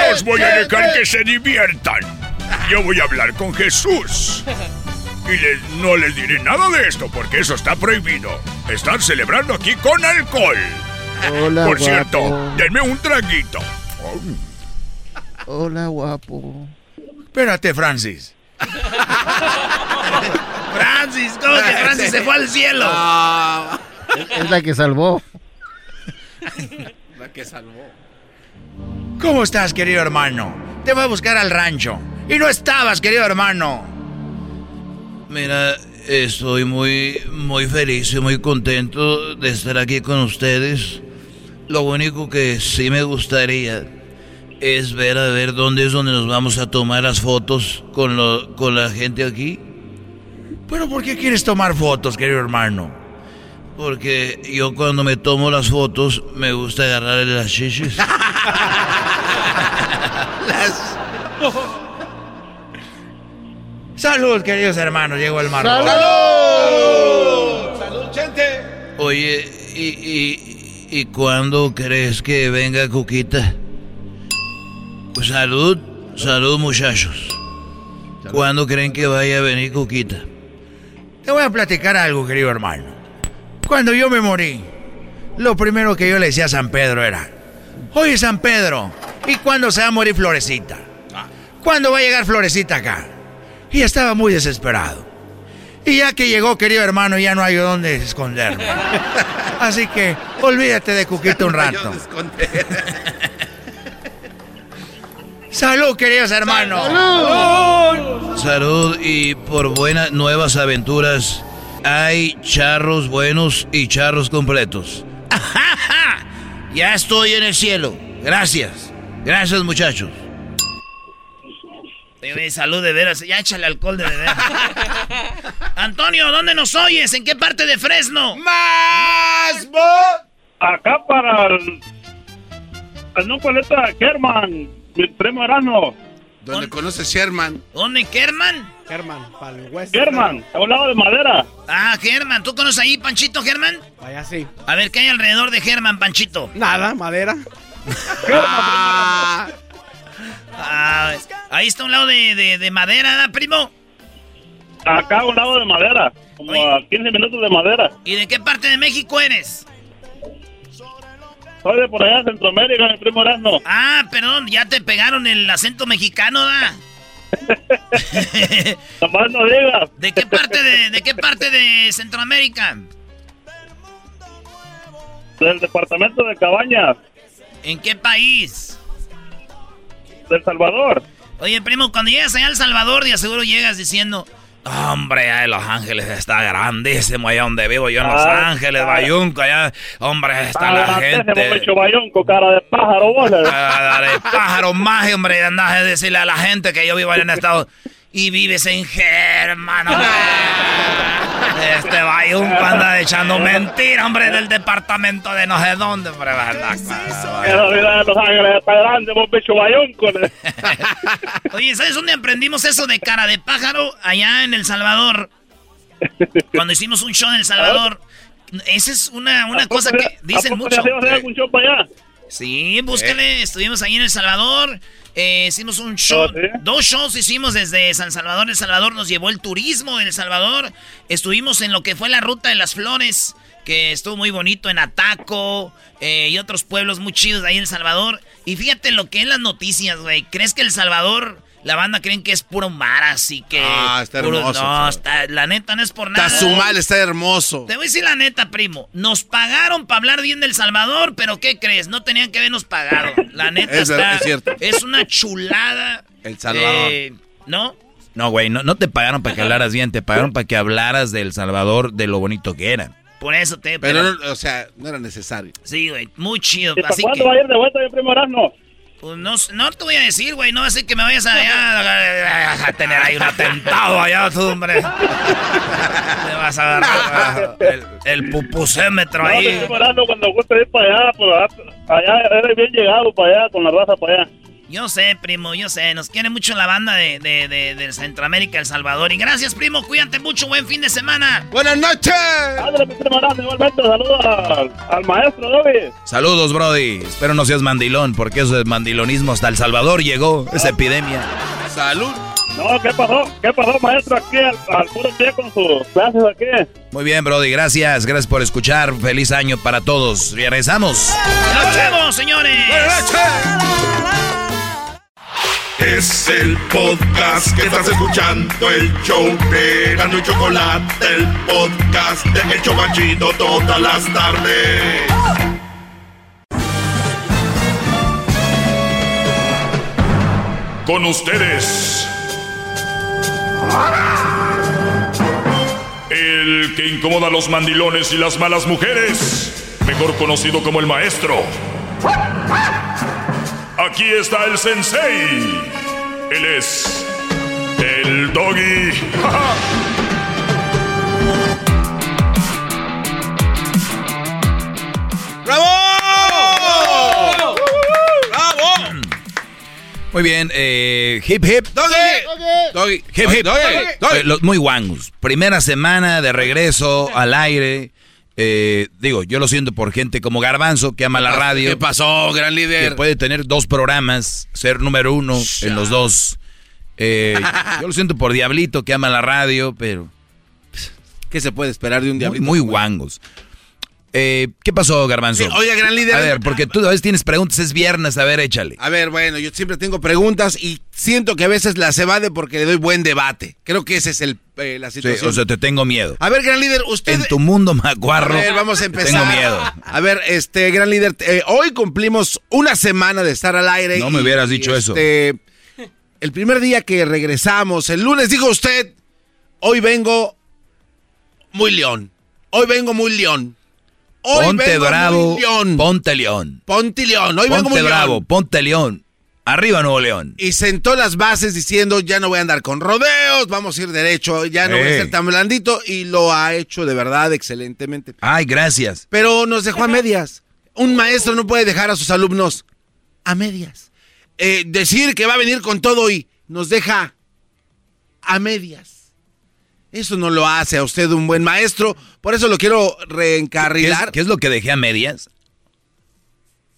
Los voy a dejar que se diviertan. Yo voy a hablar con Jesús. Y les- no les diré nada de esto porque eso está prohibido. Están celebrando aquí con alcohol. Hola, Por cierto, guapo. denme un traguito. Hola, guapo. Espérate, Francis. Francis, ¿cómo que Francis se fue al cielo? Ah, Es la que salvó. la que salvó. ¿Cómo estás, querido hermano? Te voy a buscar al rancho. Y no estabas, querido hermano. Mira, estoy muy, muy feliz y muy contento de estar aquí con ustedes. Lo único que sí me gustaría es ver a ver dónde es donde nos vamos a tomar las fotos con, lo, con la gente aquí. ¿Pero por qué quieres tomar fotos, querido hermano? Porque yo cuando me tomo las fotos me gusta agarrarle las chichis. Salud, queridos hermanos. Llegó el mar. ¡Salud! ¡Salud, Chente! Oye, ¿y, y, y cuándo crees que venga Cuquita? Pues salud, salud muchachos. ¿Cuándo creen que vaya a venir Cuquita? Te voy a platicar algo, querido hermano. Cuando yo me morí, lo primero que yo le decía a San Pedro era, oye San Pedro, ¿y cuándo se va a morir Florecita? ¿Cuándo va a llegar Florecita acá? Y estaba muy desesperado. Y ya que llegó, querido hermano, ya no hay dónde esconderme. Así que olvídate de Cuquita un rato. Salud, queridos hermanos. Salud. Salud y por buenas nuevas aventuras. Hay charros buenos y charros completos. ya estoy en el cielo. Gracias. Gracias, muchachos. salud de veras. Ya échale alcohol de veras. Antonio, ¿dónde nos oyes? ¿En qué parte de Fresno? ¡Más! Acá para el, el no paleta Kerman, mi primo Erasmo. ¿Dónde conoce Sherman? ¿Dónde, Kerman? Kerman, para el West. Kerman, a un lado de madera. Ah, Germán. ¿Tú conoces ahí, Panchito, Germán? Allá sí. A ver, ¿qué hay alrededor de Germán, Panchito? Nada, madera. ah, ahí está un lado de, de, madera, ¿da, primo? Acá a un lado de madera, como a 15 minutos de madera. ¿Y de qué parte de México eres? Soy de por allá, Centroamérica, mi primo Erasmo. Ah, perdón, ya te pegaron el acento mexicano, ¿da? Nomás no digas. ¿De qué parte de, de qué parte de Centroamérica? Del departamento de Cabañas. ¿En qué país? Del Salvador. Oye, primo, cuando llegas allá al Salvador, de seguro llegas diciendo, Hombre, en Los Ángeles está grandísimo, allá donde vivo yo en Los ah, Ángeles, Bayunco, allá, hombre, está la gente. Mucho Bayunco, cara de pájaro, Cara de pájaro, más, hombre, andás a decirle a la gente que yo vivo allá en Estados y vives en Germán, Este vaya un panda echando mentira, hombre, del departamento de no sé dónde, hombre. Oye, ¿sabes dónde aprendimos eso de cara de pájaro? Allá en El Salvador. Cuando hicimos un show en El Salvador. Esa es una, una cosa que dicen mucho. show para allá? Sí, búscale. Estuvimos ahí en El Salvador. Eh, hicimos un show, ¿Ah, dos shows hicimos desde San Salvador. El Salvador nos llevó el turismo del Salvador. Estuvimos en lo que fue la ruta de las flores, que estuvo muy bonito en Ataco eh, y otros pueblos muy chidos ahí en El Salvador. Y fíjate lo que es las noticias, güey. ¿Crees que El Salvador la banda creen que es puro mar, así que. Ah, está hermoso. No, está, la neta no es por nada. Está su mal, está hermoso. Te voy a decir la neta, primo. Nos pagaron para hablar bien del Salvador, pero ¿qué crees? No tenían que habernos pagado. La neta es, está. Es, cierto. es una chulada. El Salvador. Eh, ¿No? No, güey, no, no te pagaron para que hablaras bien, te pagaron para que hablaras del Salvador, de lo bonito que era. Por eso te. Pero, o sea, no era necesario. Sí, güey, muy chido. Así ¿Cuándo va a ir de vuelta mi primo Erasmo? Pues no, no te voy a decir, güey. No va a ser que me vayas a, a, tener ahí un atentado allá, tú, hombre. Te vas a agarrar el, el pupusémetro ahí. No, cuando guste ir para allá, pues, allá eres bien llegado para allá, con la raza para allá. Yo sé, primo, yo sé. Nos quiere mucho la banda de, de, de, Centroamérica, El Salvador. Y gracias, primo. Cuídate mucho. Buen fin de semana. Buenas noches. igualmente. Saludos al, maestro, Dobby. Saludos, Brody. Espero no seas mandilón, porque eso es mandilonismo. Hasta El Salvador llegó esa epidemia. Salud. No, ¿qué pasó? ¿Qué pasó, maestro? Aquí al, puro pie con sus clases aquí. Muy bien, Brody. Gracias. Gracias por escuchar. Feliz año para todos. Regresamos. ¡Nos vemos, señores! Buenas noches. Es el podcast que estás escuchando, el show de y Chocolate, el podcast de El Chocachito todas las tardes. Con ustedes. El que incomoda a los mandilones y las malas mujeres, mejor conocido como el maestro. Aquí está el sensei. Él es el doggy. ¡Bravo! ¡Bravo! Muy bien, eh, hip hip. Doggy. Doggy. Hip hip. Doggy. Eh, los muy guangos. Primera semana de regreso al aire. Eh, digo, yo lo siento por gente como Garbanzo que ama la radio. ¿Qué pasó, gran líder? Que puede tener dos programas, ser número uno en los dos. Eh, yo lo siento por Diablito que ama la radio, pero. ¿Qué se puede esperar de un Diablito? Muy, muy guangos. Eh, ¿Qué pasó, Garbanzo? oye, gran líder. A ver, porque tú a veces tienes preguntas, es viernes, a ver, échale. A ver, bueno, yo siempre tengo preguntas y siento que a veces las evade porque le doy buen debate. Creo que esa es el, eh, la situación. Sí, o sea, te tengo miedo. A ver, gran líder, usted... En tu mundo, macuarro. A ver, vamos a empezar. Tengo miedo. A ver, este, gran líder, eh, hoy cumplimos una semana de estar al aire. No me hubieras dicho este, eso. el primer día que regresamos, el lunes, dijo usted, hoy vengo muy león. Hoy vengo muy león. Hoy ponte bravo, león. ponte león. Ponte león. Hoy vengo Ponte muy bravo, león. ponte león. Arriba Nuevo León. Y sentó las bases diciendo, ya no voy a andar con rodeos, vamos a ir derecho, ya no voy a ser tan blandito. Y lo ha hecho de verdad excelentemente. Ay, gracias. Pero nos dejó a medias. Un maestro no puede dejar a sus alumnos a medias. Eh, decir que va a venir con todo y nos deja a medias. Eso no lo hace a usted un buen maestro. Por eso lo quiero ¿Qué es, reencarrilar. qué es lo que dejé a medias?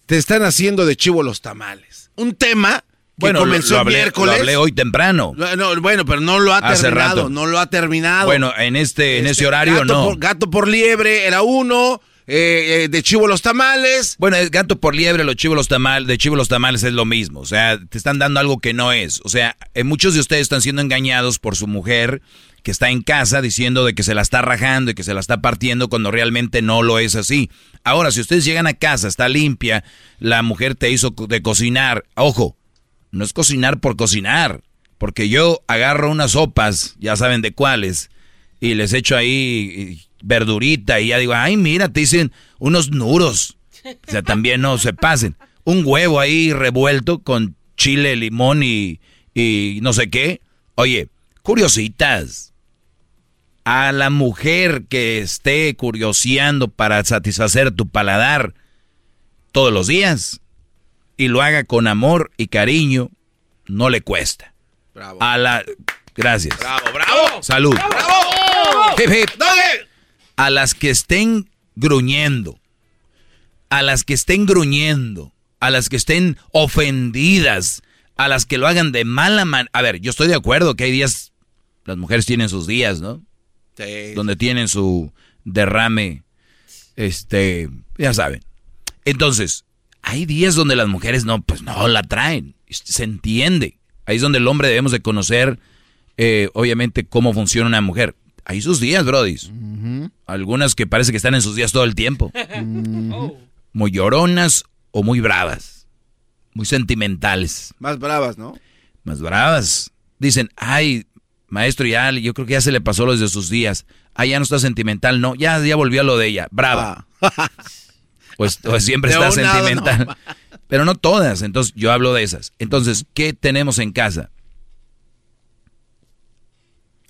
Te están haciendo de chivo los tamales. Un tema que Bueno, comenzó lo hablé, miércoles. lo hablé hoy temprano. No, no, bueno, pero no lo ha Hace terminado. rato. No lo ha terminado. Bueno, en este, en Este, ese horario gato no. Por, gato por liebre era uno. Eh, eh, de chivo los tamales. Bueno, gato por liebre, los chivos los tamales, de chivos los tamales es lo mismo. O sea, te están dando algo que no es. O sea, eh, muchos de ustedes están siendo engañados por su mujer que está en casa diciendo de que se la está rajando y que se la está partiendo cuando realmente no lo es así. Ahora, si ustedes llegan a casa, está limpia, la mujer te hizo de cocinar, ojo, no es cocinar por cocinar, porque yo agarro unas sopas, ya saben de cuáles, y les echo ahí verdurita y ya digo, ay, mira, te dicen unos nuros. O sea, también no se pasen. Un huevo ahí revuelto con chile, limón y, y no sé qué. Oye, curiositas. A la mujer que esté curioseando para satisfacer tu paladar todos los días y lo haga con amor y cariño, no le cuesta. Bravo. A la... Gracias. Bravo, bravo. Salud. ¡Bravo! Hip, hip. A las que estén gruñendo, a las que estén gruñendo, a las que estén ofendidas, a las que lo hagan de mala manera. A ver, yo estoy de acuerdo que hay días, las mujeres tienen sus días, ¿no? Sí. Donde tienen su derrame, este, ya saben. Entonces, hay días donde las mujeres no, pues no la traen, se entiende. Ahí es donde el hombre debemos de conocer, eh, obviamente, cómo funciona una mujer. Hay sus días, brodis. Algunas que parece que están en sus días todo el tiempo. Muy lloronas o muy bravas. Muy sentimentales. Más bravas, ¿no? Más bravas. Dicen, ay, maestro, ya, yo creo que ya se le pasó lo de sus días. Ah, ya no está sentimental. No, ya, ya volvió a lo de ella. Brava. Pues, pues siempre De está sentimental. no. Pero no todas. Entonces, yo hablo de esas. Entonces, ¿qué tenemos en casa?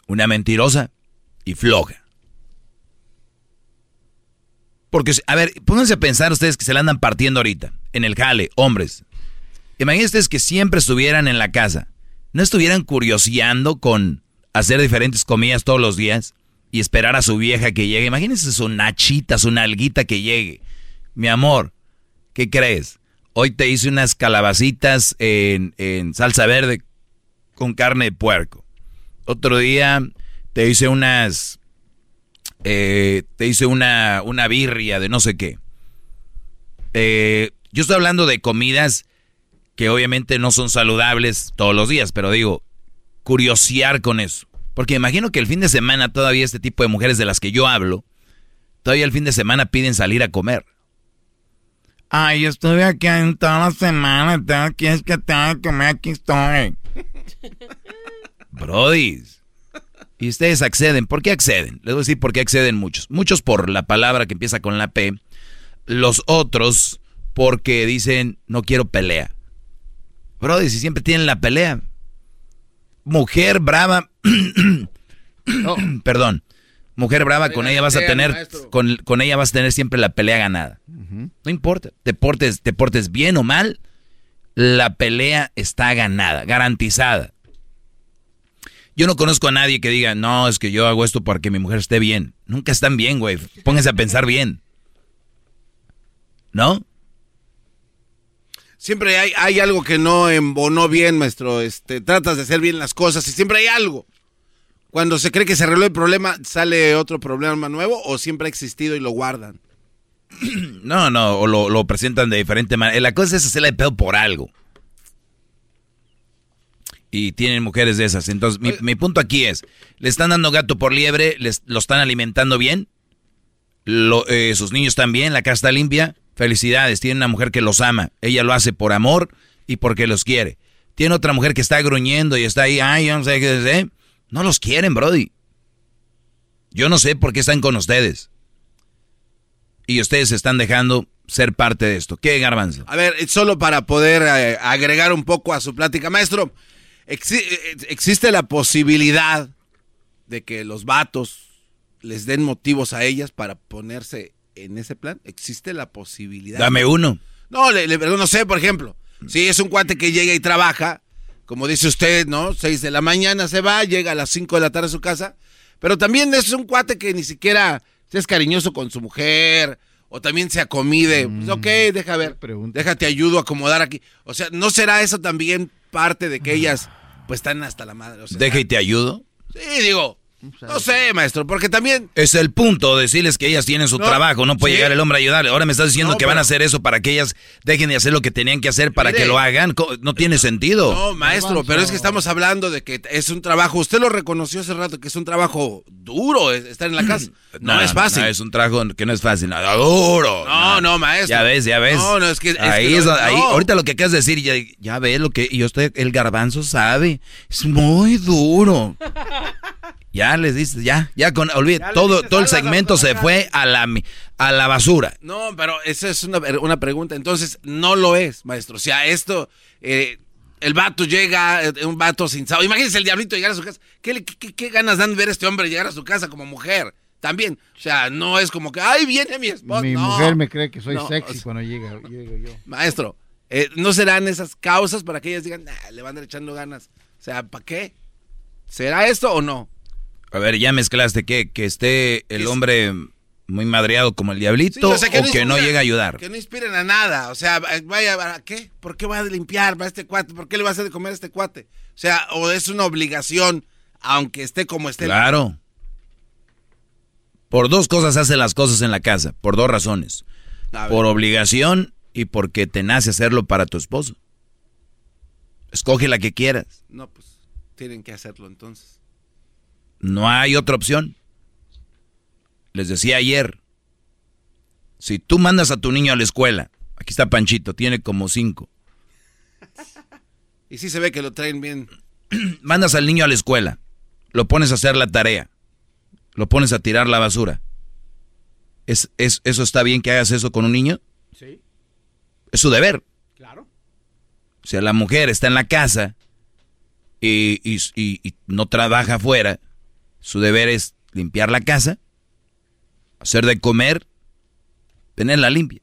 Una mentirosa y floja. Porque, a ver, pónganse a pensar ustedes que se la andan partiendo ahorita, en el jale, hombres. Imagínense ustedes que siempre estuvieran en la casa. No estuvieran curioseando con hacer diferentes comidas todos los días y esperar a su vieja que llegue. Imagínense su nachita, su nalguita que llegue. Mi amor, ¿qué crees? Hoy te hice unas calabacitas en, en salsa verde con carne de puerco. Otro día te hice unas eh, te hice una, una birria de no sé qué. Eh, yo estoy hablando de comidas que obviamente no son saludables todos los días, pero digo, curiosear con eso. Porque imagino que el fin de semana todavía este tipo de mujeres de las que yo hablo, todavía el fin de semana piden salir a comer. Ay, yo estuve aquí toda la semana. Tengo que tengo que comer. Aquí estoy. Brody. Y ustedes acceden. ¿Por qué acceden? Les voy a decir por qué acceden muchos. Muchos por la palabra que empieza con la P. Los otros porque dicen, no quiero pelea. Brody, si siempre tienen la pelea. Mujer brava. Perdón. Mujer brava, con ella vas a tener, con ella vas a tener siempre la pelea ganada. No importa. Te portes, te portes bien o mal, la pelea está ganada, garantizada. Yo no conozco a nadie que diga, no, es que yo hago esto para que mi mujer esté bien. Nunca están bien, güey. Pónganse a pensar bien. ¿No? Siempre hay, hay algo que no embonó bien, maestro. Este, tratas de hacer bien las cosas y siempre hay algo. Cuando se cree que se arregló el problema, ¿sale otro problema nuevo o siempre ha existido y lo guardan? No, no, o lo, lo presentan de diferente manera. La cosa es hacerle pedo por algo. Y tienen mujeres de esas. Entonces, mi, mi punto aquí es, le están dando gato por liebre, les, lo están alimentando bien, lo- eh, sus niños están bien, la casa está limpia. Felicidades, tienen una mujer que los ama. Ella lo hace por amor y porque los quiere. tiene otra mujer que está gruñendo y está ahí, ay, yo no sé qué, ¿eh? no los quieren, Brody. Yo no sé por qué están con ustedes. Y ustedes se están dejando ser parte de esto. ¿Qué, Garbanzo? A ver, solo para poder eh, agregar un poco a su plática, maestro, exi- eh, existe la posibilidad de que los vatos les den motivos a ellas para ponerse en ese plan. ¿Existe la posibilidad? Dame uno. No, le, le- no sé, por ejemplo, si es un cuate que llega y trabaja, como dice usted, ¿no? Seis de la mañana se va, llega a las cinco de la tarde a su casa, pero también es un cuate que ni siquiera es cariñoso con su mujer, o también se acomide. Pues, ok, deja ver, déjate ayudo a acomodar aquí. O sea, ¿no será eso también parte de que ellas pues están hasta la madre? O sea, Deja y te ayudo. Sí, digo, no sé, maestro, porque también... Es el punto, decirles que ellas tienen su No, trabajo, no puede sí. llegar el hombre a ayudarle. Ahora me estás diciendo No, que van a hacer eso para que ellas dejen de hacer lo que tenían que hacer para Mire. que lo hagan. No tiene sentido. No, maestro, pero es que estamos hablando de que es un trabajo, usted lo reconoció hace rato, que es un trabajo duro es- estar en la casa. No, es fácil. no, es un trabajo que no es fácil. No, duro. No, no, maestro. Ya ves, ya ves. No, no, es que... es ahí que es no, donde- ahí, no. ahorita lo que acabas de decir, ya, ya ves lo que y yo estoy, el garbanzo sabe, es muy duro. Ya les dices, ya, ya con, olvida, todo, todo el segmento se fue a la, a la basura. No, pero esa es una, una pregunta. Entonces, no lo es, maestro. O sea, esto, eh, el vato llega, eh, un vato sin sábado. Imagínense el diablito llegar a su casa. ¿Qué, le- qué- qué- ganas dan de ver a este hombre llegar a su casa como mujer? También. O sea, no es como que, ay, viene mi esposa. Mi No. mujer me cree que soy No, sexy o sea, cuando llega, llego yo. Maestro, eh, ¿no serán esas causas para que ellas digan, "Nah, le van a echando ganas? O sea, ¿para qué? ¿Será esto o no? A ver, ya mezclaste que, que esté el hombre muy madreado como el diablito Sí, o sea, o que no inspiren- llega a ayudar. Que no inspiren a nada. O sea, vaya, ¿a qué? ¿Por qué va a limpiar a este cuate? ¿Por qué le va a hacer de comer a este cuate? O sea, o es una obligación, aunque esté como esté. Claro. Por dos cosas hacen las cosas en la casa, por dos razones. Por obligación y porque te nace hacerlo para tu esposo. Escoge la que quieras. No, pues tienen que hacerlo entonces. No hay otra opción. Les decía ayer, si tú mandas a tu niño a la escuela, aquí está Panchito, tiene como cinco, Y sí se ve que lo traen bien. mandas al niño a la escuela, lo pones a hacer la tarea, lo pones a tirar la basura. ¿Es, es, ¿Eso está bien que hagas eso con un niño? Sí, Es su deber. claro. O sea, la mujer está en la casa y, y- y- y no trabaja afuera. Su deber es limpiar la casa, hacer de comer, tenerla limpia.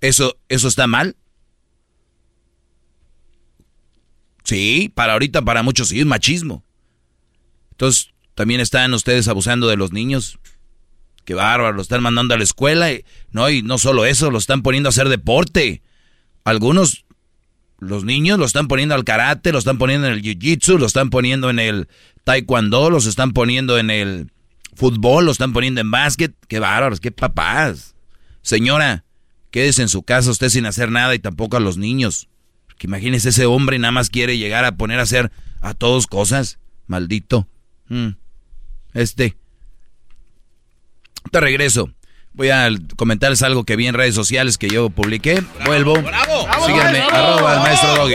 ¿Eso, eso está mal? Sí, para ahorita, para muchos sí, es machismo. Entonces, también están ustedes abusando de los niños. Qué bárbaro, lo están mandando a la escuela. y- no, y no solo eso, lo están poniendo a hacer deporte. Algunos los niños lo están poniendo al karate, lo están poniendo en el jiu-jitsu, lo están poniendo en el taekwondo, los están poniendo en el fútbol, lo están poniendo en básquet. Qué bárbaros, qué papás. Señora, quédese en su casa usted sin hacer nada y tampoco a los niños. Que imagínese ese hombre nada más quiere llegar a poner a hacer a todos cosas. Maldito. Mm. Este. Te regreso. Voy a comentarles algo que vi en redes sociales que yo publiqué. Vuelvo. ¡Bravo! Síganme, arroba el maestro Doggy.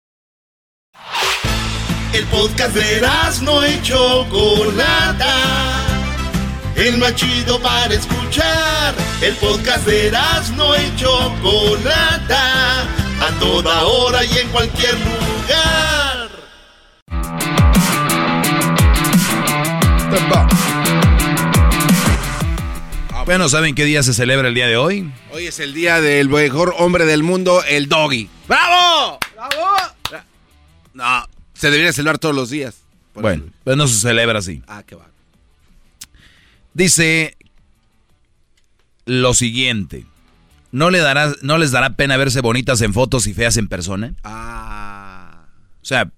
El podcast de no y Chocolata. El más chido para escuchar. El podcast de no y Chocolata. A toda hora y en cualquier lugar. Bueno, ¿saben qué día se celebra el día de hoy? Hoy es el día del mejor hombre del mundo, el doggy. ¡Bravo! ¡Bravo! No, se debería celebrar todos los días. Bueno, pues no se celebra así. Ah, qué va. Dice lo siguiente. ¿no, le dará, ¿no les dará pena verse bonitas en fotos y feas en persona? Ah. O sea,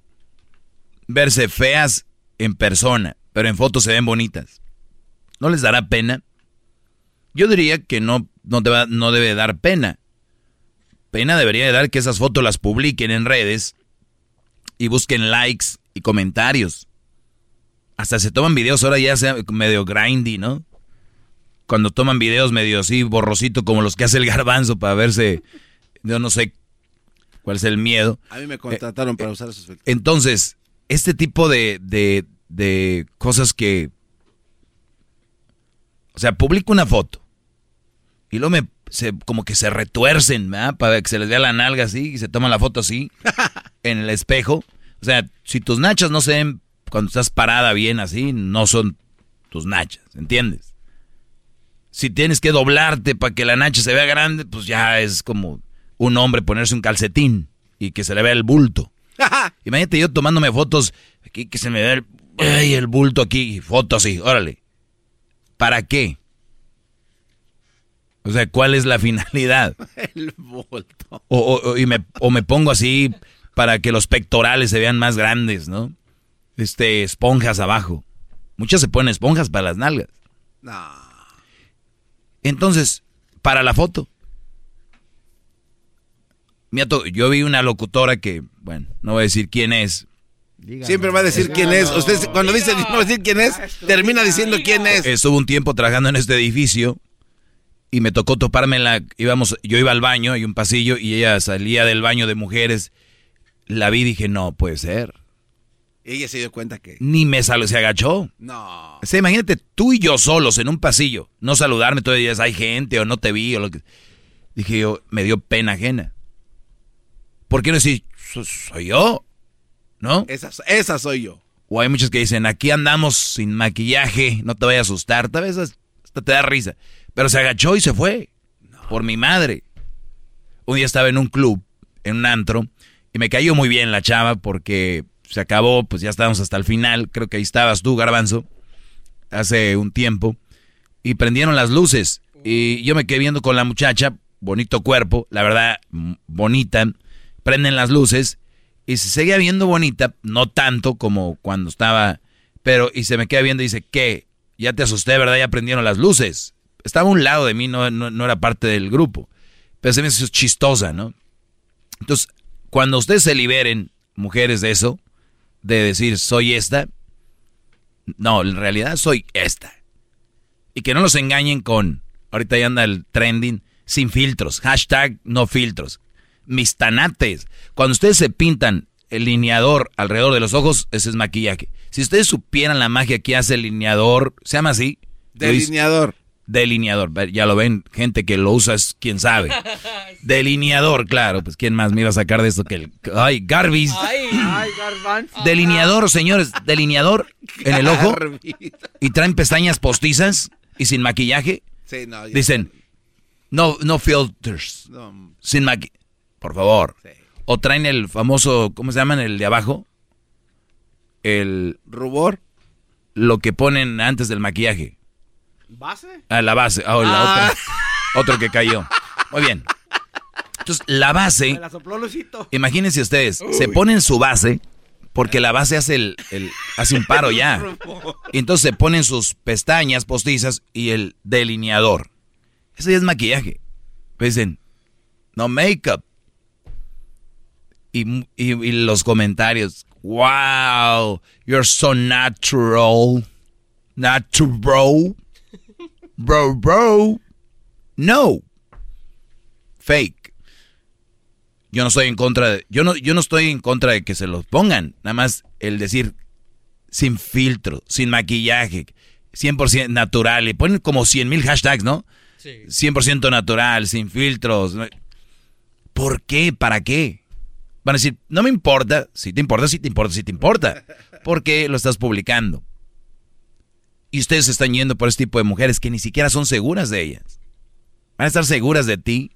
verse feas en persona, pero en fotos se ven bonitas. ¿No les dará pena? Yo diría que no, no, no debe dar pena. Pena debería de dar que esas fotos las publiquen en redes y busquen likes y comentarios. Hasta se toman videos ahora ya sea medio grindy, ¿no? Cuando toman videos medio así borrosito como los que hace el garbanzo para verse, yo no sé cuál es el miedo. A mí me contrataron para usar esos filtros. Entonces, este tipo de, de, de cosas que... O sea, publico una foto y luego me, se, como que se retuercen, ¿verdad? Para que se les vea la nalga así y se toman la foto así en el espejo. O sea, si tus nachas no se ven cuando estás parada bien así, no son tus nachas, ¿entiendes? Si tienes que doblarte para que la nacha se vea grande, pues ya es como un hombre ponerse un calcetín y que se le vea el bulto. Imagínate yo tomándome fotos aquí que se me vea el, ay, el bulto aquí, foto así, órale. ¿Para qué? O sea, ¿cuál es la finalidad? El bulto. O, o, y me, o me pongo así para que los pectorales se vean más grandes, ¿no? Este, esponjas abajo. Muchas se ponen esponjas para las nalgas. No. Entonces, para la foto. Yo vi una locutora que, bueno, no voy a decir quién es. Siempre va a decir quién es. Usted cuando dice no va a decir quién es, termina diciendo quién es. Estuvo un tiempo trabajando en este edificio y me tocó toparme en la íbamos yo iba al baño, hay un pasillo y ella salía del baño de mujeres. La vi y dije, "No puede ser." Ella se dio cuenta que ni me salió, se agachó. No. O sea, imagínate tú y yo solos en un pasillo, no saludarme todavía, hay gente o no te vi o lo que Dije yo, me dio pena ajena. ¿Por qué no decir, soy yo? ¿No? Esa, esa soy yo. O hay muchos que dicen, aquí andamos sin maquillaje, no te vayas a asustar. Tal vez hasta te da risa. Pero se agachó y se fue. Por mi madre. Un día estaba en un club, en un antro, y me cayó muy bien la chava porque se acabó, pues ya estábamos hasta el final. Creo que ahí estabas tú, Garbanzo, hace un tiempo. Y prendieron las luces. Y yo me quedé viendo con la muchacha, bonito cuerpo, la verdad, bonita prenden las luces y se seguía viendo bonita, no tanto como cuando estaba, pero y se me queda viendo y dice, ¿qué? Ya te asusté, ¿verdad? Ya prendieron las luces. Estaba a un lado de mí, no, no, era parte del grupo. Pero se me hizo chistosa, ¿no? Entonces, cuando ustedes se liberen, mujeres, de eso, de decir, soy esta, no, en realidad soy esta. Y que no los engañen con, ahorita ya anda el trending, sin filtros, hashtag no filtros mis tanates. Cuando ustedes se pintan el lineador alrededor de los ojos, ese es maquillaje. Si ustedes supieran la magia que hace el lineador, ¿se llama así? Delineador. Delineador, ya lo ven, gente que lo usa es quien sabe. Delineador, claro, pues quién más me iba a sacar de esto que el... Ay, Garbis. Ay, ay, Delineador, señores, delineador en el ojo. Y traen pestañas postizas y sin maquillaje. Sí, no, Dicen, no, no filters. Sin maquillaje. Por favor. O traen el famoso, ¿cómo se llaman? El de abajo. El rubor. Lo que ponen antes del maquillaje. ¿Base? Ah, la base. Ah, la Ah. otra. Otro que cayó. Muy bien. Entonces, la base. Me la sopló Lucito. Imagínense ustedes, Uy. se ponen su base, porque la base hace el, el- hace un paro ya. Y entonces se ponen sus pestañas postizas y el delineador. Eso ya es maquillaje. Pues dicen, no make-up. Y, y- y los comentarios, wow, you're so natural. Natural. Bro, bro. No. Fake. Yo no estoy en contra de, yo no, yo no estoy en contra de que se los pongan. Nada más el decir sin filtro, sin maquillaje, 100% natural. Y ponen como 100 mil hashtags, ¿no? Sí. 100% natural, sin filtros. ¿Por qué? ¿Para qué? Van a decir, no me importa. Si te importa, si te importa, si te importa. ¿Por qué lo estás publicando? Y ustedes están yendo por este tipo de mujeres que ni siquiera son seguras de ellas. Van a estar seguras de ti.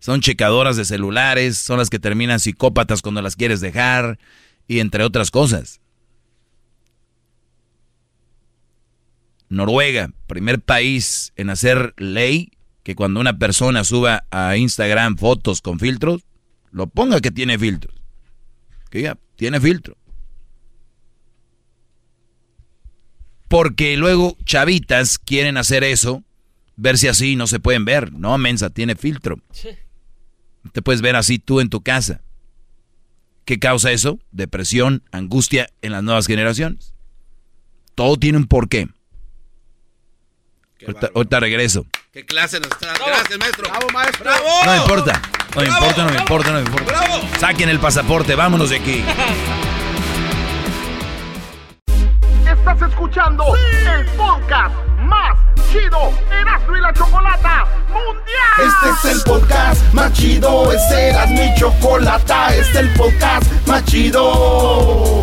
Son checadoras de celulares, son las que terminan psicópatas cuando las quieres dejar y entre otras cosas. Noruega, primer país en hacer ley que cuando una persona suba a Instagram fotos con filtros, lo ponga que tiene filtros. Que ya tiene filtro. Porque luego chavitas quieren hacer eso, verse así, no se pueden ver. No, mensa, tiene filtro. Te puedes ver así tú en tu casa. ¿Qué causa eso? Depresión, angustia en las nuevas generaciones. Todo tiene un porqué. Ahorita, ahorita regreso. ¿Qué clase nos está? Gracias, maestro. Bravo, maestro. ¡Bravo! No me importa. No me importa, no me importa, no me importa. ¡Bravo! Saquen el pasaporte, vámonos de aquí. Estás escuchando el podcast más chido Erasmo y la Chocolata Mundial. Este es el podcast más chido, este era mi chocolata, este es el podcast más chido.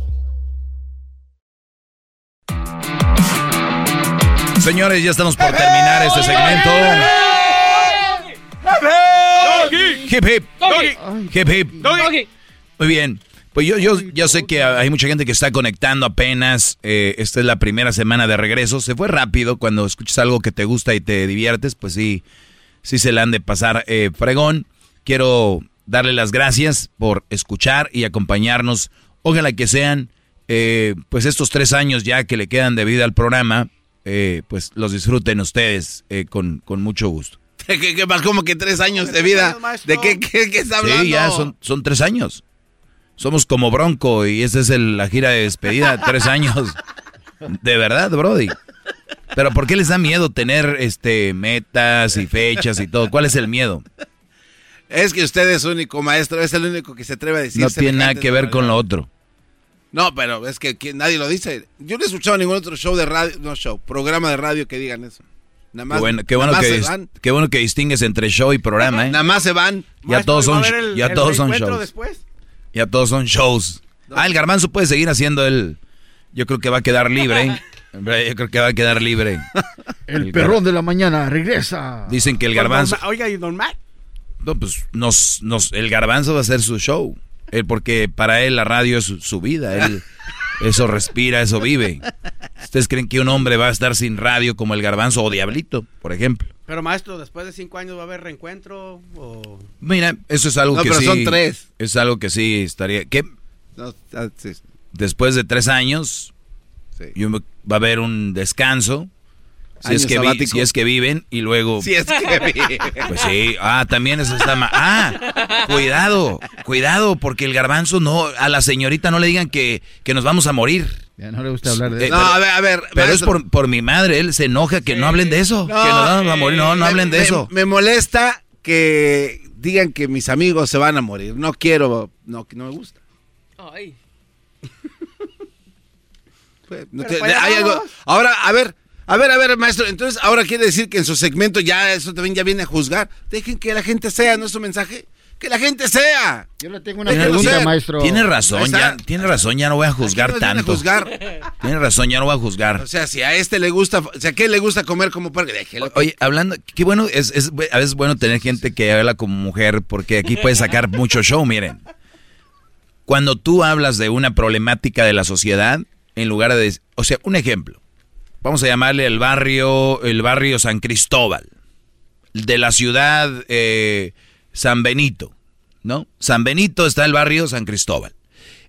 Señores, ya estamos por terminar este segmento. Hip hip. Hip hip. Muy bien. Pues yo, yo, yo sé que hay mucha gente que está conectando apenas. eh, esta es la primera semana de regreso. Se fue rápido. Cuando escuchas algo que te gusta y te diviertes, pues sí, sí se la han de pasar eh, fregón. Quiero darle las gracias por escuchar y acompañarnos. Ojalá que sean, eh, pues estos tres años ya que le quedan de vida al programa, eh, pues los disfruten ustedes eh, con, con mucho gusto. ¿Qué, qué más? Como que tres años de vida. ¿De qué, qué, qué está hablando? Sí, ya son, son tres años. Somos como Bronco y esta es el- la gira de despedida, tres años. De verdad, Brody. Pero ¿por qué les da miedo tener este metas y fechas y todo? ¿Cuál es el miedo? Es que usted es único, maestro. Es el único que se atreve a decir No tiene nada que ver con lo otro. No, pero es que, que nadie lo dice. Yo no he escuchado ningún otro show de radio, no show, programa de radio que digan eso. Nada más, Qué bueno, qué bueno nada más que, se van. qué bueno que distingues entre show y programa, ¿eh? Nada más se van. Ya todos son, ya todos son shows. Ya todos son shows. Ah, el garbanzo puede seguir haciendo el... Yo creo que va a quedar libre. ¿eh? Yo creo que va a quedar libre. El, perrón de la mañana regresa. Dicen que el garbanzo... Oiga, ¿y Don Matt? No, pues nos, nos, el garbanzo va a hacer su show. Él, porque para él la radio es su, su vida. Él eso respira, eso vive. ¿Ustedes creen que un hombre va a estar sin radio como el garbanzo o diablito, por ejemplo? Pero maestro, después de cinco años va a haber reencuentro o... Mira, eso es algo No, que pero sí. son tres. Es algo que sí estaría. ¿Qué? No, ah, sí. Después de tres años, Sí. va a haber un descanso. Si es, que vi- sabático. si es que viven y luego... Si es que viven. Pues sí, ah, también eso está mal. Ah, cuidado, cuidado, porque el garbanzo no, a la señorita no le digan que, que nos vamos a morir. Ya no le gusta hablar de Eh, eso. No, pero- a ver, a ver. Pero es por, por mi madre, él se enoja que no hablen de eso, que nos vamos a morir, no, no me- hablen de me- eso. Me molesta que digan que mis amigos se van a morir. No quiero, no, no me gusta. Ay. Pues, no te- allá hay algo-. Ahora, a ver, a ver, a ver, maestro. Entonces, ahora quiere decir que en su segmento ya eso también ya viene a juzgar. Dejen que la gente sea, ¿no es su mensaje? Que la gente sea. Yo le tengo una Tiene- pregunta, maestro. Tiene razón, ya, tiene razón, ya no voy a juzgar a tanto. juzgar. Tiene razón, ya no voy a juzgar. O sea, si a este le gusta, o sea, ¿qué le gusta comer como parque? Déjelo. Oye, hablando, qué bueno, es, es a veces bueno tener gente que habla como mujer, porque aquí puedes sacar mucho show, miren. Cuando tú hablas de una problemática de la sociedad, en lugar de, o sea, un ejemplo, vamos a llamarle el barrio, el barrio San Cristóbal, de la ciudad eh, San Benito, ¿no? San Benito está el barrio San Cristóbal.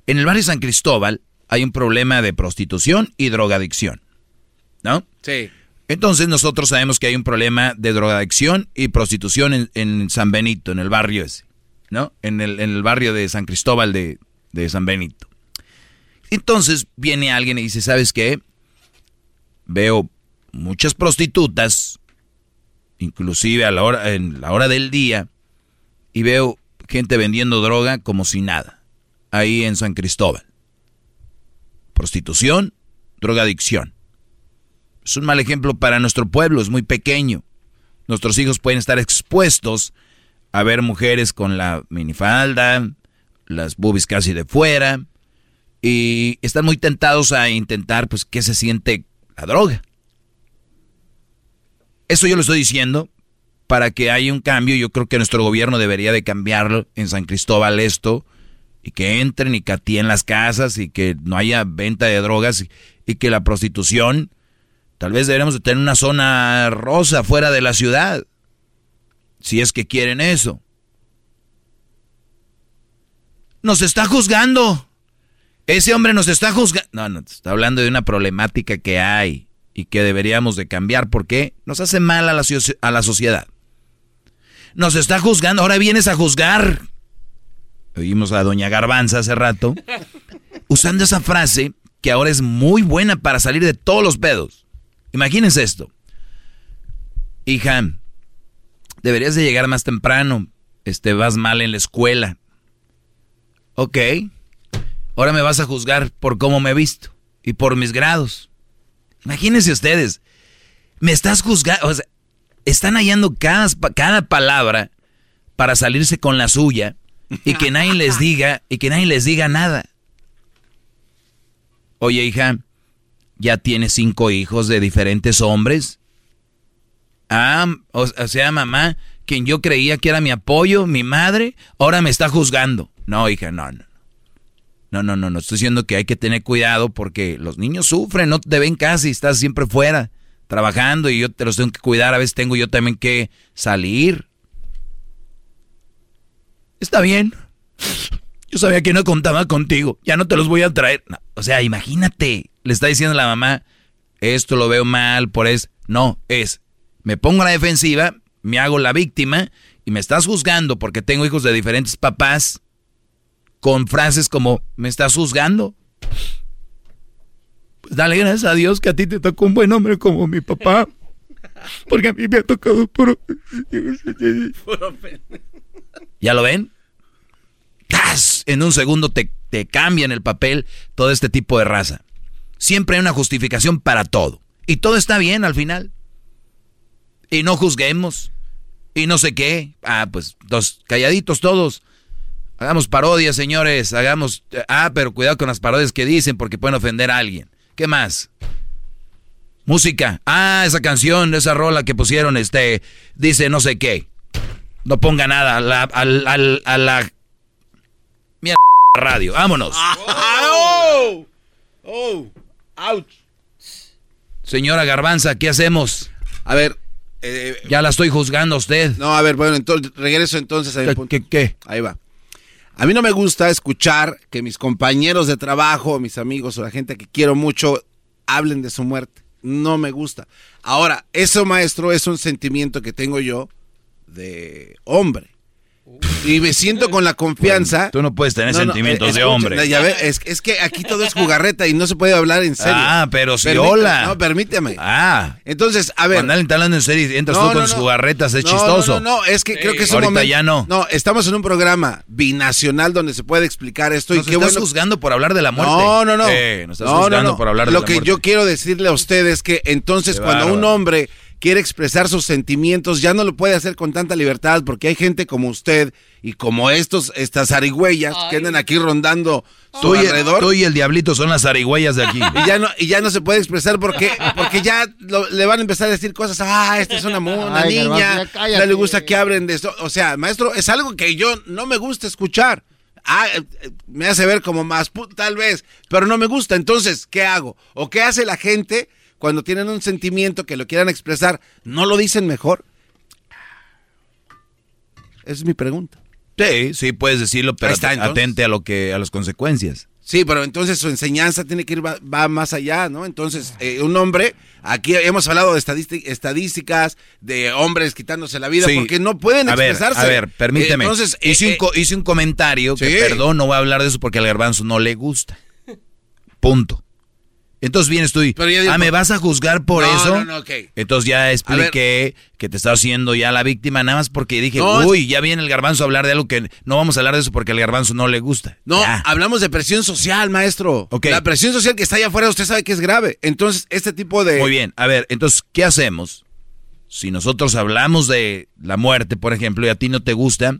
En el barrio San Cristóbal hay un problema de prostitución y drogadicción, ¿no? Sí. Entonces nosotros sabemos que hay un problema de drogadicción y prostitución en, en San Benito, en el barrio ese, ¿no? En el, en el barrio de San Cristóbal de, de San Benito. Entonces viene alguien y dice, ¿sabes qué? Veo muchas prostitutas, inclusive a la hora, en la hora del día, y veo gente vendiendo droga como si nada, ahí en San Cristóbal. Prostitución, drogadicción. Es un mal ejemplo para nuestro pueblo, es muy pequeño. nuestros hijos pueden estar expuestos a ver mujeres con la minifalda, las boobies casi de fuera, y están muy tentados a intentar, pues, qué se siente la droga. Eso yo lo estoy diciendo para que haya un cambio. Yo creo que nuestro gobierno debería de cambiarlo en San Cristóbal esto y que entren y catíen las casas y que no haya venta de drogas y, que la prostitución, tal vez deberíamos de tener una zona rosa fuera de la ciudad, si es que quieren eso. Nos está juzgando. Ese hombre nos está juzgando. No, no, está hablando de una problemática que hay y que deberíamos de cambiar porque nos hace mal a la, a la sociedad. Nos está juzgando, ahora vienes a juzgar. Oímos a doña Garbanza hace rato, usando esa frase que ahora es muy buena para salir de todos los pedos. Imagínense esto. Hija, deberías de llegar más temprano. Este, vas mal en la escuela. Ok. Ahora me vas a juzgar por cómo me he visto y por mis grados. Imagínense ustedes. Me estás juzgando. O sea, están hallando cada, cada palabra para salirse con la suya y que nadie les diga, y que nadie les diga nada. Oye, hija, ¿ya tienes cinco hijos de diferentes hombres? Ah, o, sea, mamá, quien yo creía que era mi apoyo, mi madre, ahora me está juzgando. No, hija, no, no. No, no, no, no. Estoy diciendo que hay que tener cuidado porque los niños sufren, no te ven casi, estás siempre fuera, trabajando y yo te los tengo que cuidar. A veces tengo yo también que salir. Está bien. Yo sabía que no contaba contigo. Ya no te los voy a traer. o sea, imagínate. Le está diciendo la mamá, esto lo veo mal, por eso. No, es, me pongo a la defensiva, me hago la víctima y me estás juzgando porque tengo hijos de diferentes papás con frases como, ¿me estás juzgando? Pues dale gracias a Dios que a ti te tocó un buen hombre como mi papá. Porque a mí me ha tocado puro... ¿Ya lo ven? En un segundo te, te cambian el papel todo este tipo de raza. Siempre hay una justificación para todo. Y todo está bien al final. Y no juzguemos. Y no sé qué. Ah, pues dos calladitos todos. Hagamos parodias, señores. Hagamos. Ah, pero cuidado con las parodias que dicen porque pueden ofender a alguien. ¿Qué más? Música. Ah, esa canción, esa rola que pusieron, este, dice no sé qué. No ponga nada a la, a, la mierda radio. Vámonos. oh, oh, ouch. Señora Garbanza, ¿qué hacemos? A ver, eh, ya la estoy juzgando a usted. No, a ver, bueno, entonces regreso entonces a punto. ¿Qué, ¿Qué? Ahí va. A mí no me gusta escuchar que mis compañeros de trabajo, mis amigos o la gente que quiero mucho hablen de su muerte. No me gusta. Ahora, eso, maestro, es un sentimiento que tengo yo de hombre. Y me siento con la confianza. tú no puedes tener sentimientos de hombre. Ya es, es, que aquí todo es jugarreta y no se puede hablar en serio. Ah, pero si hola. No, permíteme. Ah. Entonces, a ver. Cuando alguien está hablando en serio y entras tú con tus jugarretas, es chistoso. No, no, es que creo que es un Ahorita momento. ya no. No, estamos en un programa binacional donde se puede explicar esto. Nos y qué estás juzgando por hablar de la muerte. No, no, no. Eh, nos estás juzgando por hablar de Lo la que muerte. yo quiero decirle a ustedes es que entonces Qué cuando un hombre quiere expresar sus sentimientos, ya no lo puede hacer con tanta libertad porque hay gente como usted y como estos, estas zarigüeyas que andan aquí rondando su Tú y, alrededor. tú y el diablito son las zarigüeyas de aquí. Y ya no, y ya no se puede expresar porque, porque ya lo- le van a empezar a decir cosas, ah, esta es una, una Ay, niña, no le gusta que hablen de esto. O sea, maestro, es algo que yo no me gusta escuchar. Ah, eh, eh, me hace ver como más, tal vez, pero no me gusta. Entonces, ¿qué hago? ¿O qué hace la gente cuando tienen un sentimiento que lo quieran expresar? ¿No lo dicen mejor? Esa es mi pregunta. Sí, sí, puedes decirlo, pero está, atente a lo que a las consecuencias. Sí, pero entonces su enseñanza tiene que ir va, va más allá, ¿no? Entonces, eh, un hombre, aquí hemos hablado de estadísti- estadísticas, de hombres quitándose la vida, Sí. porque no pueden a ver, expresarse. a ver, permíteme. Eh, Entonces, eh, hice, un, eh, co- hice un comentario que, perdón, no voy a hablar de eso porque al garbanzo no le gusta. Punto. Entonces vienes tú y, Pero ya digo- ah, ¿me vas a juzgar por No, eso? no, no, ok. Entonces ya expliqué que te estaba haciendo ya la víctima, nada más porque dije, No, uy, ya viene el garbanzo a hablar de algo que no vamos a hablar de eso porque al garbanzo no le gusta. no, Ya. hablamos de presión social, maestro. Ok. La presión social que está allá afuera, usted sabe que es grave. Entonces, este tipo de... Muy bien, a ver, entonces, ¿qué hacemos? Si nosotros hablamos de la muerte, por ejemplo, y a ti no te gusta,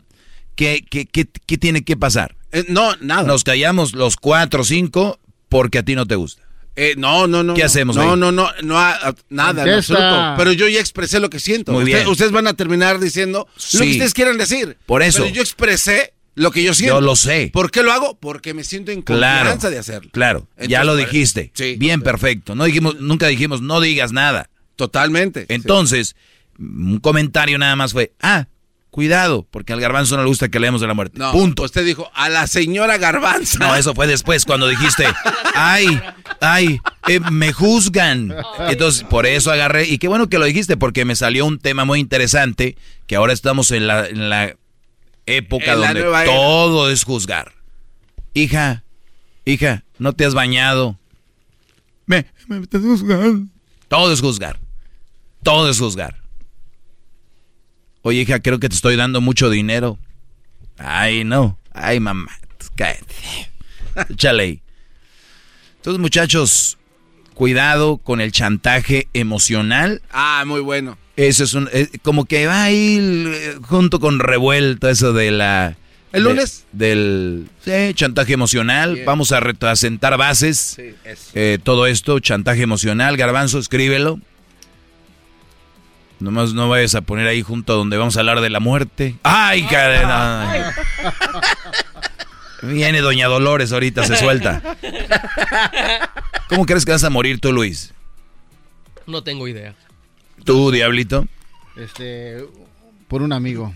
¿qué, qué, qué, qué tiene que pasar? Eh, no, nada. Nos callamos los cuatro o cinco porque a ti no te gusta. Eh, no, no, no. ¿Qué no. hacemos No, ahí? no, no, no, a- a- nada, en Contesta. absoluto. Pero yo ya expresé lo que siento. Muy Usted- bien. ustedes van a terminar diciendo lo Sí. que ustedes quieran decir. Por eso. Pero yo expresé lo que yo siento. Yo lo sé. ¿Por qué lo hago? Porque me siento en Claro, confianza de hacerlo. claro, ya lo dijiste. Sí. Bien, perfecto. No dijimos, nunca dijimos, no digas nada. Totalmente. Entonces, un comentario nada más fue, ah, cuidado, porque al garbanzo no le gusta que leemos de la muerte. No, Punto. Usted dijo, a la señora Garbanza. No, eso fue después, cuando dijiste, ay, ay, eh, me juzgan. Entonces, por eso agarré, y qué bueno que lo dijiste, porque me salió un tema muy interesante, que ahora estamos en la, en la época En la donde era. todo es juzgar. Hija, hija, no te has bañado. Me, me estás juzgando. Todo es juzgar. Todo es juzgar. Oye, hija, creo que te estoy dando mucho dinero. Ay, no. Ay, mamá. Cállate. Échale ahí. Entonces, muchachos, cuidado con el chantaje emocional. Ah, muy bueno. Eso es un. eh, como que va ahí eh, junto con revuelto eso de la. ¿El de- lunes? del. Sí, chantaje emocional. Bien. Vamos a sentar bases. Sí, eso. Eh, todo esto, chantaje emocional. Garbanzo, escríbelo. Nomás no vayas a poner ahí junto a donde vamos a hablar de la muerte. ¡Ay, cadena! Viene Doña Dolores ahorita, se suelta. ¿Cómo crees que vas a morir tú, Luis? No tengo idea. ¿Tú, Diablito? Este, por un amigo.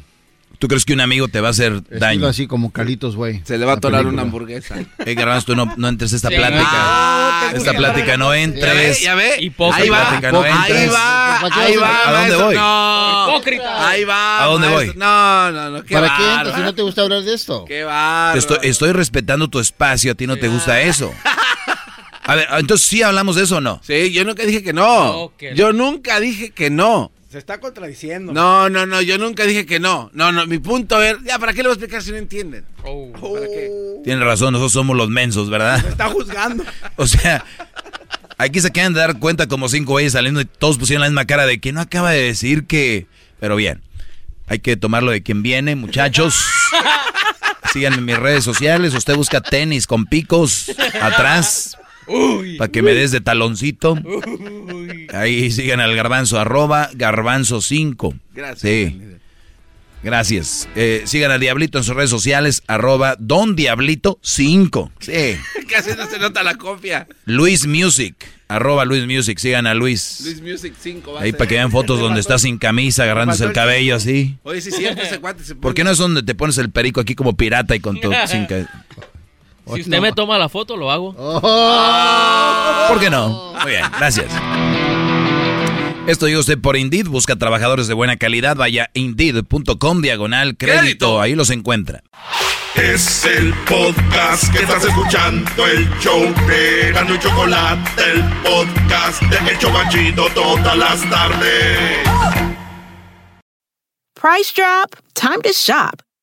¿Tú crees que un amigo te va a hacer Estilo daño? así como Calitos, güey. Se le va a atorar película. una hamburguesa. Eh, Garbanzo, tú no, no entres a esta Sí. plática. Ah, esta plática no entres. Ya ve, ya ve. Ahí va, no ahí va, ahí va. ¿A dónde maestro. voy? No. Hipócrita. Ahí va. ¿A dónde maestro. voy? No, no, no. Qué ¿Para qué entras si no te gusta hablar de esto? Qué bárbaro. estoy, estoy respetando tu espacio, a ti no te gusta eso. A ver, entonces sí hablamos de eso o no. Sí, yo nunca dije que no. No, que Yo nunca dije que no. Se está contradiciendo. No, no, no, yo nunca dije que no. No, no, mi punto es, ya, ¿para qué le voy a explicar si no entienden? ¿Para qué? Tienes razón, nosotros somos los mensos, ¿verdad? Se está juzgando. O sea, aquí se acaban de dar cuenta como cinco güeyes saliendo y todos pusieron la misma cara de que no acaba de decir que... Pero bien, hay que tomarlo de quien viene, muchachos. Síganme en mis redes sociales, usted busca tenis con picos atrás para que me des de taloncito. Ahí sigan al garbanzo, arroba garbanzo 5. Gracias. Sí. Gracias. Eh, sigan al Diablito en sus redes sociales, arroba Don Diablito 5. Sí. Casi no se nota la copia. Luis Music, arroba Luis Music, sigan a Luis. Luis Music 5. va a Ahí para que vean fotos donde está sin camisa, agarrándose el cabello así. Oye, siempre cuate se pone. ¿Por qué no es donde te pones el perico aquí como pirata y con tu sin Si usted me toma la foto, lo hago. ¿Por qué no? Muy bien, gracias. Esto llega usted por Indeed, busca trabajadores de buena calidad, vaya indeed.com diagonal crédito, ahí los encuentra. Es el podcast que estás escuchando, el show de Gano y Chocolate, el podcast de El Chobachito todas las tardes. Price drop? Time to shop.